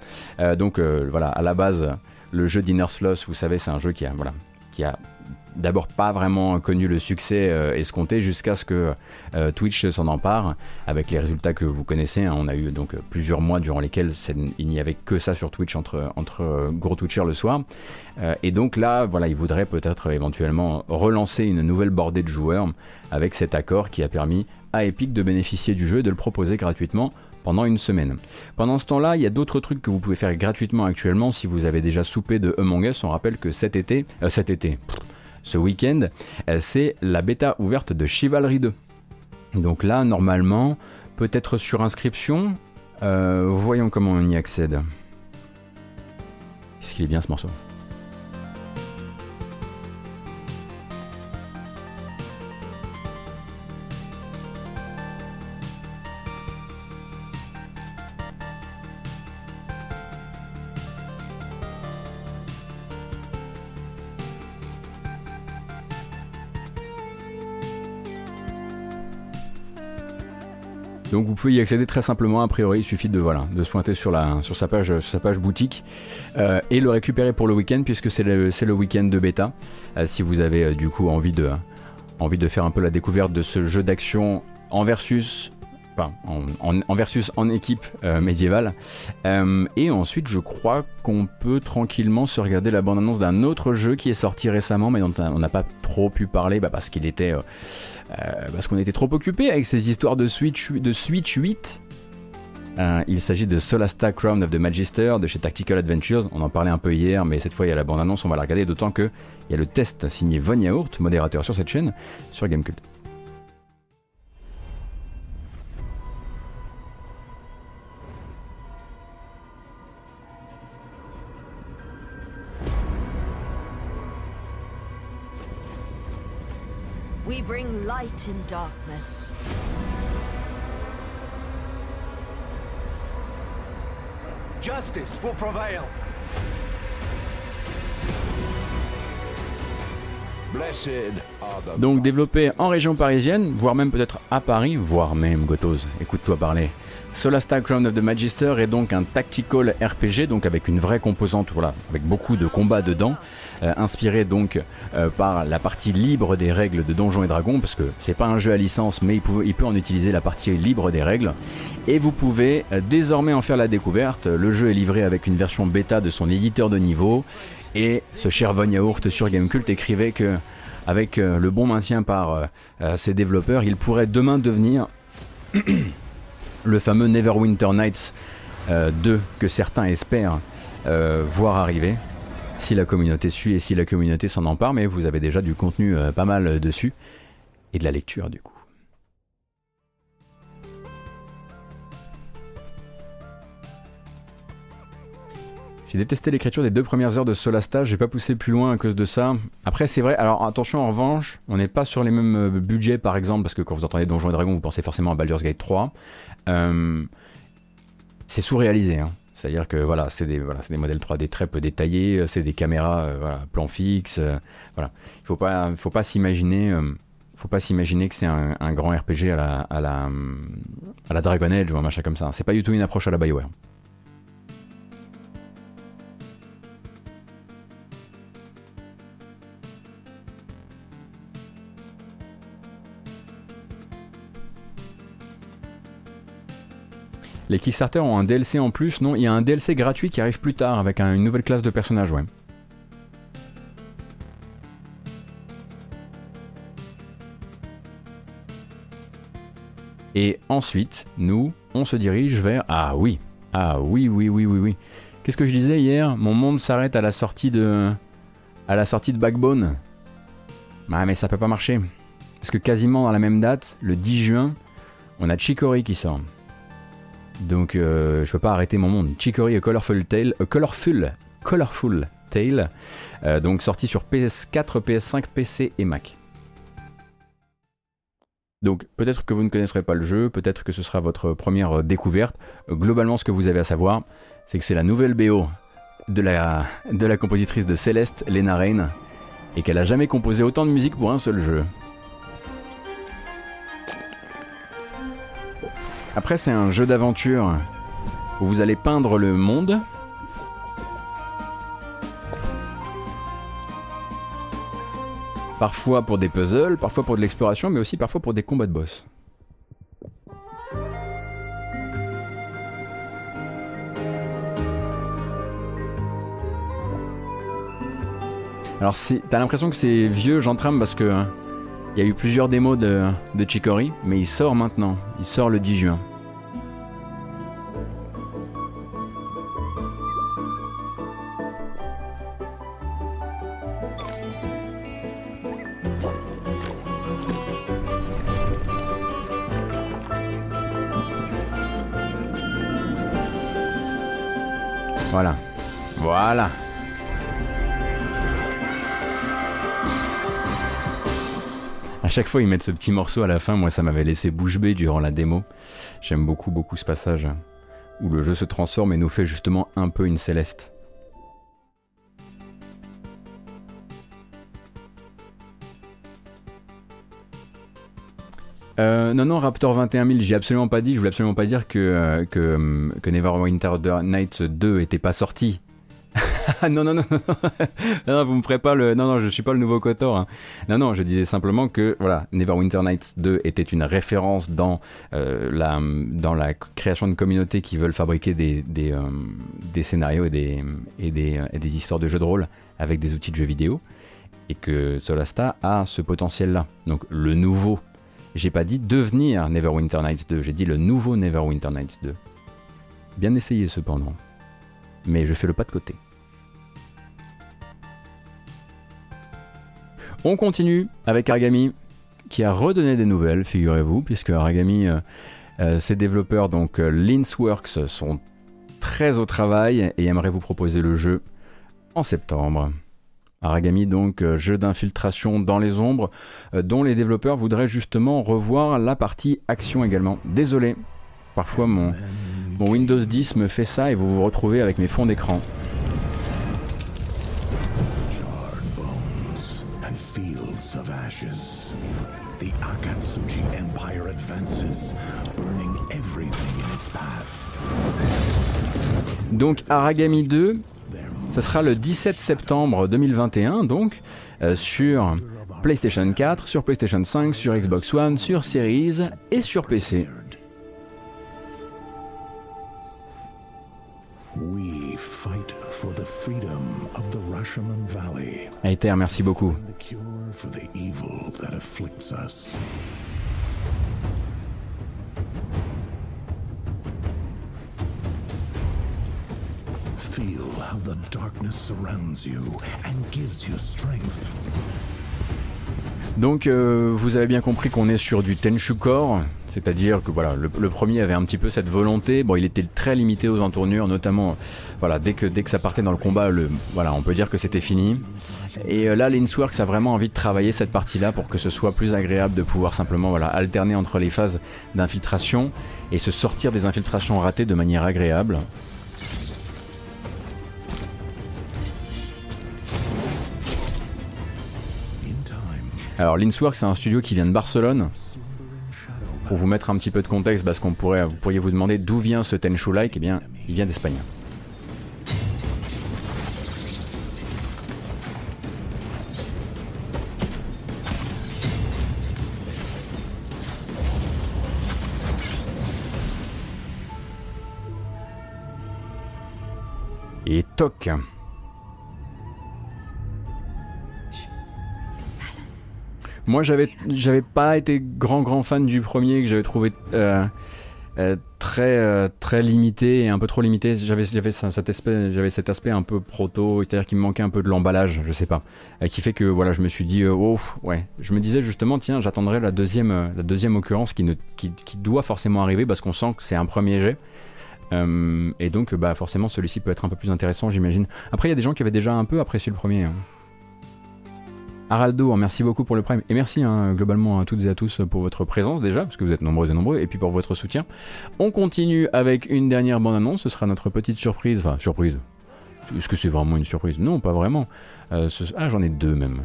A: Donc voilà à la base le jeu d'Inner Sloth vous savez c'est un jeu qui a voilà qui a d'abord pas vraiment connu le succès euh, escompté jusqu'à ce que euh, Twitch s'en empare avec les résultats que vous connaissez. hein. On a eu donc plusieurs mois durant lesquels il n'y avait que ça sur Twitch entre, entre euh, gros Twitchers le soir. Euh, et donc là, voilà, il voudrait peut-être éventuellement relancer une nouvelle bordée de joueurs avec cet accord qui a permis à Epic de bénéficier du jeu et de le proposer gratuitement pendant une semaine. Pendant ce temps-là, il y a d'autres trucs que vous pouvez faire gratuitement actuellement si vous avez déjà soupé de Among Us. On rappelle que cet été, euh, cet été, ce week-end, euh, c'est la bêta ouverte de Chivalry 2. Donc là, normalement, peut-être sur inscription. Euh, voyons comment on y accède. Est-ce qu'il est bien ce morceau? Donc vous pouvez y accéder très simplement, a priori il suffit de, voilà, de se pointer sur, sa, page, sa page boutique euh, et le récupérer pour le week-end puisque c'est le, c'est le week-end de bêta. Euh, si vous avez euh, du coup envie de, envie de faire un peu la découverte de ce jeu d'action en versus, en, versus en équipe euh, médiévale. Euh, et ensuite je crois qu'on peut tranquillement se regarder la bande-annonce d'un autre jeu qui est sorti récemment mais dont on n'a pas trop pu parler bah, qu'il euh, parce qu'on était trop occupé avec ces histoires de Switch, de Switch 8. Euh, il s'agit de Solasta Crown of the Magister de chez Tactical Adventures. On en parlait un peu hier, mais cette fois il y a la bande-annonce, on va la regarder, d'autant que il y a le test signé Von Yaourt, modérateur sur cette chaîne, sur Gamecult.
G: Bring light in darkness.
D: Justice will prevail.
E: Blessed are the
A: Donc développé en région parisienne, voire même peut-être à Paris, voire même Gotos, écoute-toi parler. Solasta Crown of the Magister est donc un tactical RPG, donc avec une vraie composante, voilà, avec beaucoup de combats dedans, euh, inspiré donc euh, par la partie libre des règles de Donjons et Dragons, parce que c'est pas un jeu à licence, mais il peut, il peut en utiliser la partie libre des règles. Et vous pouvez euh, désormais en faire la découverte. Le jeu est livré avec une version bêta de son éditeur de niveau, et ce cher Von Yaourt sur Gamecult écrivait que avec le bon maintien par ses développeurs, il pourrait demain devenir le fameux Neverwinter Nights euh, 2 que certains espèrent euh, voir arriver. Si la communauté suit et si la communauté s'en empare, mais vous avez déjà du contenu euh, pas mal euh, dessus et de la lecture du coup. J'ai détesté l'écriture des deux premières heures de Solasta, j'ai pas poussé plus loin à cause de ça. Après, c'est vrai, alors attention en revanche, on n'est pas sur les mêmes euh, budgets par exemple, parce que quand vous entendez Donjons et Dragons, vous pensez forcément à Baldur's Gate 3. Euh, c'est sous-réalisé, hein. c'est-à-dire que voilà, c'est des, des modèles 3D très peu détaillés, euh, c'est des caméras, euh, plan fixe, euh, voilà. Il faut pas, faut pas s'imaginer. faut pas s'imaginer que c'est un, grand RPG à la, à la Dragon Age ou un machin comme ça. C'est pas du tout une approche à la Bioware. Les Kickstarter ont un DLC en plus, non Il y a un DLC gratuit qui arrive plus tard avec un- une nouvelle classe de personnages, ouais. Et ensuite, nous, on se dirige vers... Ah oui, ah oui, oui, oui, oui, oui. Qu'est-ce que je disais hier? Mon monde s'arrête à la sortie de... À la sortie de Backbone. Ah mais ça peut pas marcher. Parce que quasiment à la même date, le 10 juin, on a Chicory qui sort. Donc euh, je peux pas arrêter mon monde. Chicory A Colorful Tale, Colorful, Colorful Tale, euh, donc sorti sur PS4, PS5, PC et Mac. Donc peut-être que vous ne connaisserez pas le jeu, peut-être que ce sera votre première euh, découverte. Globalement, ce que vous avez à savoir, c'est que c'est la nouvelle BO de la, de la compositrice de Céleste, Lena Rain, et qu'elle a jamais composé autant de musique pour un seul jeu. Après, c'est un jeu d'aventure où vous allez peindre le monde. Parfois pour des puzzles, parfois pour de l'exploration, mais aussi parfois pour des combats de boss. Alors t'as l'impression que c'est vieux, j'entrame parce que hein, il y a eu plusieurs démos de, de Chicory, mais il sort maintenant. Il sort le 10 juin. Chaque fois, ils mettent ce petit morceau à la fin. Moi, ça m'avait laissé bouche bée durant la démo. J'aime beaucoup, beaucoup ce passage où le jeu se transforme et nous fait justement un peu une céleste. Euh, non, non, Raptor 21000, j'ai absolument pas dit, je voulais absolument pas dire que, euh, que, que Neverwinter Nights 2 était pas sorti. non, non, non, non, non, vous me ferez pas le. Non, non, je suis pas le nouveau Kotor. Hein. Non, non, je disais simplement que voilà, Neverwinter Nights 2 était une référence dans, euh, la, dans la création de communautés qui veulent fabriquer des, des, des scénarios et des, et, des, et des histoires de jeux de rôle avec des outils de jeux vidéo. Et que Solasta a ce potentiel-là. Donc le nouveau j'ai pas dit devenir Neverwinter Nights 2, j'ai dit le nouveau Neverwinter Nights 2. Bien essayé cependant. Mais je fais le pas de côté. On continue avec Argami qui a redonné des nouvelles, figurez-vous, puisque Argami, euh, euh, ses développeurs, donc euh, Linsworks, sont très au travail et aimeraient vous proposer le jeu en septembre. Aragami, donc jeu d'infiltration dans les ombres, dont les développeurs voudraient justement revoir la partie action également. Désolé, parfois mon, mon Windows 10 me fait ça et vous vous retrouvez avec mes fonds d'écran. Donc Aragami 2, ce sera le 17 septembre 2021, donc, euh, sur PlayStation 4, sur PlayStation 5, sur Xbox One, sur Series et sur PC. Aether, merci beaucoup. Donc vous avez bien compris qu'on est sur du Tenchu Core, c'est-à-dire que voilà, le, premier avait un petit peu cette volonté. Bon, il était très limité aux entournures, notamment voilà, dès que dès que ça partait dans le combat, le, voilà, on peut dire que c'était fini. Et euh, là, Linsworks a vraiment envie de travailler cette partie-là pour que ce soit plus agréable de pouvoir simplement voilà, alterner entre les phases d'infiltration et se sortir des infiltrations ratées de manière agréable. Alors Linsworks c'est un studio qui vient de Barcelone. Pour vous mettre un petit peu de contexte, parce qu'on pourrait, vous pourriez vous demander d'où vient ce Tenchu Like, eh bien, il vient d'Espagne. Et toc Moi, j'avais, j'avais pas été grand grand fan du premier que j'avais trouvé euh, euh, très euh, très limité et un peu trop limité. J'avais j'avais cet aspect j'avais cet aspect un peu proto, c'est-à-dire qu'il me manquait un peu de l'emballage, je sais pas, qui fait que voilà, je me suis dit oh ouais, je me disais justement tiens, j'attendrai la deuxième la deuxième occurrence qui ne qui, qui doit forcément arriver parce qu'on sent que c'est un premier jet. et donc, bah, forcément, celui-ci peut être un peu plus intéressant, j'imagine. Après, il y a des gens qui avaient déjà un peu apprécié le premier. Hein. Araldo, hein, merci beaucoup pour le prime. Et merci hein, globalement à toutes et à tous pour votre présence déjà, parce que vous êtes nombreux et nombreux, et puis pour votre soutien. On continue avec une dernière bande-annonce, ce sera notre petite surprise. Enfin, surprise. Est-ce que c'est vraiment une surprise? Non, pas vraiment. Euh, ah, j'en ai deux même.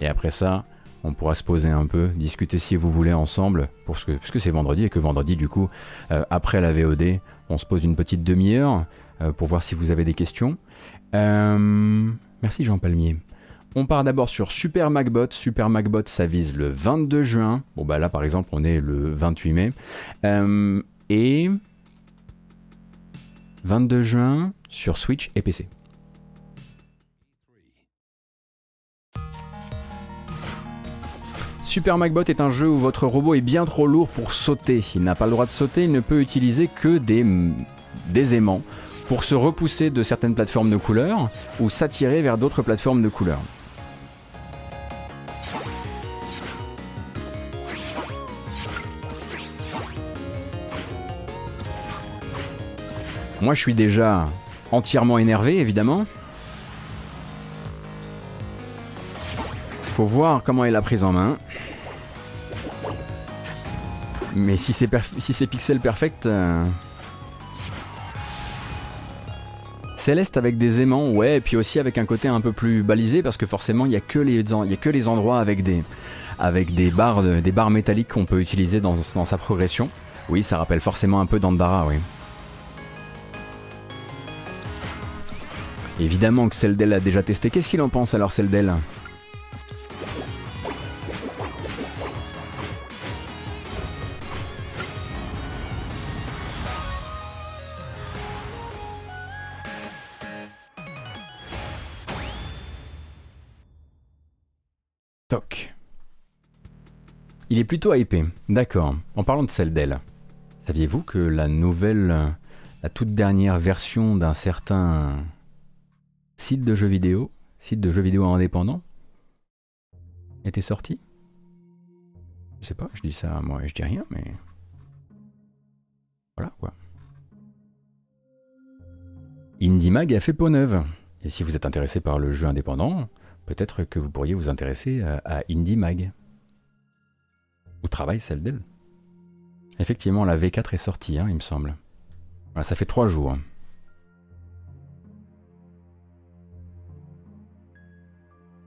A: Et après ça, on pourra se poser un peu, discuter si vous voulez ensemble, parce que, puisque c'est vendredi, et que vendredi, du coup, euh, après la VOD, on se pose une petite demi-heure euh, pour voir si vous avez des questions. merci Jean Palmier. On part d'abord sur Super Macbot. Super Macbot, ça vise le 22 juin. Bon, bah là, par exemple, on est le 28 mai. Euh, et 22 juin sur Switch et PC. Super Macbot est un jeu où votre robot est bien trop lourd pour sauter. Il n'a pas le droit de sauter, il ne peut utiliser que des, des aimants pour se repousser de certaines plateformes de couleurs ou s'attirer vers d'autres plateformes de couleurs. Moi je suis déjà entièrement énervé évidemment. Faut voir comment est la prise en main. Mais si c'est pixel perfect... Euh, Céleste avec des aimants, ouais, et puis aussi avec un côté un peu plus balisé parce que forcément il n'y a, que les, a que les endroits avec des, avec des barres, des barres métalliques qu'on peut utiliser dans, dans, sa progression. Oui, ça rappelle forcément un peu d'Andara, oui. Évidemment que Celdel a déjà testé. Qu'est-ce qu'il en pense alors Celdel Il est plutôt hypé. D'accord. En parlant de celle d'elle, saviez-vous que la nouvelle, la toute dernière version d'un certain site de jeux vidéo, site de jeux vidéo indépendant, était sortie Je sais pas, je dis ça, moi je dis rien, mais. Voilà quoi. IndieMag a fait peau neuve. Et si vous êtes intéressé par le jeu indépendant, peut-être que vous pourriez vous intéresser à, à IndieMag. Où travaille celle d'elle Effectivement, la V4 est sortie, hein, il me semble. ça fait trois jours.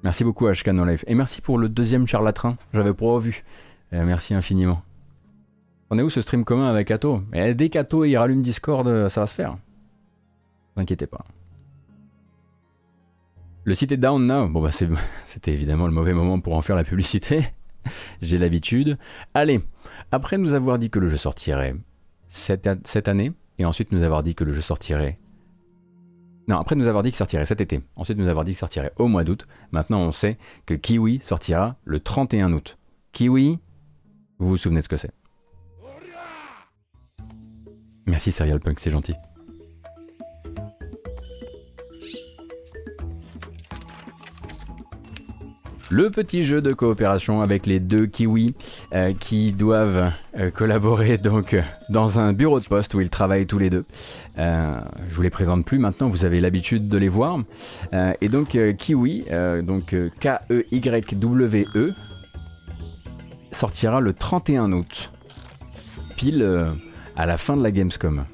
A: Merci beaucoup Ashkan Live. Et merci pour le deuxième charlatran, j'avais pas vu. Euh, merci infiniment. On est où ce stream commun avec Ato? Et Dès qu'Ato il rallume Discord, euh, ça va se faire. Ne inquiétez pas. Le site est down now. Bon bah c'était évidemment le mauvais moment pour en faire la publicité. J'ai l'habitude. Allez, après nous avoir dit que le jeu sortirait cette, cette, année, et ensuite nous avoir dit que le jeu sortirait... Non, après nous avoir dit qu'il sortirait cet été, ensuite nous avoir dit qu'il sortirait au mois d'août, maintenant on sait que Kiwi sortira le 31 août. Kiwi, vous vous souvenez de ce que c'est? Merci Serial Punk, c'est gentil. Le petit jeu de coopération avec les deux kiwis euh, qui doivent euh, collaborer donc euh, dans un bureau de poste où ils travaillent tous les deux. je vous les présente plus maintenant, vous avez l'habitude de les voir. et donc Kiwi, donc K-E-Y-W-E, -E, sortira le 31 août, pile à la fin de la Gamescom.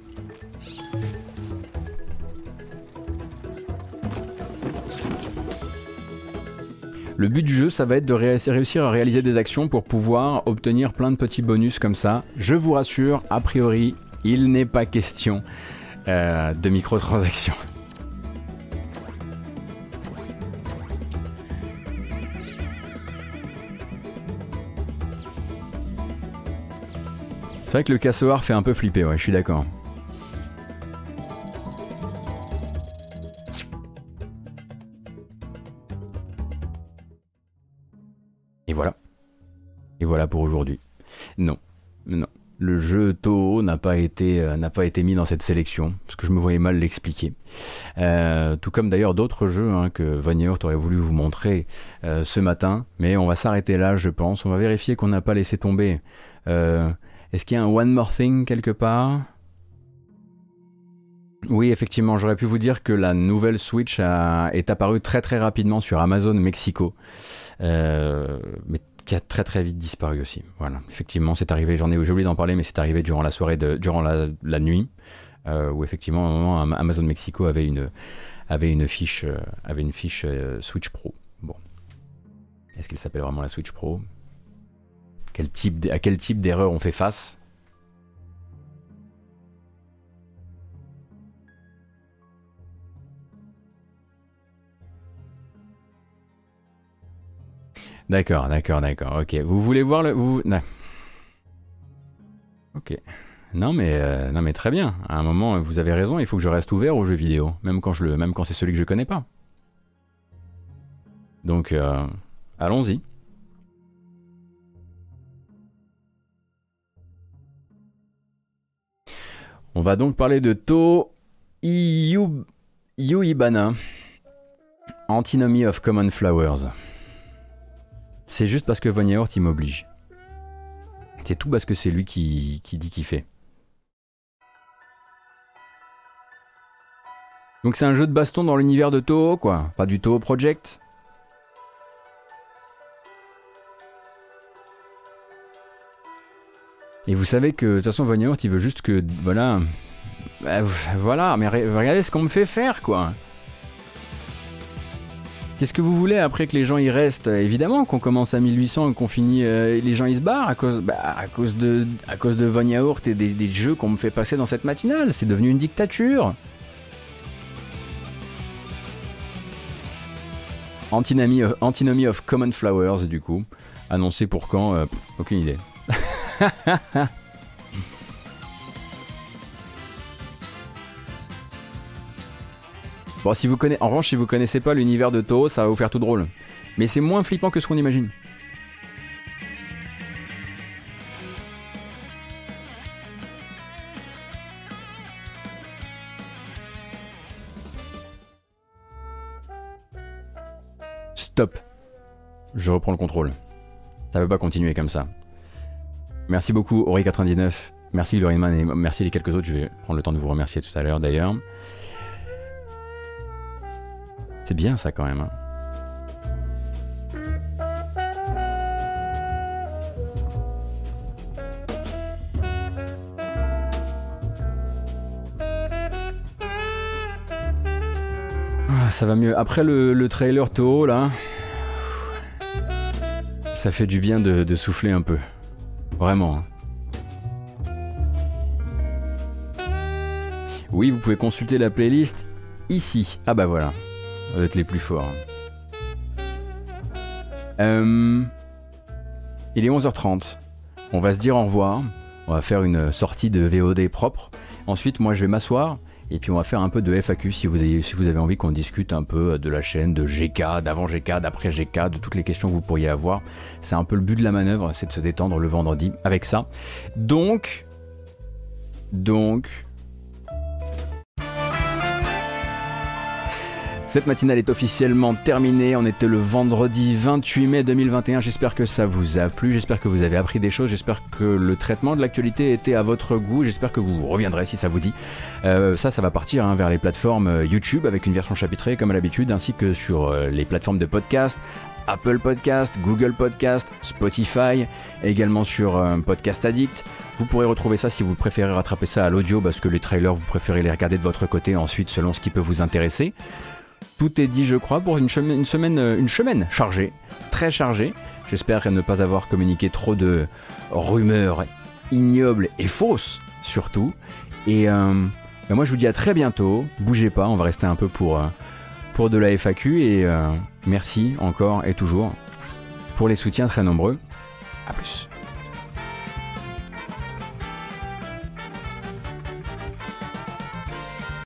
A: Le but du jeu, ça va être de réussir à réaliser des actions pour pouvoir obtenir plein de petits bonus comme ça. Je vous rassure, a priori, il n'est pas question euh, de microtransactions. C'est vrai que le cassoir fait un peu flipper, ouais, je suis d'accord. Voilà pour aujourd'hui. Non, non. Le jeu Toho n'a pas été euh, pas été mis dans cette sélection parce que je me voyais mal l'expliquer. Euh, tout comme d'ailleurs d'autres jeux hein, que Von aurait voulu vous montrer euh, ce matin, mais on va s'arrêter là, je pense. On va vérifier qu'on n'a pas laissé tomber. Est-ce qu'il y a un One More Thing quelque part? Oui, effectivement, j'aurais pu vous dire que la nouvelle Switch est apparue très très rapidement sur Amazon Mexico. mais qui a très très vite disparu aussi. Voilà, effectivement, c'est arrivé, j'en ai, oublié d'en parler, mais c'est arrivé durant la soirée, durant la, nuit, euh, où effectivement, à un moment, Amazon Mexico avait une, avait une fiche, euh, avait une fiche euh, Switch Pro. Bon, est-ce qu'elle s'appelle vraiment la Switch Pro? Quel type À quel type d'erreur on fait face? D'accord, d'accord, d'accord. Ok. Vous voulez voir le. Ok. Non mais, euh, non mais très bien. À un moment, vous avez raison, il faut que je reste ouvert aux jeux vidéo, même quand, je le, même quand c'est celui que je connais pas. Donc, euh, allons-y. On va donc parler de To Iyu- Yuibana, Antinomy of Common Flowers. C'est juste parce que Von Yaourt, il m'oblige. C'est tout parce que c'est lui qui, dit qu'il fait. Donc c'est un jeu de baston dans l'univers de Toho, quoi. Pas du Toho Project. Et vous savez que de toute façon Von il veut juste que voilà, Bah, voilà. Mais re- regardez ce qu'on me fait faire, quoi. Qu'est-ce que vous voulez après que les gens y restent? Évidemment qu'on commence à 1800 et qu'on finit, euh, les gens ils se barrent à cause, bah, à cause de, à cause de Von Yaourt et des, jeux qu'on me fait passer dans cette matinale. C'est devenu une dictature. Antinomy of, Antinomy of Common Flowers, du coup. Annoncé pour quand euh, Aucune idée. bon, si vous connaissez, en revanche, si vous connaissez pas l'univers de Toho, ça va vous faire tout drôle. Mais c'est moins flippant que ce qu'on imagine. Stop. Je reprends le contrôle. Ça peut pas continuer comme ça. Merci beaucoup, Ori99. Merci, Loriman, et merci les quelques autres. Je vais prendre le temps de vous remercier tout à l'heure d'ailleurs. C'est bien ça quand même. hein. Ah, ça va mieux. Après le, le trailer Toho là, ça fait du bien de, de souffler un peu. Vraiment. hein. Oui, vous pouvez consulter la playlist ici. Ah bah voilà. Êtes les plus forts. Euh, il est 11h30. On va se dire au revoir. On va faire une sortie de VOD propre. Ensuite, moi, je vais m'asseoir. Et puis, on va faire un peu de FAQ si vous avez, si vous avez envie qu'on discute un peu de la chaîne, de GK, d'avant GK, d'après GK, de toutes les questions que vous pourriez avoir. C'est un peu le but de la manœuvre, c'est de se détendre le vendredi avec ça. Donc, donc, Cette matinale est officiellement terminée. On était le vendredi 28 mai 2021. J'espère que ça vous a plu. J'espère que vous avez appris des choses. J'espère que le traitement de l'actualité était à votre goût. J'espère que vous reviendrez si ça vous dit. Euh, ça, ça va partir hein, vers les plateformes euh, YouTube avec une version chapitrée comme à l'habitude, ainsi que sur euh, les plateformes de podcast. Apple Podcast, Google Podcast, Spotify, également sur Podcast Addict. Vous pourrez retrouver ça si vous préférez rattraper ça à l'audio parce que les trailers, vous préférez les regarder de votre côté ensuite selon ce qui peut vous intéresser. Tout est dit, je crois, pour une, semaine, euh, une semaine chargée, très chargée. J'espère ne pas avoir communiqué trop de rumeurs ignobles et fausses, surtout. Et euh, ben moi, je vous dis à très bientôt. Bougez pas, on va rester un peu pour, euh, pour de la FAQ. Et merci encore et toujours pour les soutiens très nombreux. A plus.